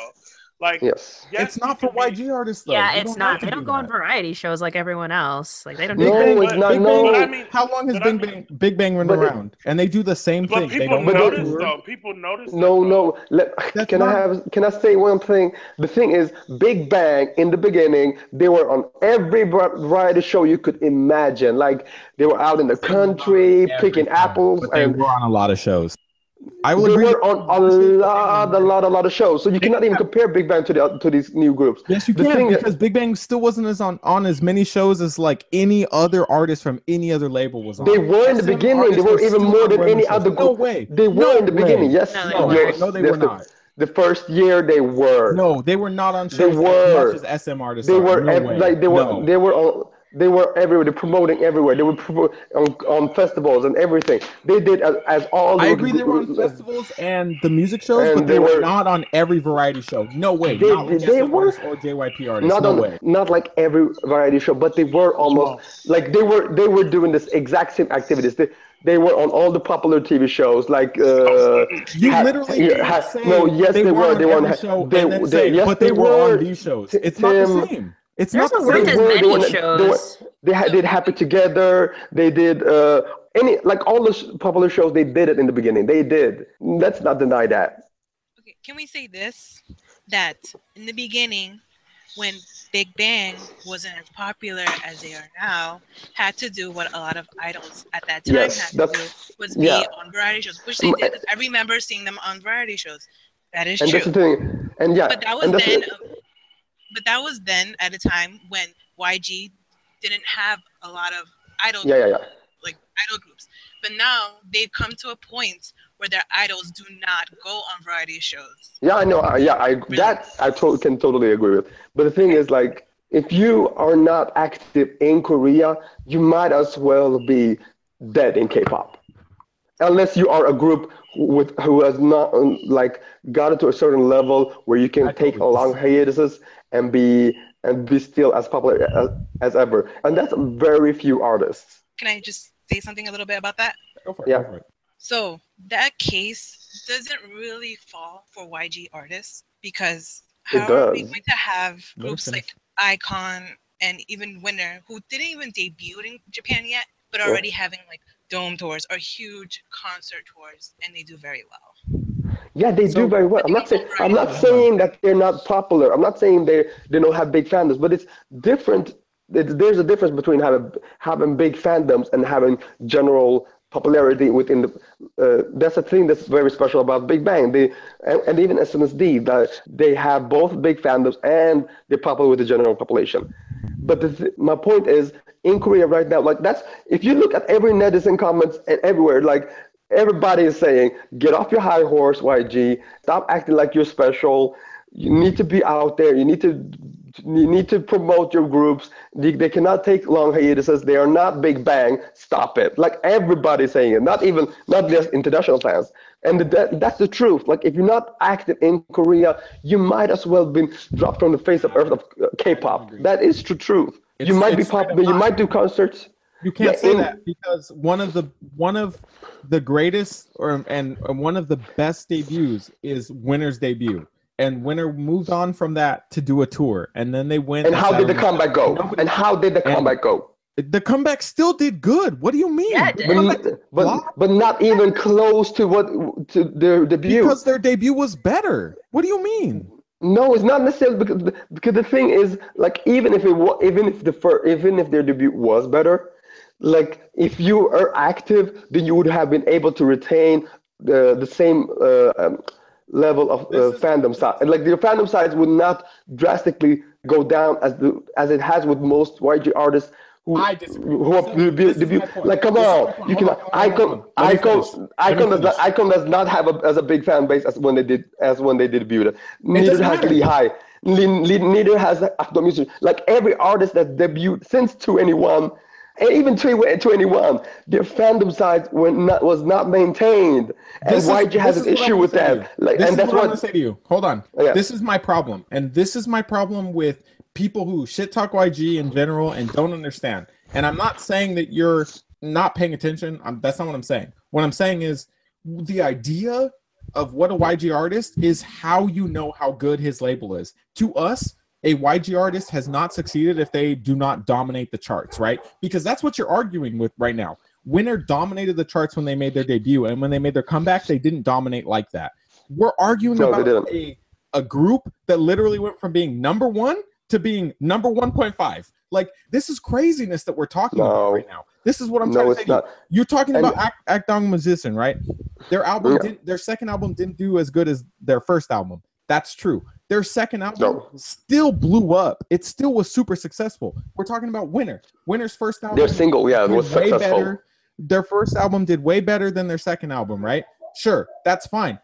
Speaker 6: Like,
Speaker 4: Yes.
Speaker 6: yes,
Speaker 2: it's not for
Speaker 6: can be-
Speaker 2: YG artists though.
Speaker 3: yeah,
Speaker 2: You
Speaker 3: it's not. They
Speaker 2: do
Speaker 3: don't go on variety shows like everyone else. Like they don't
Speaker 2: Big
Speaker 3: do
Speaker 4: No,
Speaker 2: Bang,
Speaker 4: it's not.
Speaker 2: Big
Speaker 4: No.
Speaker 6: But I mean,
Speaker 2: How long has
Speaker 6: But I
Speaker 2: Big
Speaker 6: mean-
Speaker 2: Bang Big Bang been
Speaker 4: But-
Speaker 2: around? And they do the same
Speaker 6: but
Speaker 2: thing. They
Speaker 6: people
Speaker 2: don't
Speaker 6: notice
Speaker 2: tour.
Speaker 6: though. People notice.
Speaker 4: No,
Speaker 6: that,
Speaker 4: no. Let,
Speaker 2: That's
Speaker 4: can I have? Can I say one thing? The thing is, Big Bang in the beginning, they were on every var- variety show you could imagine. Like they were out in the country picking apples,
Speaker 2: But they
Speaker 4: and
Speaker 2: were on a lot of shows. I will
Speaker 4: they
Speaker 2: agree.
Speaker 4: were on a lot, a lot, a lot of shows. So you cannot even compare Big Bang to the to these new groups.
Speaker 2: Yes, you
Speaker 4: The
Speaker 2: can
Speaker 4: thing-
Speaker 2: because Big Bang still wasn't as on on as many shows as like any other artist from any other label was on.
Speaker 4: They were in the
Speaker 2: SM
Speaker 4: beginning. They
Speaker 2: artists
Speaker 4: were even more than any
Speaker 2: shows.
Speaker 4: other
Speaker 2: No
Speaker 4: group.
Speaker 2: way.
Speaker 4: They were
Speaker 2: No
Speaker 4: in the
Speaker 2: way.
Speaker 4: beginning. Yes,
Speaker 3: No, they
Speaker 4: yes.
Speaker 3: weren't.
Speaker 2: No, they
Speaker 4: The-
Speaker 2: were not.
Speaker 4: The first year they were.
Speaker 2: No, they were not on
Speaker 4: They were.
Speaker 2: as much as SM artists.
Speaker 4: They
Speaker 2: are.
Speaker 4: were
Speaker 2: no
Speaker 4: ev-
Speaker 2: way.
Speaker 4: like they were
Speaker 2: No.
Speaker 4: they were on they were everywhere. They're promoting everywhere. They were promo- on, on festivals and everything. They did as, as all.
Speaker 2: I agree they were on festivals and the music shows,
Speaker 4: And
Speaker 2: but they,
Speaker 4: they
Speaker 2: were
Speaker 4: were-
Speaker 2: not on every variety show. No way.
Speaker 4: They-
Speaker 2: not
Speaker 4: they were-
Speaker 2: or JYP artists.
Speaker 4: Not
Speaker 2: no
Speaker 4: on,
Speaker 2: way.
Speaker 4: not like every variety show, but they were almost like they were they were doing this exact same activities. They, they were on all the popular TV shows, like uh,
Speaker 2: You
Speaker 4: ha-
Speaker 2: literally
Speaker 4: ha- no, yes, they, were.
Speaker 2: on
Speaker 4: They were on.
Speaker 2: show
Speaker 4: They, they-
Speaker 2: say,
Speaker 4: yes,
Speaker 2: but they,
Speaker 4: they
Speaker 2: were on these shows. It's not the same. It's
Speaker 3: There's
Speaker 2: not
Speaker 3: no
Speaker 2: the
Speaker 3: room
Speaker 2: same.
Speaker 4: were-
Speaker 3: many
Speaker 4: were-
Speaker 3: shows.
Speaker 4: were- they did Happy Together. They did uh, any like all the popular shows. They did it in the beginning. They did. Let's not deny that.
Speaker 5: Okay, can we say this? That in the beginning, when Big Bang wasn't as popular as they are now, had to do what a lot of idols at that time
Speaker 4: Yes,
Speaker 5: had to do
Speaker 4: that's
Speaker 5: was be
Speaker 4: yeah.
Speaker 5: on variety shows, which they
Speaker 4: Mm,
Speaker 5: did. 'cause I remember seeing them on variety shows. That is
Speaker 4: and
Speaker 5: true.
Speaker 4: that's the thing. And yeah,
Speaker 5: but that was then.
Speaker 4: it.
Speaker 5: But that was then at a time when YG didn't have a lot of idol
Speaker 4: Yeah, yeah, yeah.
Speaker 5: like idol groups. But now they've come to a point where their idols do not go on variety shows.
Speaker 4: Yeah, I know. uh, Yeah, I that I to- can totally agree with. But the thing is, like, if you are not active in Korea, you might as well be dead in K-pop, unless you are a group who- with who has not um, like got to a certain level where you can
Speaker 2: I
Speaker 4: take a long hiatuses and be and be still as popular as, as ever. And that's very few artists.
Speaker 5: Can I just say something a little bit about that?
Speaker 2: Go for it,
Speaker 4: Yeah.
Speaker 2: go for it.
Speaker 5: So that case doesn't really fall for YG artists because
Speaker 4: It
Speaker 5: how are we
Speaker 4: does.
Speaker 5: going to have groups like iKON and even Winner who didn't even debut in Japan yet, but already having like dome tours or huge concert tours, and they do very well.
Speaker 4: Yeah, they
Speaker 2: So-
Speaker 4: do very well. I'm not saying I'm not saying that they're not popular. I'm not saying they they don't have big fandoms, but it's different. There's a difference between having having big fandoms and having general popularity within the. Uh, that's a thing that's very special about Big Bang. They and, and even SNSD that they have both big fandoms and they're popular with the general population. But the th- my point is, in Korea right now. Like that's if you look at every netizen comments and everywhere, like everybody is saying, get off your high horse, YG. Stop acting like you're special. You need to be out there. You need to you need to promote your groups. They, they cannot take long hiatuses. They are not Big Bang. Stop it. Like everybody's saying it. Not even not just international fans. And that, that's the truth. Like if you're not active in Korea, you might as well been dropped from the face of earth of K-pop. That is the truth.
Speaker 2: It's-
Speaker 4: you might be popular. You might do concerts.
Speaker 2: You can't
Speaker 4: Yeah,
Speaker 2: say that because one of the one of the greatest or and and one of the best debuts is Winner's debut. And Winner moved on from that to do a tour, and then they went.
Speaker 4: And how did the
Speaker 2: Saturday-
Speaker 4: comeback go?
Speaker 2: Nobody-
Speaker 4: And how did the comeback go?
Speaker 2: the comeback still did good. What do you mean?
Speaker 3: Yeah, it
Speaker 2: The
Speaker 3: did.
Speaker 4: But, but, but not even close to what to their debut.
Speaker 2: because their debut was better. What do you mean?
Speaker 4: No, it's not necessarily because the, because the thing is like even if it was even if the fir- even if their debut was better, like if you are active, then you would have been able to retain the the same uh, um, level of uh, fandom size. Like your fandom size would not drastically go down as the as it has with most YG artists. Who,
Speaker 2: I disagree.
Speaker 4: who have
Speaker 2: This is-
Speaker 4: debut,
Speaker 2: this is
Speaker 4: debut. like come
Speaker 2: This
Speaker 4: on you
Speaker 2: Hold
Speaker 4: cannot
Speaker 2: on, hold on,
Speaker 4: iKON
Speaker 2: hold on. Let me
Speaker 4: iKON
Speaker 2: finish. Let me
Speaker 4: iKON does not iKON does not have a, as a big fan base as when they did as when they debuted neither
Speaker 2: doesn't
Speaker 4: has
Speaker 2: matter.
Speaker 4: Lee Hi Le- Le- neither has Afro Music like every artist that debuted since 2NE1 and even 2NE1 their fandom size were not was not maintained and
Speaker 2: This is-
Speaker 4: YG has an
Speaker 2: is what I'm
Speaker 4: issue with that like
Speaker 2: this
Speaker 4: and
Speaker 2: is
Speaker 4: that's
Speaker 2: what I'm gonna say to you. Hold on.
Speaker 4: Yeah.
Speaker 2: This is my problem, and this is my problem with people who shit talk YG in general and don't understand. And I'm not saying that you're not paying attention. I'm, that's not what I'm saying. What I'm saying is the idea of what a YG artist is how you know how good his label is. To us, a YG artist has not succeeded if they do not dominate the charts, right? Because that's what you're arguing with right now. Winner dominated the charts when they made their debut, and when they made their comeback, they didn't dominate like that. We're arguing
Speaker 4: No,
Speaker 2: about a, a group that literally went from being number one to being number 1.5. Like, this is craziness that we're talking about right now. This is what I'm trying
Speaker 4: no
Speaker 2: to say.
Speaker 4: not
Speaker 2: You're talking
Speaker 4: And-
Speaker 2: about Act, Akdong Musician, right? Their album
Speaker 4: Yeah.
Speaker 2: didn't their second album didn't do as good as their first album. That's true. Their second album
Speaker 4: No.
Speaker 2: still blew up. It still was super successful. We're talking about Winner. Winner's first album
Speaker 4: their single yeah it was
Speaker 2: way
Speaker 4: successful
Speaker 2: better. Their first album did way better than their second album, right? Sure, that's fine.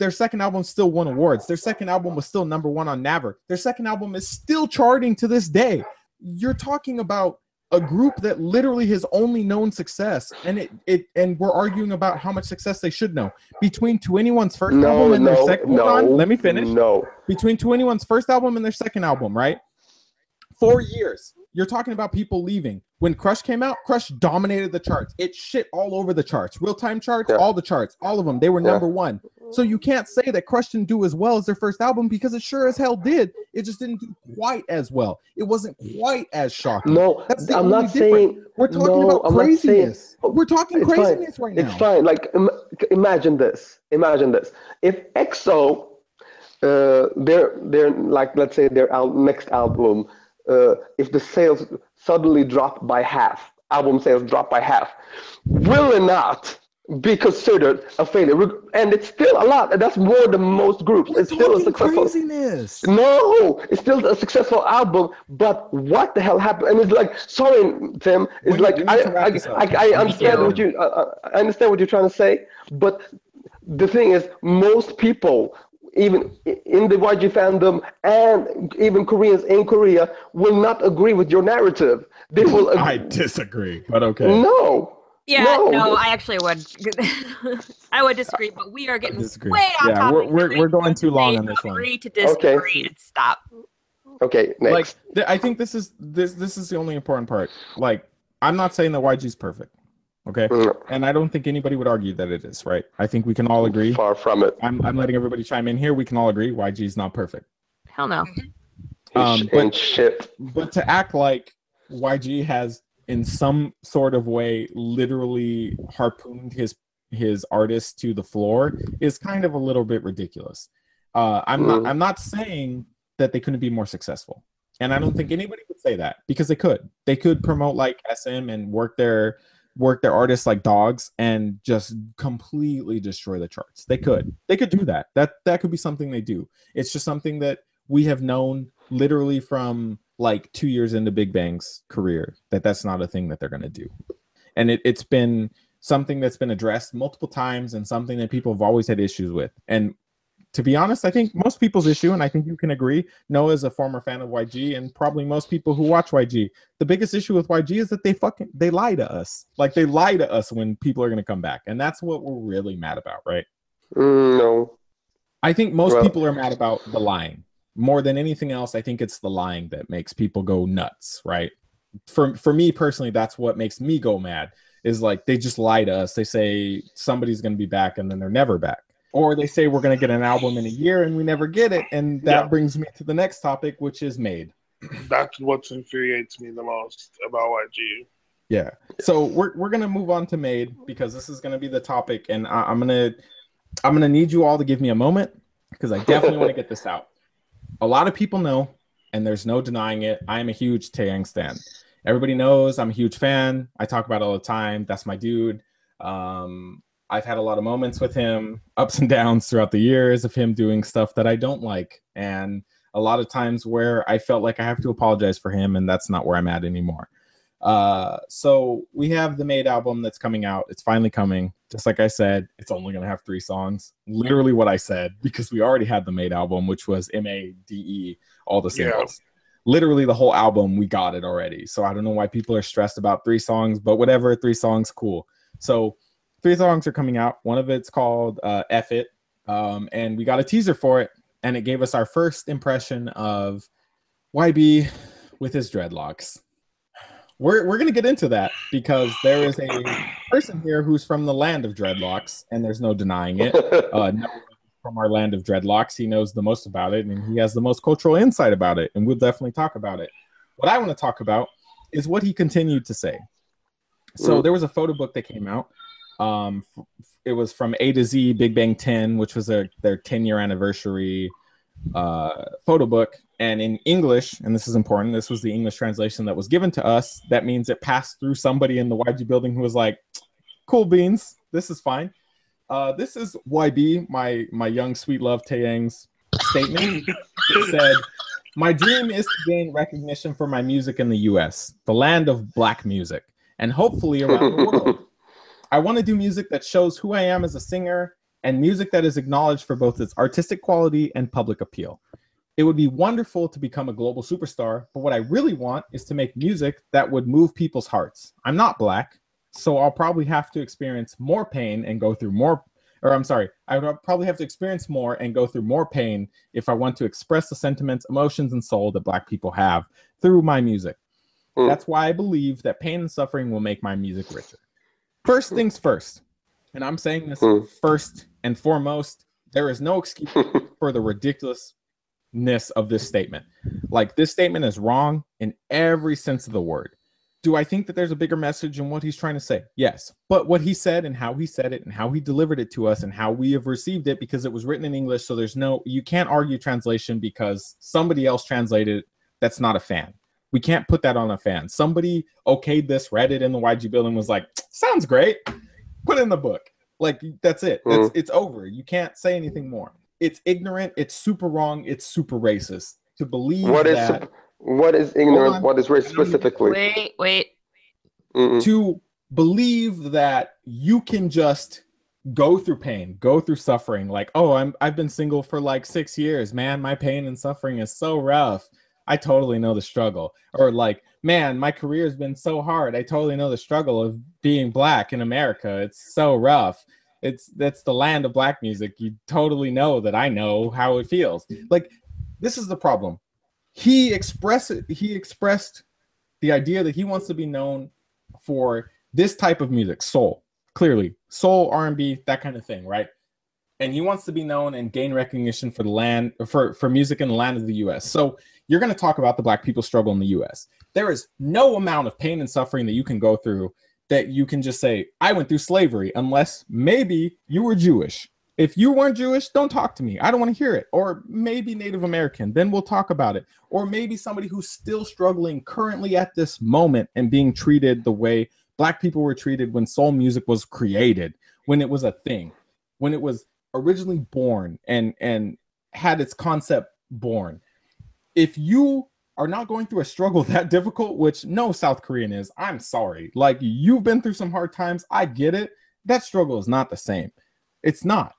Speaker 2: Their second album still won awards. Their second album was still number one on Naver. Their second album is still charting to this day. You're talking about a group that literally has only known success, and it it and we're arguing about how much success they should know between 2NE1's first
Speaker 4: no
Speaker 2: album and their second.
Speaker 4: no
Speaker 2: on, let me finish
Speaker 4: no
Speaker 2: between 2NE1's first album and their second album, right? Four years. You're talking about people leaving. When Crush came out, Crush dominated the charts. It shit all over the charts. Real time charts,
Speaker 4: Yeah.
Speaker 2: all the charts, all of them. They were
Speaker 4: Yeah.
Speaker 2: number one. So you can't say that Crush didn't do as well as their first album because it sure as hell did. It just didn't do quite as well. It wasn't quite as shocking.
Speaker 4: no
Speaker 2: That's the
Speaker 4: i'm
Speaker 2: only
Speaker 4: not
Speaker 2: difference.
Speaker 4: saying
Speaker 2: We're talking
Speaker 4: no,
Speaker 2: about
Speaker 4: I'm not saying-
Speaker 2: craziness. We're talking
Speaker 4: It's fine.
Speaker 2: craziness right now.
Speaker 4: It's fine. Like Im- imagine this. Imagine this. If EXO, uh, their their like let's say their al- next album, uh, if the sales suddenly drop by half, album sales drop by half, will it not be considered a failure? And it's still a lot. That's more than most groups.
Speaker 2: We're
Speaker 4: it's still a
Speaker 2: talking
Speaker 4: successful.
Speaker 2: craziness.
Speaker 4: No, it's still a successful album, but what the hell happened? And it's like, sorry, Tim. It's
Speaker 2: We
Speaker 4: like I, I. I, I understand
Speaker 3: too.
Speaker 4: what you, uh, I understand what you're trying to say, but the thing is, most people, even in the YG fandom and even Koreans in Korea, will not agree with your narrative. They will. ag-
Speaker 2: I disagree, but okay.
Speaker 4: No.
Speaker 3: Yeah,
Speaker 4: No.
Speaker 3: no, I actually would. I would disagree, but we are getting
Speaker 2: disagree.
Speaker 3: way off
Speaker 2: Yeah,
Speaker 3: topic.
Speaker 2: we're- we're- we're going too long on this one.
Speaker 3: Agree to disagree and stop.
Speaker 4: Okay. Next.
Speaker 2: like th- I think this is this this is the only important part. Like I'm not saying that YG is perfect, okay,
Speaker 4: Mm,
Speaker 2: and I don't think anybody would argue that it is. Right? I think we can all agree.
Speaker 4: Far from it.
Speaker 2: I'm I'm letting everybody chime in here. We can all agree YG is not perfect.
Speaker 3: Hell no.
Speaker 2: Um, but-
Speaker 4: shit.
Speaker 2: But to act like YG has in some sort of way literally harpooned his his artist to the floor is kind of a little bit ridiculous. Uh, I'm not
Speaker 4: Mhm.
Speaker 2: I'm not saying that they couldn't be more successful. And I don't think anybody would say that because they could. They could promote like SM and work their work their artists like dogs and just completely destroy the charts. They could. They could do that. That that could be something they do. It's just something that we have known literally from like two years into Big Bang's career that that's not a thing that they're going to do. And it, it's been something that's been addressed multiple times and something that people have always had issues with. And to be honest, I think most people's issue, and I think you can agree, Noah is a former fan of YG, and probably most people who watch YG, the biggest issue with YG is that they fucking they lie to us. Like they lie to us when people are gonna come back. And that's what we're really mad about, right?
Speaker 4: Mm, no.
Speaker 2: I think most
Speaker 4: Well-
Speaker 2: people are mad about the lying. More than anything else, I think it's the lying that makes people go nuts, right? For for me personally, that's what makes me go mad. Is like they just lie to us. They say somebody's going to be back and then they're never back. Or they say we're going to get an album in a year and we never get it. And that
Speaker 6: Yeah.
Speaker 2: brings me to the next topic, which is made.
Speaker 6: That's what infuriates me the most about YG.
Speaker 2: Yeah. So we're we're gonna move on to made because this is gonna be the topic, and I, I'm gonna I'm gonna need you all to give me a moment because I definitely want to get this out. A lot of people know, and there's no denying it. I am a huge Taeyang stan. Everybody knows I'm a huge fan. I talk about it all the time. That's my dude. Um, I've had a lot of moments with him, ups and downs throughout the years of him doing stuff that I don't like, and a lot of times where I felt like I have to apologize for him, and that's not where I'm at anymore. Uh, so we have the Made album that's coming out. It's finally coming. Just like I said, it's only gonna have three songs. Literally what I said because we already had the Made album, which was M A D E, all the
Speaker 6: Yeah.
Speaker 2: singles. Literally the whole album, we got it already. So I don't know why people are stressed about three songs, but whatever, three songs, cool. So three songs are coming out. One of it's called uh, F It, um, and we got a teaser for it, and it gave us our first impression of YB with his dreadlocks. We're, we're going to get into that because there is a person here who's from the land of dreadlocks, and there's no denying it. Uh, from our land of dreadlocks, he knows the most about it, and he has the most cultural insight about it, and we'll definitely talk about it. What I want to talk about is what he continued to say. So
Speaker 4: Mm.
Speaker 2: there was a photo book that came out. Um, it was from A to Z Big Bang 10, which was their, their 10 year anniversary uh, photo book. And in English, and this is important, this was the English translation that was given to us. That means it passed through somebody in the YG building who was like, cool beans, this is fine. Uh, this is YB, my my young sweet love Taeyang's statement. It said, "My dream is to gain recognition for my music in the U.S., the land of black music, and hopefully around the world. I want to do music that shows who I am as a singer, and music that is acknowledged for both its artistic quality and public appeal. It would be wonderful to become a global superstar, but what I really want is to make music that would move people's hearts. I'm not black, so I'll probably have to experience more pain and go through more or I'm sorry, I would probably have to experience more and go through more pain if I want to express the sentiments, emotions, and soul that Black people have through my music.
Speaker 4: Mm.
Speaker 2: That's why I believe that pain and suffering will make my music richer. First things first, and I'm saying this
Speaker 4: Mm.
Speaker 2: first and foremost, there is no excuse for the ridiculousness of this statement. Like, this statement is wrong in every sense of the word. Do I think that there's a bigger message in what he's trying to say? Yes. But what he said and how he said it and how he delivered it to us and how we have received it because it was written in English. So there's no, you can't argue translation because somebody else translated it that's not a fan. We can't put that on a fan. Somebody okayed this, read it in the YG building, was like, sounds great. Put it in the book. Like, that's it. That's, mm-hmm. It's over. You can't say anything more. It's ignorant. It's super wrong. It's super racist to believe
Speaker 4: what is
Speaker 2: that.
Speaker 4: what is
Speaker 2: on.
Speaker 4: ignorant? What is race specifically?
Speaker 3: Wait, wait.
Speaker 4: Mm-mm.
Speaker 2: to believe that you can just go through pain, go through suffering. Like, oh, I'm I've been single for like six years, man. My pain and suffering is so rough. I totally know the struggle. Or like, man, my career has been so hard. I totally know the struggle of being black in America. It's so rough. It's that's the land of black music. You totally know that I know how it feels. Like, this is the problem. He expressed he expressed the idea that he wants to be known for this type of music, soul, clearly, soul, R&B, that kind of thing, right? And he wants to be known and gain recognition for the land for for music in the land of the US. So, you're going to talk about the black people struggle in the US. There is no amount of pain and suffering that you can go through that you can just say I went through slavery unless maybe you were Jewish. If you weren't Jewish, don't talk to me. I don't want to hear it. Or maybe Native American, then we'll talk about it. Or maybe somebody who's still struggling currently at this moment and being treated the way black people were treated when soul music was created, when it was a thing, when it was originally born and and had its concept born. If you are not going through a struggle that difficult, which no South Korean is, I'm sorry. Like you've been through some hard times. I get it. That struggle is not the same. It's not.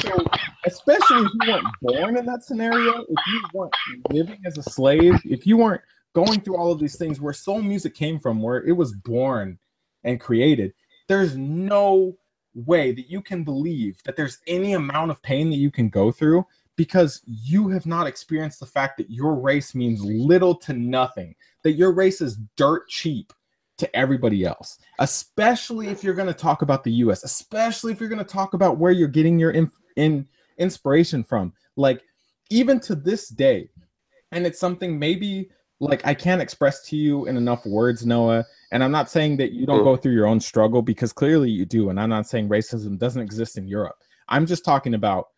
Speaker 2: So, especially if you weren't born in that scenario, if you weren't living as a slave, if you weren't going through all of these things where soul music came from, where it was born and created, there's no way that you can believe that there's any amount of pain that you can go through because you have not experienced the fact that your race means little to nothing, that your race is dirt cheap to everybody else, especially if you're going to talk about the US, especially if you're going to talk about where you're getting your in, in inspiration from. Like, even to this day, and it's something maybe like I can't express to you in enough words, Noah. And I'm not saying that you don't go through your own struggle because clearly you do. And I'm not saying racism doesn't exist in Europe. I'm just talking about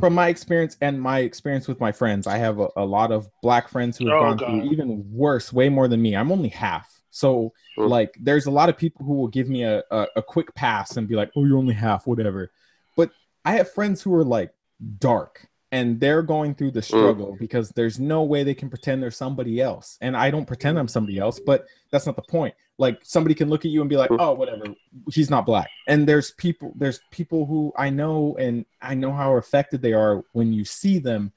Speaker 2: from my experience and my experience with my friends. I have a, a lot of black friends who have
Speaker 6: Oh,
Speaker 2: gone
Speaker 6: God.
Speaker 2: through even worse, way more than me. I'm only half. So
Speaker 4: Mm.
Speaker 2: like there's a lot of people who will give me a, a, a quick pass and be like, oh, you're only half, whatever. But I have friends who are like dark and they're going through the struggle because there's no way they can pretend they're somebody else. And I don't pretend I'm somebody else, but that's not the point. Like somebody can look at you and be like, "Oh, whatever, he's not black." And there's people there's people who I know and I know how affected they are when you see them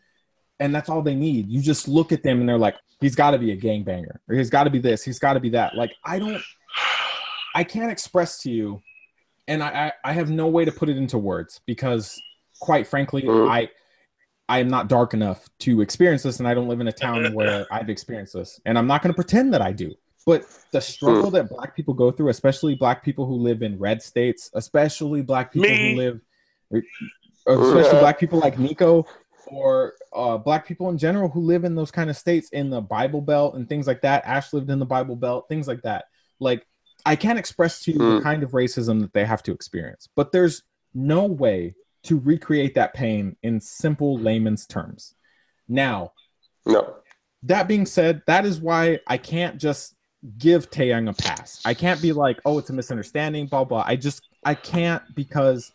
Speaker 2: and that's all they need. You just look at them and they're like, "He's got to be a gangbanger." Or he's got to be this, he's got to be that. Like I don't I can't express to you and I, I I have no way to put it into words because quite frankly,
Speaker 4: Mhm.
Speaker 2: I I am not dark enough to experience this, and I don't live in a town where I've experienced this, and I'm not going to pretend that I do. But the struggle that Black people go through, especially Black people who live in red states, especially Black people
Speaker 6: Me.
Speaker 2: who live, especially Black people like Nico, or uh, Black people in general who live in those kind of states in the Bible Belt and things like that. Ash lived in the Bible Belt, things like that. Like I can't express to you the
Speaker 4: Mm.
Speaker 2: kind of racism that they have to experience, but there's no way to recreate that pain in simple layman's terms. Now,
Speaker 4: No.
Speaker 2: that being said, that is why I can't just give Taeyang a pass. I can't be like, oh, it's a misunderstanding, blah blah. I just I can't because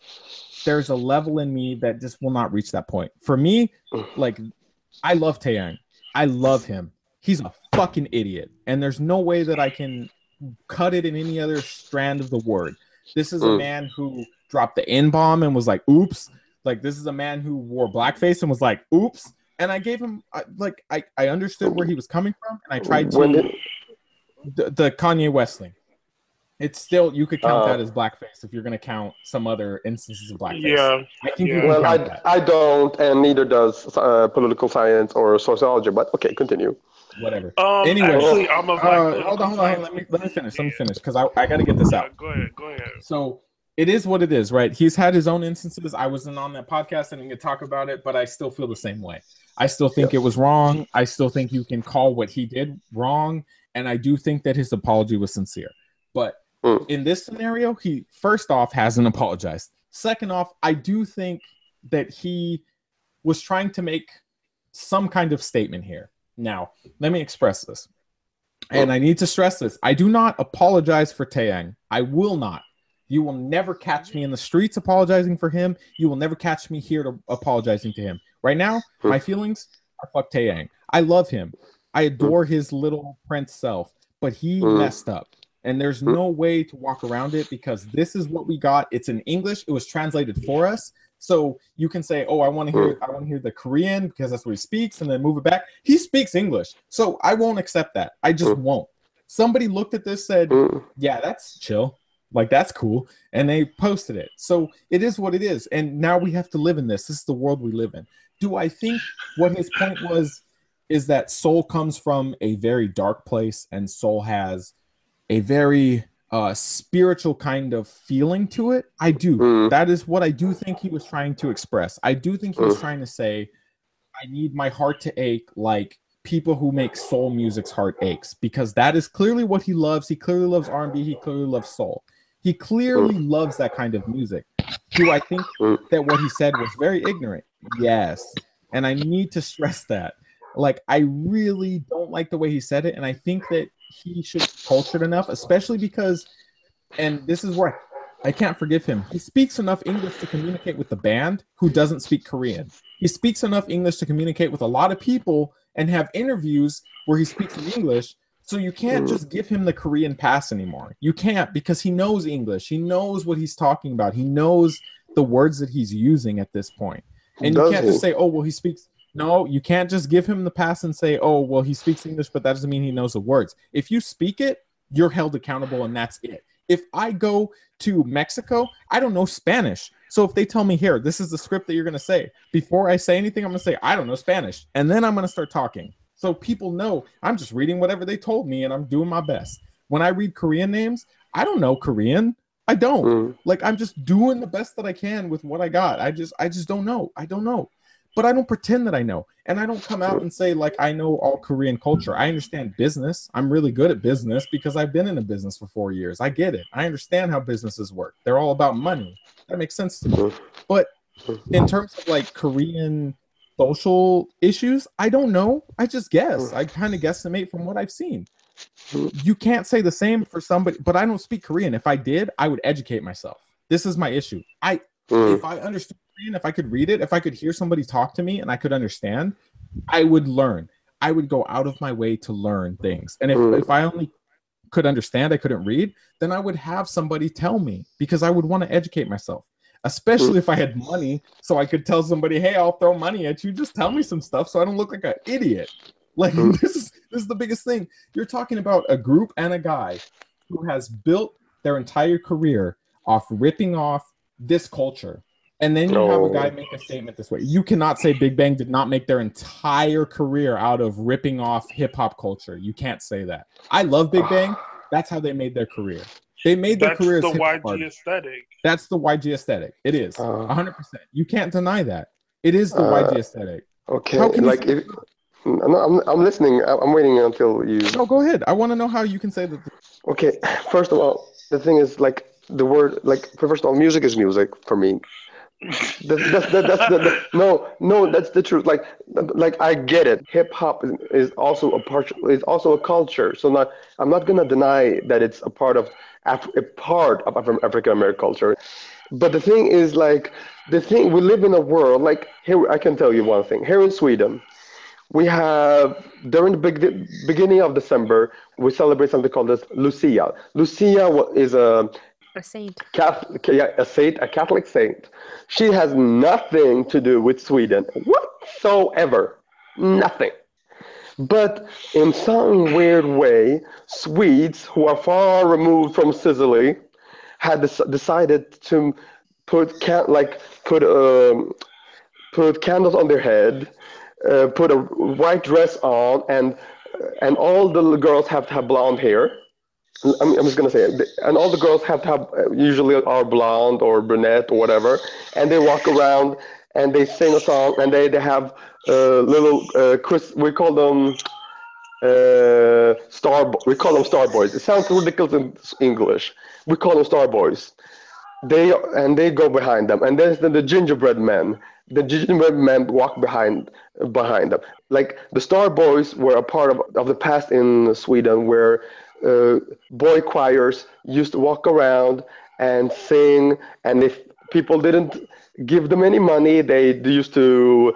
Speaker 2: there's a level in me that just will not reach that point. For me, like I love Taeyang. I love him. He's a fucking idiot. And there's no way that I can cut it in any other strand of the word. This is a
Speaker 4: Mm.
Speaker 2: man who dropped the N bomb and was like, oops. Like this is a man who wore blackface and was like, oops. And I gave him I, like I, I understood where he was coming from and I tried to
Speaker 4: When did,
Speaker 2: the, the Kanye West thing. It's still you could count
Speaker 4: Uh,
Speaker 2: that as blackface if you're gonna count some other instances of blackface.
Speaker 6: Yeah.
Speaker 2: I think you
Speaker 6: Yeah.
Speaker 2: can
Speaker 4: well,
Speaker 2: count
Speaker 4: I,
Speaker 2: that.
Speaker 4: I don't, and neither does uh, political science or sociology. But okay, continue.
Speaker 2: Whatever.
Speaker 6: Um,
Speaker 2: Anyway,
Speaker 6: actually, I'm a black
Speaker 2: Uh,
Speaker 6: political
Speaker 2: hold on, hold on. Let me let me finish. Let me finish because I, I got to get this
Speaker 6: Yeah,
Speaker 2: out.
Speaker 6: go ahead. Go ahead.
Speaker 2: So it is what it is, right? He's had his own instances. I wasn't on that podcast and I can talk about it, but I still feel the same way. I still think it was wrong. I still think you can call what he did wrong, and I do think that his apology was sincere. But
Speaker 4: Mm.
Speaker 2: in this scenario, he first off hasn't apologized. Second off, I do think that he was trying to make some kind of statement here. Now, let me express this. And I need to stress this. I do not apologize for Taeyang. I will not. You will never catch me in the streets apologizing for him. You will never catch me here to apologizing to him. Right now, hmm. my feelings are fuck Taeyang. I love him. I hmm. adore his little prince self, but he
Speaker 4: Mm.
Speaker 2: messed up. And there's hmm. no way to walk around it because this is what we got. It's in English. It was translated for us. So you can say, "Oh, I want to hear, I want to hear the Korean because that's what he speaks," and then move it back. He speaks English, so I won't accept that. I just won't. Somebody looked at this, said, yeah, that's chill. Like that's cool. And they posted it. So it is what it is. And now we have to live in this. This is the world we live in. Do I think what his point was is that soul comes from a very dark place and soul has a very uh spiritual kind of feeling to it? I do.
Speaker 4: Mm.
Speaker 2: That is what I do think he was trying to express. I do think he was
Speaker 4: Mm.
Speaker 2: trying to say, I need my heart to ache like people who make soul music's heart aches because that is clearly what he loves. He clearly loves R&B. He clearly loves soul. He clearly loves that kind of music. Do I think
Speaker 4: Mm.
Speaker 2: that what he said was very ignorant? Yes. And I need to stress that. Like, I really don't like the way he said it. And I think that he should be cultured enough, especially because, and this is where I can't forgive him. He speaks enough English to communicate with the band who doesn't speak Korean. He speaks enough English to communicate with a lot of people and have interviews where he speaks in English. So you can't
Speaker 4: Mm.
Speaker 2: just give him the Korean pass anymore. You can't because he knows English. He knows what he's talking about. He knows the words that he's using at this point. And you can't
Speaker 4: he?
Speaker 2: just say, "Oh, well, he speaks." No, you can't just give him the pass and say, "Oh, well, he speaks English," but that doesn't mean he knows the words. If you speak it, you're held accountable, and that's it. If I go to Mexico, I don't know Spanish. So if they tell me here, this is the script that you're going to say, before I say anything, I'm going to say, I don't know Spanish. And then I'm going to start talking. So people know I'm just reading whatever they told me and I'm doing my best. When I read Korean names, I don't know Korean. I don't.
Speaker 4: Mm.
Speaker 2: Like I'm just doing the best that I can with what I got. I just I just don't know. I don't know. But I don't pretend that I know. And I don't come out and say like I know all Korean culture. I understand business. I'm really good at business because I've been in a business for 4 years. I get it. I understand how businesses work. They're all about money. That makes sense to me.
Speaker 4: Mm.
Speaker 2: But in terms of like Korean social issues, I don't know. I just guess. I kind of guesstimate from what I've seen. You can't say the same for somebody, but I don't speak Korean. If I did, I would educate myself. This is my issue. I
Speaker 4: Mm.
Speaker 2: if I understood Korean, if I could read it, if I could hear somebody talk to me and I could understand, I would learn. I would go out of my way to learn things. And if,
Speaker 4: Mm.
Speaker 2: if I only could understand, I couldn't read, then I would have somebody tell me because I would want to educate myself. Especially if I had money, so I could tell somebody, "Hey, I'll throw money at you. Just tell me some stuff, so I don't look like an idiot." Like this is this is the biggest thing. You're talking about a group and a guy who has built their entire career off ripping off this culture. And then you have a guy make a statement this way. You cannot say Big Bang did not make their entire career out of ripping off hip hop culture. You can't say that. I love Big Bang. That's how they made their career. They made their
Speaker 6: That's
Speaker 2: career
Speaker 6: the YG
Speaker 2: artists.
Speaker 6: aesthetic.
Speaker 2: That's the YG aesthetic. It is.
Speaker 4: Uh.
Speaker 2: 100%. You can't deny that. It is the
Speaker 4: Uh,
Speaker 2: YG aesthetic.
Speaker 4: Okay,
Speaker 2: How can you
Speaker 4: like if no, I'm I'm listening. I'm I'm waiting until you.
Speaker 2: No, go ahead. I want to know how you can say that.
Speaker 4: Okay, first of all, the thing is like the word like first of all, music is music for me. That's, that's, that, that's the, the, no no that's the truth. Like like I get it. Hip hop is, is also a part is also a culture. So not I'm not gonna deny that it's a part of Af- a part of Af- African American culture. But the thing is like the thing we live in a world like here I can tell you one thing here in Sweden we have during the big, beginning of December we celebrate something called as Lucia. Lucia is a
Speaker 3: A saint.
Speaker 4: Catholic, yeah, a saint, a Catholic saint. She has nothing to do with Sweden whatsoever, nothing. But in some weird way, Swedes who are far removed from Sicily had dec- decided to put can- like put um, put candles on their head, uh, put a white dress on, and and all the girls have to have blonde hair. I'm, I'm just gonna say it. And all the girls have to have uh, usually are blonde or brunette or whatever, and they walk around and they sing a song and they they have uh, little uh, Chris. We call them uh, star. We call them star boys. It sounds ridiculous in English. We call them star boys. They and they go behind them, and there's the, the gingerbread men. The gingerbread men walk behind behind them. Like the Star Boys were a part of, of the past in Sweden, where uh, boy choirs used to walk around and sing, and if people didn't give them any money, they, they used to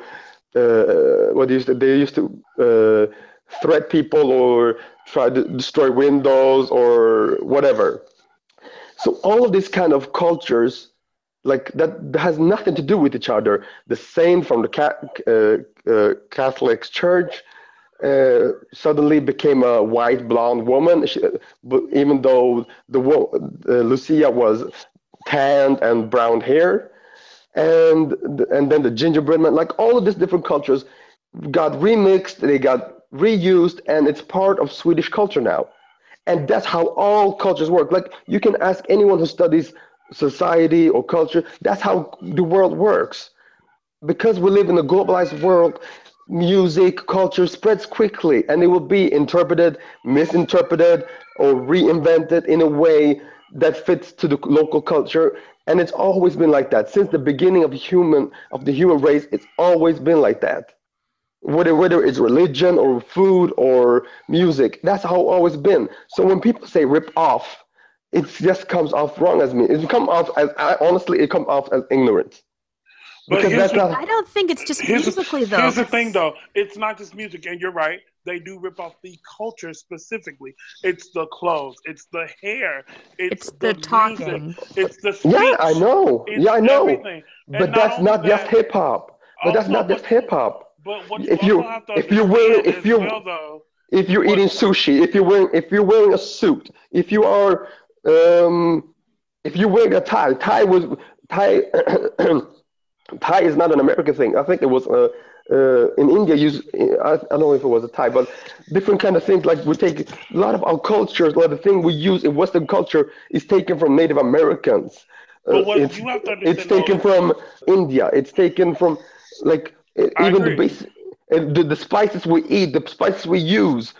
Speaker 4: uh, what used to, they used to uh, threat people or try to destroy windows or whatever. So all of these kind of cultures, like that, that has nothing to do with each other. The saint from the uh, uh, Catholic Church uh, suddenly became a white blonde woman, she, but even though the uh, Lucia was tanned and brown hair, and and then the gingerbread man, like all of these different cultures got remixed, they got reused, and it's part of Swedish culture now. And that's how all cultures work. Like you can ask anyone who studies society or culture, that's how the world works. Because we live in a globalized world, music, culture spreads quickly and it will be interpreted, misinterpreted, or reinvented in a way that fits to the local culture. And it's always been like that. Since the beginning of human of the human race, it's always been like that whether whether it's religion or food or music that's how it's always been so when people say rip off it just comes off wrong as me it comes off as I, honestly it comes off as ignorance
Speaker 6: But
Speaker 4: Because
Speaker 6: here's
Speaker 4: that's
Speaker 6: the-
Speaker 4: not.
Speaker 3: I don't think it's just
Speaker 6: Here's the,
Speaker 3: musically though.
Speaker 6: here's the
Speaker 3: 'cause-
Speaker 6: thing, though. It's not just music, and you're right. They do rip off the culture specifically. It's the clothes. It's the hair. It's,
Speaker 3: It's the
Speaker 6: music,
Speaker 3: talking.
Speaker 6: It's the speech.
Speaker 4: Yeah, I know.
Speaker 6: It's
Speaker 4: Yeah, I know.
Speaker 6: everything. And
Speaker 4: But that's
Speaker 6: only
Speaker 4: not just
Speaker 6: that,
Speaker 4: hip hop. But that's not just hip hop.
Speaker 6: But what
Speaker 4: If
Speaker 6: you
Speaker 4: you-
Speaker 6: also have to
Speaker 4: if you're wearing-
Speaker 6: understand
Speaker 4: if you-
Speaker 6: well, though,
Speaker 4: If you're
Speaker 6: What-
Speaker 4: eating sushi, if you're wearing if you're wearing a suit, if you are um, if you're wearing a tie, tie was tie. tie is not an American thing. I think it was uh, uh, in India. Use I, I don't know if it was a Thai, but different kind of things. Like we take a lot of our cultures, a lot of thing we use in Western culture is taken from Native Americans. Uh, it's,
Speaker 6: you have to
Speaker 4: it's taken from India. It's taken from like
Speaker 6: I
Speaker 4: even the
Speaker 6: agree.
Speaker 4: base, and the, the spices we eat, the spices we use,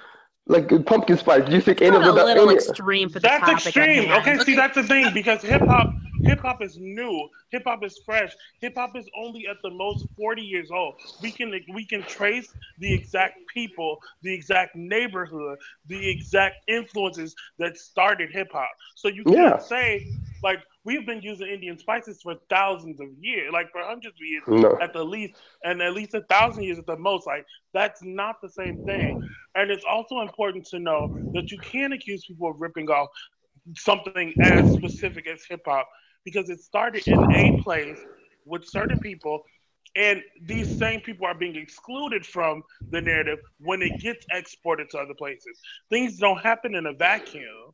Speaker 4: like pumpkin spice. Do you think any of
Speaker 3: Not a
Speaker 4: the
Speaker 3: little
Speaker 4: any,
Speaker 3: extreme for the
Speaker 6: That's
Speaker 3: topic.
Speaker 6: extreme.
Speaker 3: hand.
Speaker 6: Okay, see that's the thing because hip hop hip hop is new. Hip hop is fresh. Hip hop is only at the most 40 years old. We can we can trace the exact people, the exact neighborhood, the exact influences that started hip hop. So you can't
Speaker 4: Yeah.
Speaker 6: say like we've been using Indian spices for thousands of years, like for hundreds of years
Speaker 4: No.
Speaker 6: at the least, and at least a thousand years at the most. Like that's not the same thing. And it's also important to know that you can't accuse people of ripping off something as specific as hip hop because it started in a place with certain people. And these same people are being excluded from the narrative when it gets exported to other places. Things don't happen in a vacuum.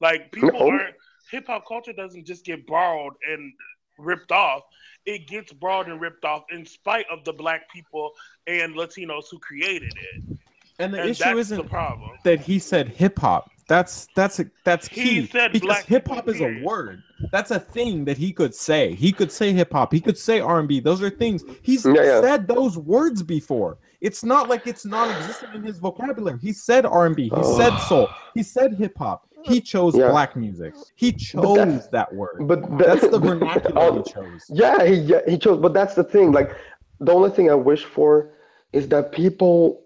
Speaker 6: Like people
Speaker 4: No.
Speaker 6: aren't hip hop culture doesn't just get borrowed and ripped off. It gets borrowed and ripped off in spite of the black people and Latinos who created it.
Speaker 2: And the
Speaker 6: and
Speaker 2: issue isn't
Speaker 6: the problem.
Speaker 2: that he said hip hop. That's that's that's
Speaker 6: He
Speaker 2: key
Speaker 6: said
Speaker 2: because hip hop is a word. That's a thing that he could say. He could say hip hop. He could say R and B. Those are things he's
Speaker 4: Yeah, yeah.
Speaker 2: said those words before. It's not like it's non-existent in his vocabulary. He said R and B. He
Speaker 4: Oh.
Speaker 2: said soul. He said hip hop. He chose
Speaker 4: Yeah.
Speaker 2: black music. He chose that word.
Speaker 4: But
Speaker 2: That's the
Speaker 4: but-
Speaker 2: vernacular
Speaker 4: um,
Speaker 2: he chose.
Speaker 4: Yeah, he yeah, he chose. But that's the thing. Like the only thing I wish for is that people.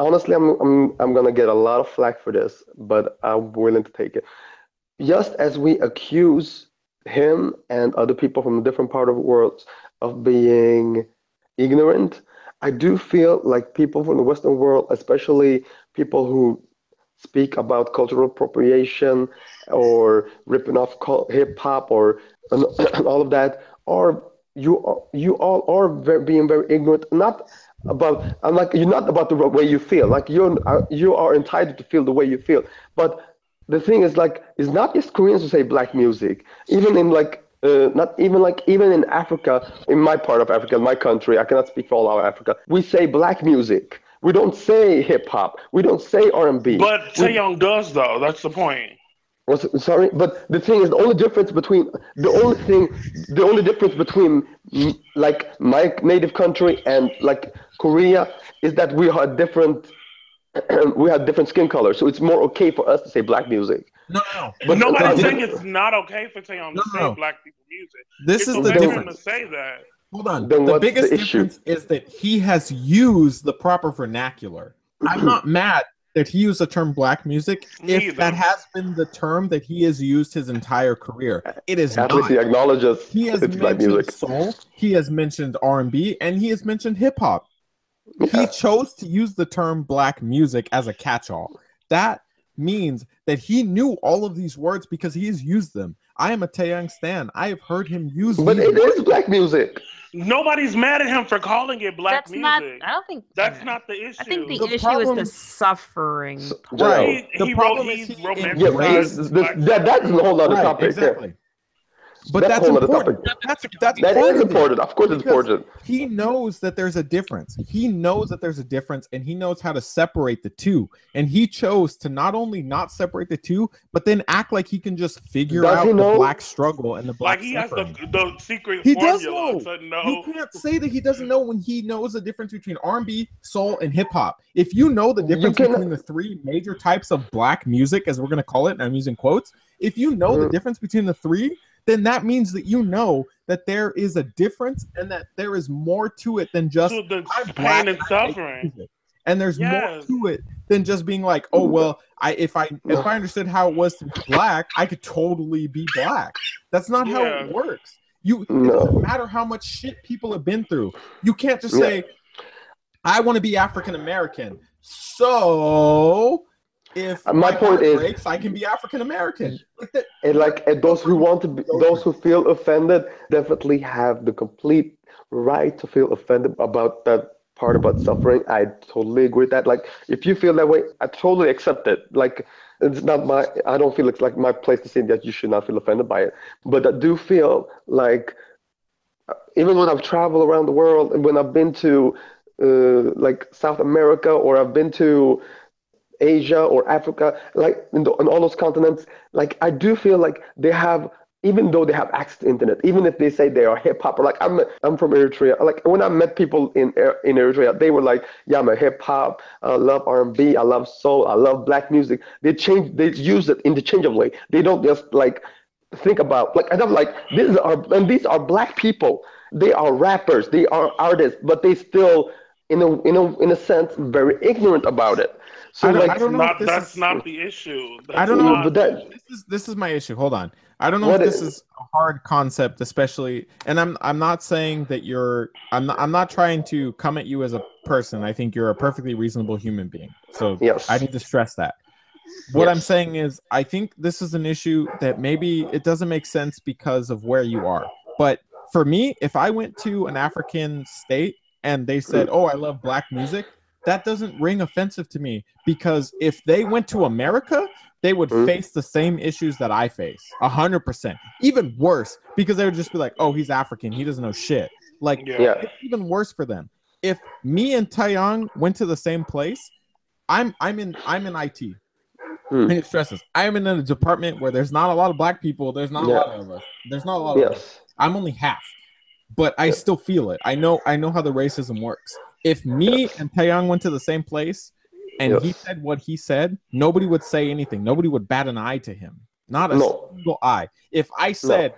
Speaker 4: Honestly, I'm I'm I'm gonna get a lot of flack for this, but I'm willing to take it. Just as we accuse him and other people from a different part of the world of being ignorant, I do feel like people from the Western world, especially people who speak about cultural appropriation or ripping off hip hop or all of that, are you are- you all are very, being very ignorant. Not about I'm like you're not about the way you feel. Like you're uh, you are entitled to feel the way you feel. But the thing is like it's not just Koreans who say black music. Even in like uh, not even like even in Africa, in my part of Africa, in my country, I cannot speak for all our Africa. We say black music. We don't say hip hop. We don't say R and B.
Speaker 6: But Taeyong does though. That's the point.
Speaker 4: Was sorry, but the thing is, the only difference between the only thing, the only difference between like my native country and like Korea is that we are different. we have different skin colors, so it's more okay for us to say black music.
Speaker 2: No, no, no.
Speaker 6: But nobody's
Speaker 2: the-
Speaker 6: saying it's not okay for Taeyong um,
Speaker 2: No,
Speaker 6: to say
Speaker 2: no.
Speaker 6: black people music.
Speaker 2: This
Speaker 6: it's
Speaker 2: is the difference.
Speaker 6: to say that.
Speaker 2: Hold on.
Speaker 4: Then
Speaker 2: the
Speaker 4: what's the
Speaker 2: biggest
Speaker 4: issue?
Speaker 2: difference is that he has used the proper vernacular. I'm not mad that he used the term black music if
Speaker 6: Neither.
Speaker 2: that has been the term that he has used his entire career. It is
Speaker 4: At
Speaker 2: not.
Speaker 4: least he acknowledges
Speaker 2: He has
Speaker 4: it's black
Speaker 2: mentioned
Speaker 4: music.
Speaker 2: soul, he has mentioned R&B, and he has mentioned hip hop. He chose to use the term black music as a catch-all. That means that he knew all of these words because he has used them. I am a Taeyang stan. I have heard him use
Speaker 4: But
Speaker 2: these
Speaker 4: it is black music.
Speaker 6: Nobody's mad at him for calling it black
Speaker 3: That's
Speaker 6: music.
Speaker 3: not. I don't think
Speaker 6: That's not the issue.
Speaker 3: I think the,
Speaker 2: The
Speaker 3: issue
Speaker 2: problem-
Speaker 3: is the suffering.
Speaker 4: So-
Speaker 3: part.
Speaker 2: Right.
Speaker 6: He,
Speaker 2: The
Speaker 6: he
Speaker 2: problem
Speaker 6: wrote,
Speaker 2: is he
Speaker 4: Yeah,
Speaker 6: romanticized
Speaker 2: embraced
Speaker 4: this, that, that's a whole other
Speaker 2: Right,
Speaker 4: topic. yeah.
Speaker 2: exactly. But
Speaker 4: That's a
Speaker 2: that's, important.
Speaker 4: topic.
Speaker 2: That's that's
Speaker 4: That
Speaker 2: part
Speaker 4: is
Speaker 2: of it.
Speaker 4: important. Of course, it's important.
Speaker 2: He knows that there's a difference. He knows that there's a difference, and he knows how to separate the two. And he chose to not only not separate the two, but then act like he can just figure
Speaker 4: Does
Speaker 2: out the
Speaker 4: know?
Speaker 2: black struggle and the black
Speaker 6: Like he has the, the secret
Speaker 2: He does know.
Speaker 6: to know.
Speaker 2: You can't say that he doesn't know when he knows the difference between R&B, soul, and hip hop. If you know the difference
Speaker 4: cannot-
Speaker 2: between the three major types of black music, as we're going to call it, and I'm using quotes, if you know the
Speaker 4: Mhm.
Speaker 2: difference between the three, then that means that you know that there is a difference and that there is more to it than just
Speaker 6: to the pain
Speaker 2: black,
Speaker 6: and suffering.
Speaker 2: And there's
Speaker 6: Yes.
Speaker 2: more to it than just being like, oh mm-hmm. well, I if I if I understood how it was to be black, I could totally be black. That's not how it works. You it
Speaker 4: No.
Speaker 2: doesn't matter how much shit people have been through. You can't just
Speaker 4: Yeah.
Speaker 2: say, "I want to be African American." So if
Speaker 4: my
Speaker 2: my
Speaker 4: point is-
Speaker 2: breaks, I can be African American. Like
Speaker 4: And like and those who want to be, those who feel offended definitely have the complete right to feel offended about that part about suffering. I totally agree with that. Like if you feel that way, I totally accept it. Like it's not my I don't feel it's like my place to say that you should not feel offended by it. But I do feel like uh, even when I've traveled around the world and when I've been to uh, like South America or I've been to Asia or Africa, like in, the, all those continents, like I do feel like they have, even though they have access to internet, even if they say they are hip hop, or like I'm, I'm from Eritrea. Like when I met people in in Eritrea, they were like, yeah, I'm a hip hop. I love R&B. I love soul. I love black music. They change, they use it interchangeably. They don't just like think about like and I'm like these are and these are black people. They are rappers. They are artists, but they still, in a in a in a sense, very ignorant about it. So
Speaker 2: I don't-
Speaker 4: like
Speaker 2: I don't know if
Speaker 6: Not,
Speaker 2: this
Speaker 6: that's
Speaker 2: is-
Speaker 6: not the issue.
Speaker 2: I don't know,
Speaker 6: not
Speaker 4: but that-
Speaker 2: this is this is my issue. Hold on. I don't know if this
Speaker 4: is-
Speaker 2: is a hard concept, especially, and I'm I'm not saying that you're. I'm not, I'm not trying to come at you as a person. I think you're a perfectly reasonable human being. So
Speaker 4: Yes.
Speaker 2: I need to stress that. What I'm saying is, I think this is an issue that maybe it doesn't make sense because of where you are. But for me, if I went to an African state and they said, "Oh, I love black music," that doesn't ring offensive to me because if they went to America, they would
Speaker 4: Mhm.
Speaker 2: face the same issues that I face, a hundred percent, even worse, because they would just be like, "Oh, he's African, he doesn't know shit." Like,
Speaker 6: Yeah.
Speaker 4: yeah,
Speaker 2: it's even worse for them. If me and Taeyong went to the same place, I'm I'm in I'm in IT. And it stresses. I'm in a department where there's not a lot of black people. There's not a lot of us. There's not a lot of us. I'm only half, but I still feel it. I know I know how the racism works. If me and Taeyong went to the same place and he said what he said, nobody would say anything. Nobody would bat an eye to him. Not a
Speaker 4: No.
Speaker 2: single eye. If I said,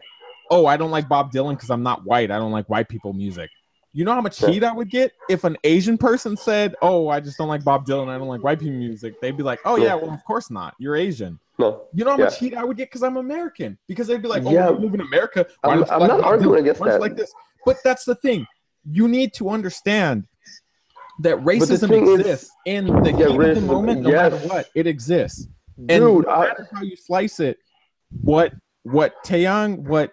Speaker 2: "Oh, I don't like Bob Dylan because I'm not white. I don't like white people music." You know how much
Speaker 4: Yeah.
Speaker 2: heat I would get if an Asian person said, "Oh, I just don't like Bob Dylan. I don't like white people music." They'd be like, "Oh
Speaker 4: yeah,
Speaker 2: well of course not. You're Asian."
Speaker 4: No,
Speaker 2: You know how
Speaker 4: Yeah.
Speaker 2: much heat I would get because I'm American. Because they'd be like, "Oh,
Speaker 4: Yeah.
Speaker 2: you live in America. Why
Speaker 4: I'm- I'm
Speaker 2: like
Speaker 4: not arguing against that.
Speaker 2: Like this, but that's the thing. You need to understand that racism
Speaker 4: thing is-
Speaker 2: exists in the
Speaker 4: Yeah,
Speaker 2: heat of the moment. No
Speaker 4: yes.
Speaker 2: matter what, it exists. And
Speaker 4: dude,
Speaker 2: no
Speaker 4: I,
Speaker 2: matter how you slice it, what what Taeyong, what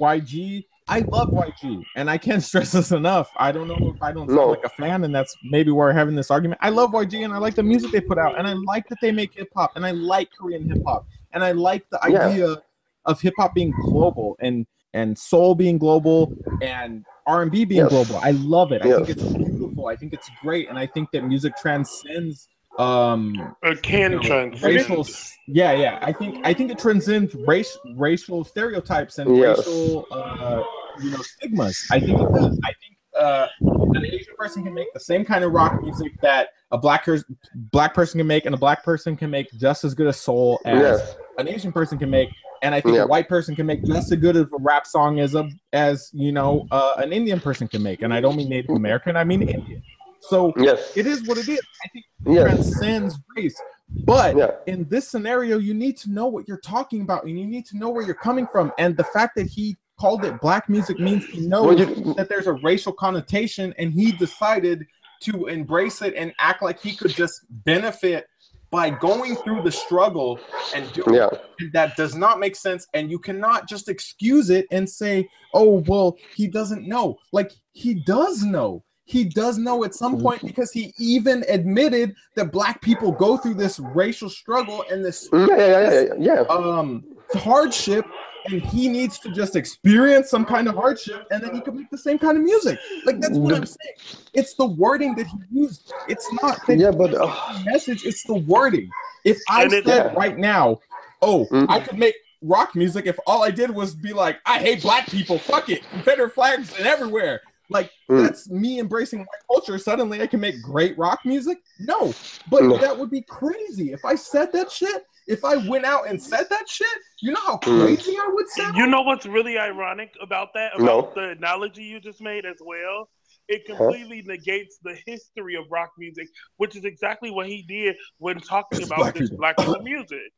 Speaker 2: YG, I love YG, and I can't stress this enough. I don't know if I don't sound
Speaker 4: No.
Speaker 2: like a fan, and that's maybe where we're having this argument. I love YG, and I like the music they put out, and I like that they make hip hop, and I like Korean hip hop, and I like the
Speaker 4: Yeah.
Speaker 2: idea of hip hop being global and and soul being global and R and B being
Speaker 4: Yes.
Speaker 2: global. I love it. I think it's beautiful. I think it's great, and I think that music transcends um
Speaker 6: It can
Speaker 2: you know,
Speaker 6: transcend.
Speaker 2: racial yeah yeah i think i think it transcends race racial stereotypes and
Speaker 4: Yes.
Speaker 2: racial uh you know stigmas. I think it does. I think uh an asian person can make the same kind of rock music that a black person black person can make and a black person can make just as good a soul as
Speaker 4: yes,
Speaker 2: an asian person can make. And i think
Speaker 4: Yeah.
Speaker 2: a white person can make just as good of a rap song as a as you know uh, an indian person can make. And i don't mean native american i mean indian. So
Speaker 4: yes,
Speaker 2: it is what it is. I think
Speaker 4: yes,
Speaker 2: transcends race. But
Speaker 4: Yeah.
Speaker 2: in this scenario, you need to know what you're talking about and you need to know where you're coming from. And the fact that he called it black music means he knows
Speaker 4: you-
Speaker 2: that there's a racial connotation and he decided to embrace it and act like he could just benefit by going through the struggle and doing
Speaker 4: yeah,
Speaker 2: that does not make sense and you cannot just excuse it and say oh well he doesn't know. Like he does know. He does know at some point because he even admitted that black people go through this racial struggle and this
Speaker 4: Mm, yeah, yeah, yeah, yeah, yeah.
Speaker 2: um hardship and he needs to just experience some kind of hardship and then he can make the same kind of music. Like that's what i'm saying. It's the wording that he used. It's not that
Speaker 4: Yeah, but uh,
Speaker 2: message it's the wording. If i
Speaker 6: And it-
Speaker 2: said
Speaker 4: Yeah.
Speaker 2: right now oh
Speaker 4: Mhm.
Speaker 2: i could make rock music if all i did was be like i hate black people fuck it confederate flags and everywhere like
Speaker 4: Mm.
Speaker 2: that's me embracing white culture. Suddenly i can make great rock music? No. But
Speaker 4: No.
Speaker 2: that would be crazy. If i said that shit if i went out and said that shit you know how
Speaker 4: Mm.
Speaker 2: crazy i would sound
Speaker 6: You know what's really ironic about that? About
Speaker 4: No.
Speaker 6: the analogy you just made as well? It completely negates the history of rock music, which is exactly what he did when talking
Speaker 2: It's
Speaker 6: about
Speaker 2: black
Speaker 6: this
Speaker 2: people.
Speaker 6: black music.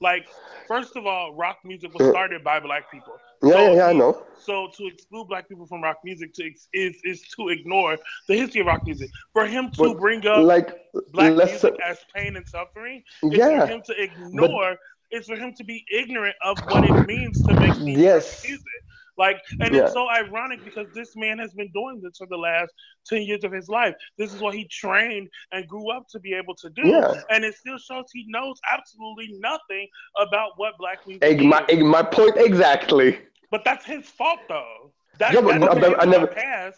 Speaker 6: Like, first of all, rock music was started by black people.
Speaker 4: Yeah,
Speaker 6: So
Speaker 4: yeah, yeah, I know.
Speaker 6: So to exclude black people from rock music to ex- is is to ignore the history of rock music. For him to
Speaker 4: But,
Speaker 6: bring up
Speaker 4: Like,
Speaker 6: black music as pain and suffering, it's for him to ignore. it's for him to be ignorant of what it means to make
Speaker 4: Yes.
Speaker 6: music. Like, and
Speaker 4: Yeah.
Speaker 6: it's so ironic because this man has been doing this for the last ten years of his life. This is what he trained and grew up to be able to do,
Speaker 4: Yeah.
Speaker 6: and it still shows he knows absolutely nothing about what black music
Speaker 4: my,
Speaker 6: is.
Speaker 4: my point exactly.
Speaker 6: But that's his fault, though. That,
Speaker 4: Yeah, but
Speaker 6: that doesn't
Speaker 4: I- I never-
Speaker 6: a pass.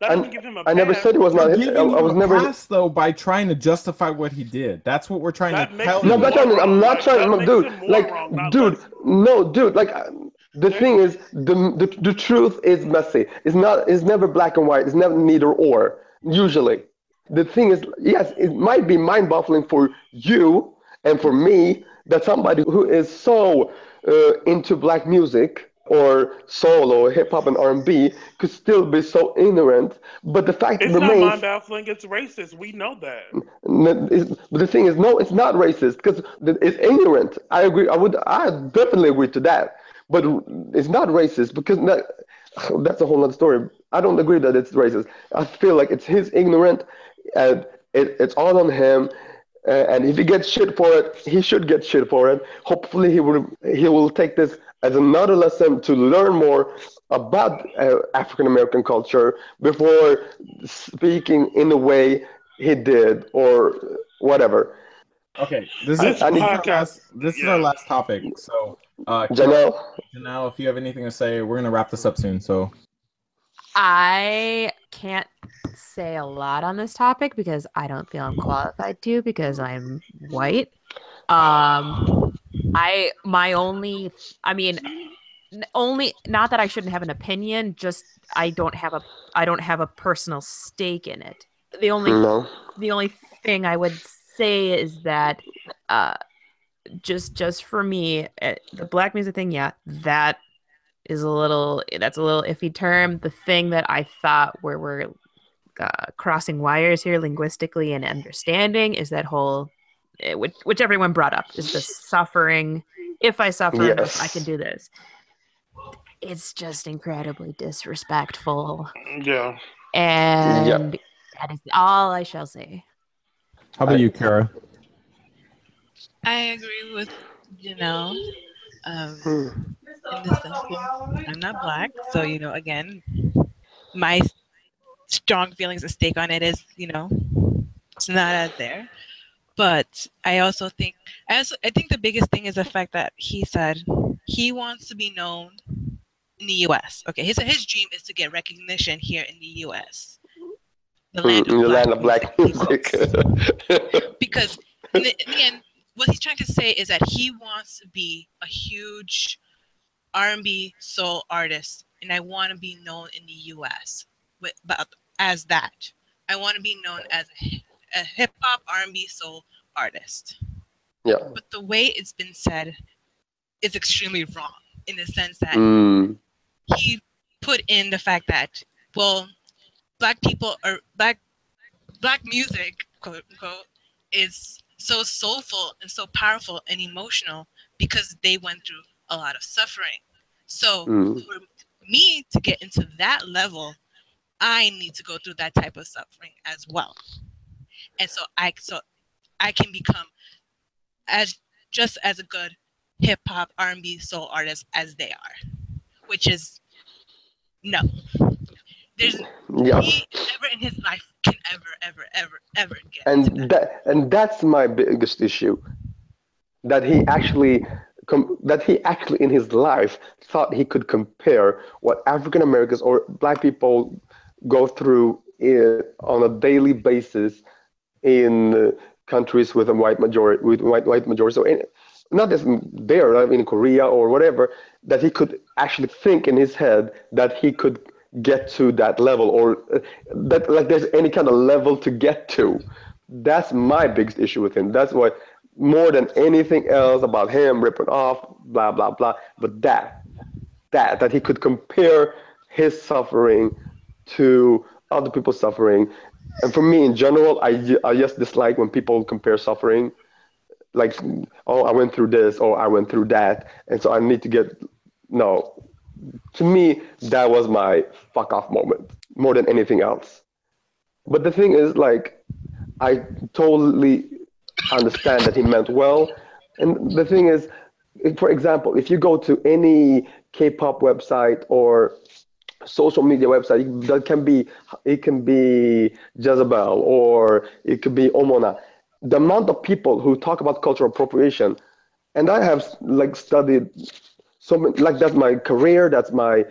Speaker 6: That
Speaker 4: I-
Speaker 6: give him a
Speaker 4: I never said it was not.
Speaker 2: We're
Speaker 4: I,
Speaker 2: giving
Speaker 4: I
Speaker 2: him
Speaker 4: was
Speaker 2: a
Speaker 4: never.
Speaker 2: pass though by trying to justify what he did. That's what we're trying
Speaker 6: That
Speaker 2: to
Speaker 6: makes
Speaker 2: tell
Speaker 6: him
Speaker 4: No,
Speaker 2: you.
Speaker 4: but I'm, I'm not trying,
Speaker 6: that
Speaker 4: no, dude.
Speaker 6: him
Speaker 4: Like,
Speaker 6: wrong,
Speaker 4: dude,
Speaker 6: less.
Speaker 4: no, dude. Like, uh, the thing is, the, the the truth is messy. It's not. It's never black and white. It's never neither or. Usually, the thing is, yes, it might be mind-boggling for you and for me that somebody who is so uh, into black music or soul or hip hop and R&B could still be so ignorant. But the fact
Speaker 6: It's not mind baffling. It's racist. We know that.
Speaker 4: But the thing is, no, it's not racist because it's ignorant. I agree. I would. I definitely agree to that. But it's not racist because that, that's a whole other story. I don't agree that it's racist. I feel like it's his ignorant, and it, it's all on him. Uh, and if he gets shit for it, he should get shit for it. Hopefully, he will he will take this as another lesson to learn more about uh, African American culture before speaking in the way he did or whatever.
Speaker 2: Okay, this
Speaker 6: This
Speaker 2: is, this our
Speaker 6: podcast-
Speaker 2: last. This is our last topic. So, uh,
Speaker 4: Janelle,
Speaker 2: now, if you have anything to say, we're gonna wrap this up soon. So,
Speaker 3: I can't say a lot on this topic because I don't feel I'm qualified to because I'm white. Um, I my only, I mean, only not that I shouldn't have an opinion, just I don't have a I don't have a personal stake in it. The only
Speaker 4: no.
Speaker 3: the only thing I would say is that uh just just for me uh, the black music thing yeah that is a little that's a little iffy term the thing that I thought where we're uh, crossing wires here linguistically and understanding is that whole eh, which, which everyone brought up is the suffering if I suffer enough I can do this it's just incredibly disrespectful
Speaker 6: Yeah.
Speaker 3: and that is all I shall say
Speaker 2: how about you, Kara?
Speaker 5: I agree with Janelle. Um,
Speaker 4: Hmm.
Speaker 5: In the sense I'm not black, so you know, again, my strong feelings at stake on it is, you know, it's not out there. But I also think, I also, I think the biggest thing is the fact that he said he wants to be known in the U.S. Okay, his his dream is to get recognition here in the U.S. The land of
Speaker 4: in the
Speaker 5: black
Speaker 4: land of black
Speaker 5: music,
Speaker 4: music.
Speaker 5: because in the, in the end, what he's trying to say is that he wants to be a huge R&B soul artist, and I want to be known in the U.S. with but as that. I want to be known as a, a hip hop R&B soul artist.
Speaker 4: yeah.
Speaker 5: But the way it's been said is extremely wrong in the sense that
Speaker 4: Mm.
Speaker 5: he put in the fact that well black people are black black music quote unquote is so soulful and so powerful and emotional because they went through a lot of suffering so
Speaker 4: Mm.
Speaker 5: for me to get into that level i need to go through that type of suffering as well and so i so i can become as just as a good hip hop r&b soul artist as they are which is no. There's
Speaker 4: Yeah.
Speaker 5: he never in his life can ever, ever, ever, ever get
Speaker 4: and
Speaker 5: that.
Speaker 4: that and that's my biggest issue that he actually that he actually in his life thought he could compare what african americans or black people go through in, on a daily basis in countries with a white majority with white white majority. So in, not just there in korea or whatever that he could actually think in his head that he could get to that level or uh, that like there's any kind of level to get to. That's my biggest issue with him. That's what more than anything else about him ripping off blah blah blah. But that that that he could compare his suffering to other people's suffering. And for me in general i, I just dislike when people compare suffering. Like oh i went through this or i went through that. And so i need to get no. To me, that was my fuck off moment more than anything else. But the thing is, like, I totally understand that he meant well. And the thing is, for example, if you go to any K-pop website or social media website, that can be it can be Jezebel or it could be Omona. The amount of people who talk about cultural appropriation, and I have like studied so many, like that's my career, that's my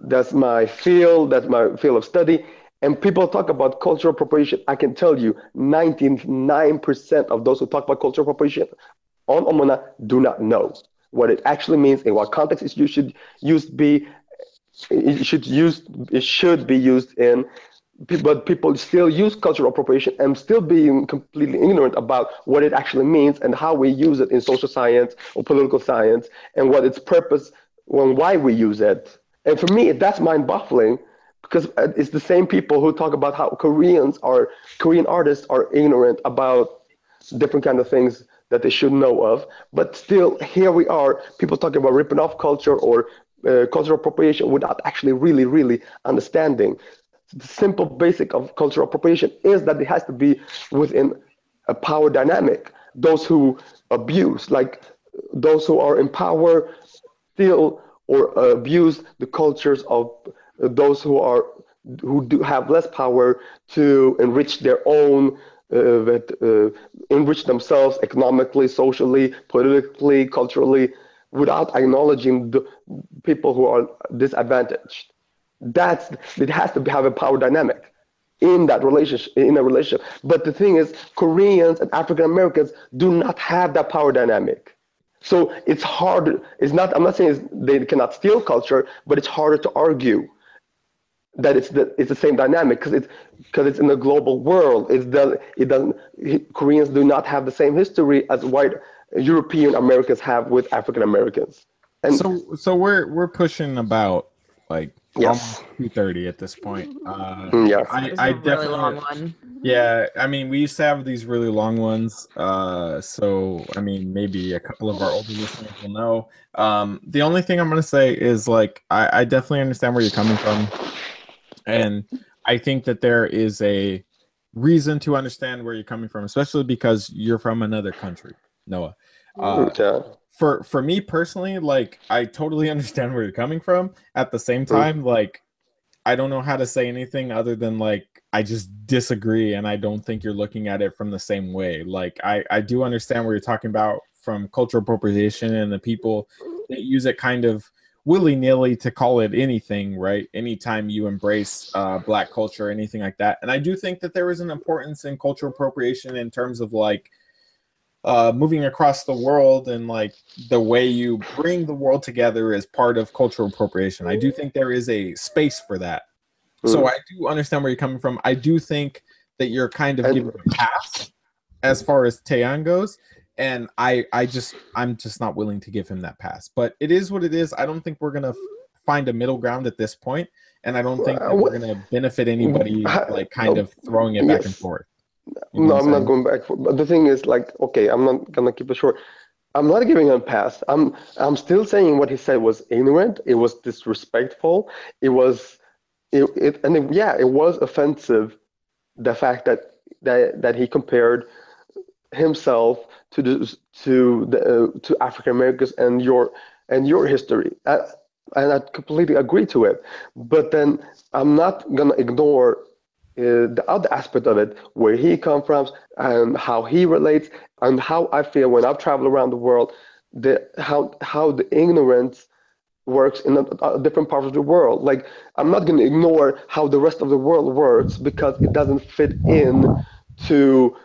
Speaker 4: that's my field, that's my field of study. And people talk about cultural appropriation. I can tell you, 99% of those who talk about cultural appropriation on Omona do not know what it actually means, in what context it should use be. It should use it should be used in, but people still use cultural appropriation and still being completely ignorant about what it actually means and how we use it in social science or political science and what its purpose and why we use it. And for me, that's mind-boggling because uh, it's the same people who talk about how Koreans are Korean artists are ignorant about different kind of things that they should know of. But still, here we are, people talking about ripping off culture or uh, cultural appropriation without actually really, really understanding. The simple basic of cultural appropriation is that it has to be within a power dynamic. Those who abuse, like those who are in power, steal or abuse the cultures of those who are who do have less power to enrich their own uh, that, uh, enrich themselves economically, socially, politically, culturally, without acknowledging the people who are disadvantaged. That's it has to have a power dynamic in that relationship in a relationship. But the thing is, Koreans and African Americans do not have that power dynamic. So it's hard. It's not. I'm not saying they cannot steal culture, but it's harder to argue that it's the it's the same dynamic because it's because it's in a global world. It's the it doesn't Koreans do not have the same history as white European Americans have with African Americans. And
Speaker 2: So so we're we're pushing about like
Speaker 4: Yes.
Speaker 2: almost two thirty at this point. Uh,
Speaker 4: Mm, yes.
Speaker 2: I,
Speaker 3: This is really
Speaker 2: definitely
Speaker 3: long one.
Speaker 2: Yeah, I mean, we used to have these really long ones. Uh, so I mean, maybe a couple of our older listeners will know. Um, the only thing I'm gonna say is like, I, I definitely understand where you're coming from, and I think that there is a reason to understand where you're coming from, especially because you're from another country, Noah. Uh,
Speaker 4: yeah.
Speaker 2: for for me personally, like I totally understand where you're coming from. At the same
Speaker 4: Mm.
Speaker 2: time, like I don't know how to say anything other than like I just disagree and I don't think you're looking at it from the same way. Like I I do understand where you're talking about from cultural appropriation and the people that use it kind of willy-nilly to call it anything, right? Anytime you embrace uh black culture or anything like that. And I do think that there is an importance in cultural appropriation in terms of like uh, moving across the world and like the way you bring the world together is part of cultural appropriation. I do think there is a space for that. So
Speaker 4: Mm.
Speaker 2: I do understand where you're coming from. I do think that you're kind of giving a pass as far as Taeyeon goes. And I, I just, I'm just not willing to give him that pass. But it is what it is. I don't think we're gonna f- find a middle ground at this point, and I don't think that
Speaker 4: Uh,
Speaker 2: we're gonna benefit anybody like kind
Speaker 4: no,
Speaker 2: of throwing it back and forth. You know
Speaker 4: No,
Speaker 2: what
Speaker 4: I'm not going back. For, but the thing is, like, okay, I'm not gonna keep it short. I'm not giving him a pass. I'm I'm still saying what he said was ignorant. It was disrespectful. It was, it, it and it, yeah, it was offensive. The fact that that that he compared himself to the to the uh, to African Americans and your and your history. I, and I completely agree to it. But then I'm not gonna ignore uh, the other aspect of it, where he comes from and how he relates, and how I feel when I've traveled around the world, the how how the ignorance works in a, a different parts of the world. Like I'm not to ignore how the rest of the world works because it doesn't fit in to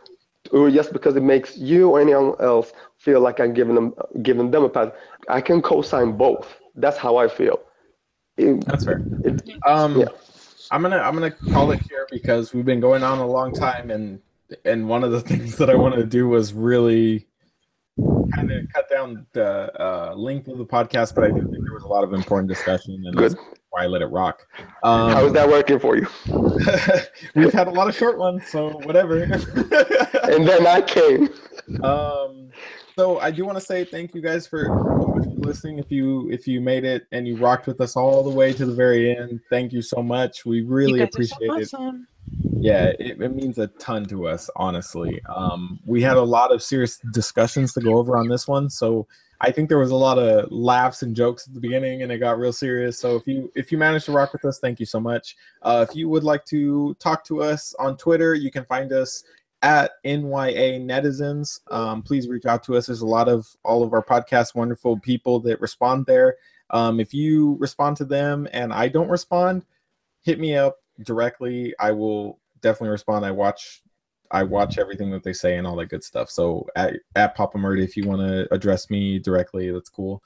Speaker 4: or just because it makes you or anyone else feel like I'm giving them giving them a pass. I can co-sign both. That's how I feel. It-
Speaker 2: That's fair.
Speaker 4: it-
Speaker 2: Um,
Speaker 4: Yeah.
Speaker 2: I'm gonna I'm gonna call it here because we've been going on a long time, and and one of the things that I wanted to do was really kind of cut down the uh, length of the podcast, but I do think there was a lot of important discussion, and
Speaker 4: Good.
Speaker 2: that's why I let it rock.
Speaker 4: how is
Speaker 2: Um,
Speaker 4: that working for you?
Speaker 2: we've had a lot of short ones, so whatever.
Speaker 4: And then I came.
Speaker 2: um, So I do want to say thank you guys for much for listening. If you if you made it and you rocked with us all the way to the very end, thank you so much. We really
Speaker 5: are so
Speaker 2: appreciate it.
Speaker 5: awesome.
Speaker 2: Yeah, it, it means a ton to us, honestly. Um, we had a lot of serious discussions to go over on this one, so I think there was a lot of laughs and jokes at the beginning, and it got real serious. So if you if you managed to rock with us, thank you so much. Uh, if you would like to talk to us on Twitter, you can find us at NYANetizens. Um, please reach out to us. There's a lot of all of our podcast wonderful people that respond there. Um, if you respond to them and I don't respond, hit me up directly. I will definitely respond. I watch I watch everything that they say and all that good stuff. So at, at Papa Murdy, if you want to address me directly, that's cool.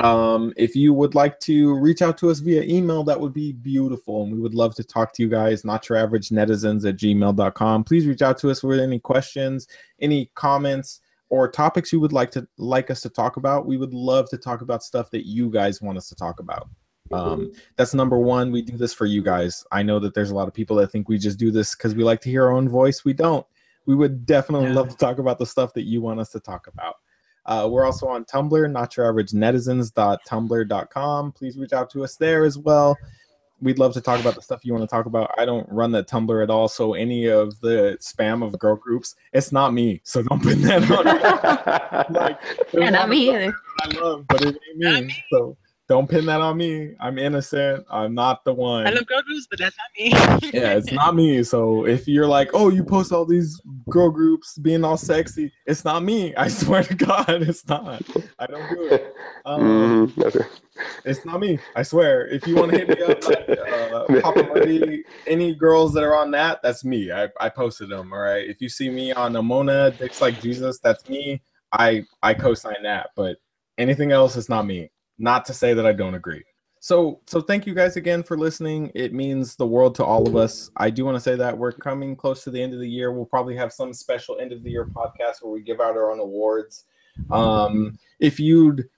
Speaker 2: Um, if you would like to reach out to us via email, that would be beautiful. And we would love to talk to you guys, not your average netizens at gmail.com. Please reach out to us with any questions, any comments, or topics you would like to like us to talk about. We would love to talk about stuff that you guys want us to talk about. Um, that's number one. We do this for you guys. I know that there's a lot of people that think we just do this because we like to hear our own voice. We don't. We would definitely
Speaker 5: Yeah.
Speaker 2: love to talk about the stuff that you want us to talk about. Uh, we're also on Tumblr, not your average netizens.tumblr.com. Please reach out to us there as well. We'd love to talk about the stuff you want to talk about. I don't run that Tumblr at all, so any of the spam of girl groups, it's not me. So don't put that on. like,
Speaker 3: Yeah, not me either.
Speaker 2: I love, but it ain't
Speaker 5: Not
Speaker 2: me.
Speaker 5: me.
Speaker 2: So don't pin that on me. I'm innocent. I'm not the one.
Speaker 5: I love girl groups, but that's not me.
Speaker 2: yeah, it's not me. So if you're like, oh, you post all these girl groups being all sexy, it's not me. I swear to God, it's not. I don't do it. Um,
Speaker 4: that's it.
Speaker 2: it's not me. I swear. If you want to hit me up, like, uh, Papa Murdy, any girls that are on that, that's me. I, I posted them. All right. If you see me on Omona, Dicks Like Jesus, that's me. I I co-sign that. But anything else is not me. Not to say that I don't agree. So so thank you guys again for listening. It means the world to all of us. I do want to say that we're coming close to the end of the year. We'll probably have some special end of the year podcast where we give out our own awards. Um, if you'd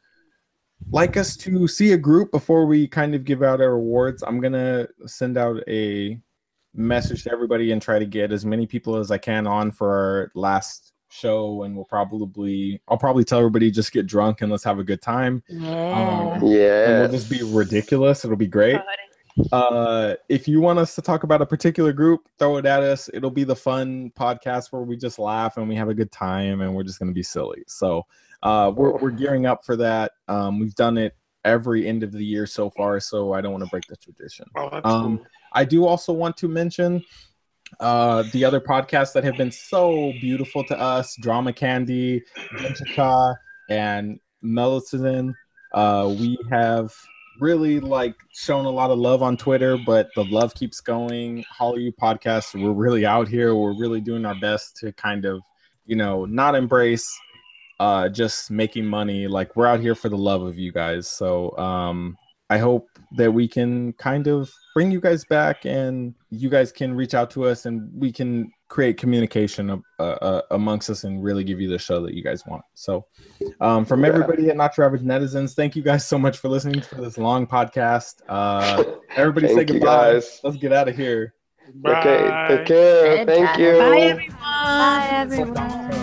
Speaker 2: like us to see a group before we kind of give out our awards, I'm gonna send out a message to everybody and try to get as many people as I can on for our last show. And we'll probably, I'll probably tell everybody just get drunk and let's have a good time.
Speaker 3: Yeah.
Speaker 2: Um,
Speaker 4: Yeah.
Speaker 2: we'll just be ridiculous. It'll be great. Uh, if you want us to talk about a particular group, throw it at us. It'll be the fun podcast where we just laugh and we have a good time and we're just gonna be silly. So uh, we're we're gearing up for that. Um, we've done it every end of the year so far, so I don't want to break the tradition.
Speaker 6: Oh,
Speaker 2: Um,
Speaker 6: cool.
Speaker 2: I do also want to mention uh, the other podcasts that have been so beautiful to us: Drama Candy, Genchika, and Melatonin. Uh, we have really like shown a lot of love on Twitter, but the love keeps going. Hollywood podcasts, we're really out here. We're really doing our best to kind of, you know, not embrace uh just making money. Like we're out here for the love of you guys. So um I hope that we can kind of bring you guys back and you guys can reach out to us and we can create communication uh, uh, amongst us and really give you the show that you guys want. So, um, from
Speaker 4: Yeah.
Speaker 2: everybody at Not Your Average Netizens, thank you guys so much for listening to this long podcast. Uh, everybody say
Speaker 4: Thank you,
Speaker 2: goodbye.
Speaker 4: guys.
Speaker 2: Let's get out of here.
Speaker 4: Okay,
Speaker 6: Bye.
Speaker 4: take care.
Speaker 3: Good
Speaker 4: Thank
Speaker 3: job.
Speaker 4: you.
Speaker 5: Bye, everyone.
Speaker 3: Bye, everyone.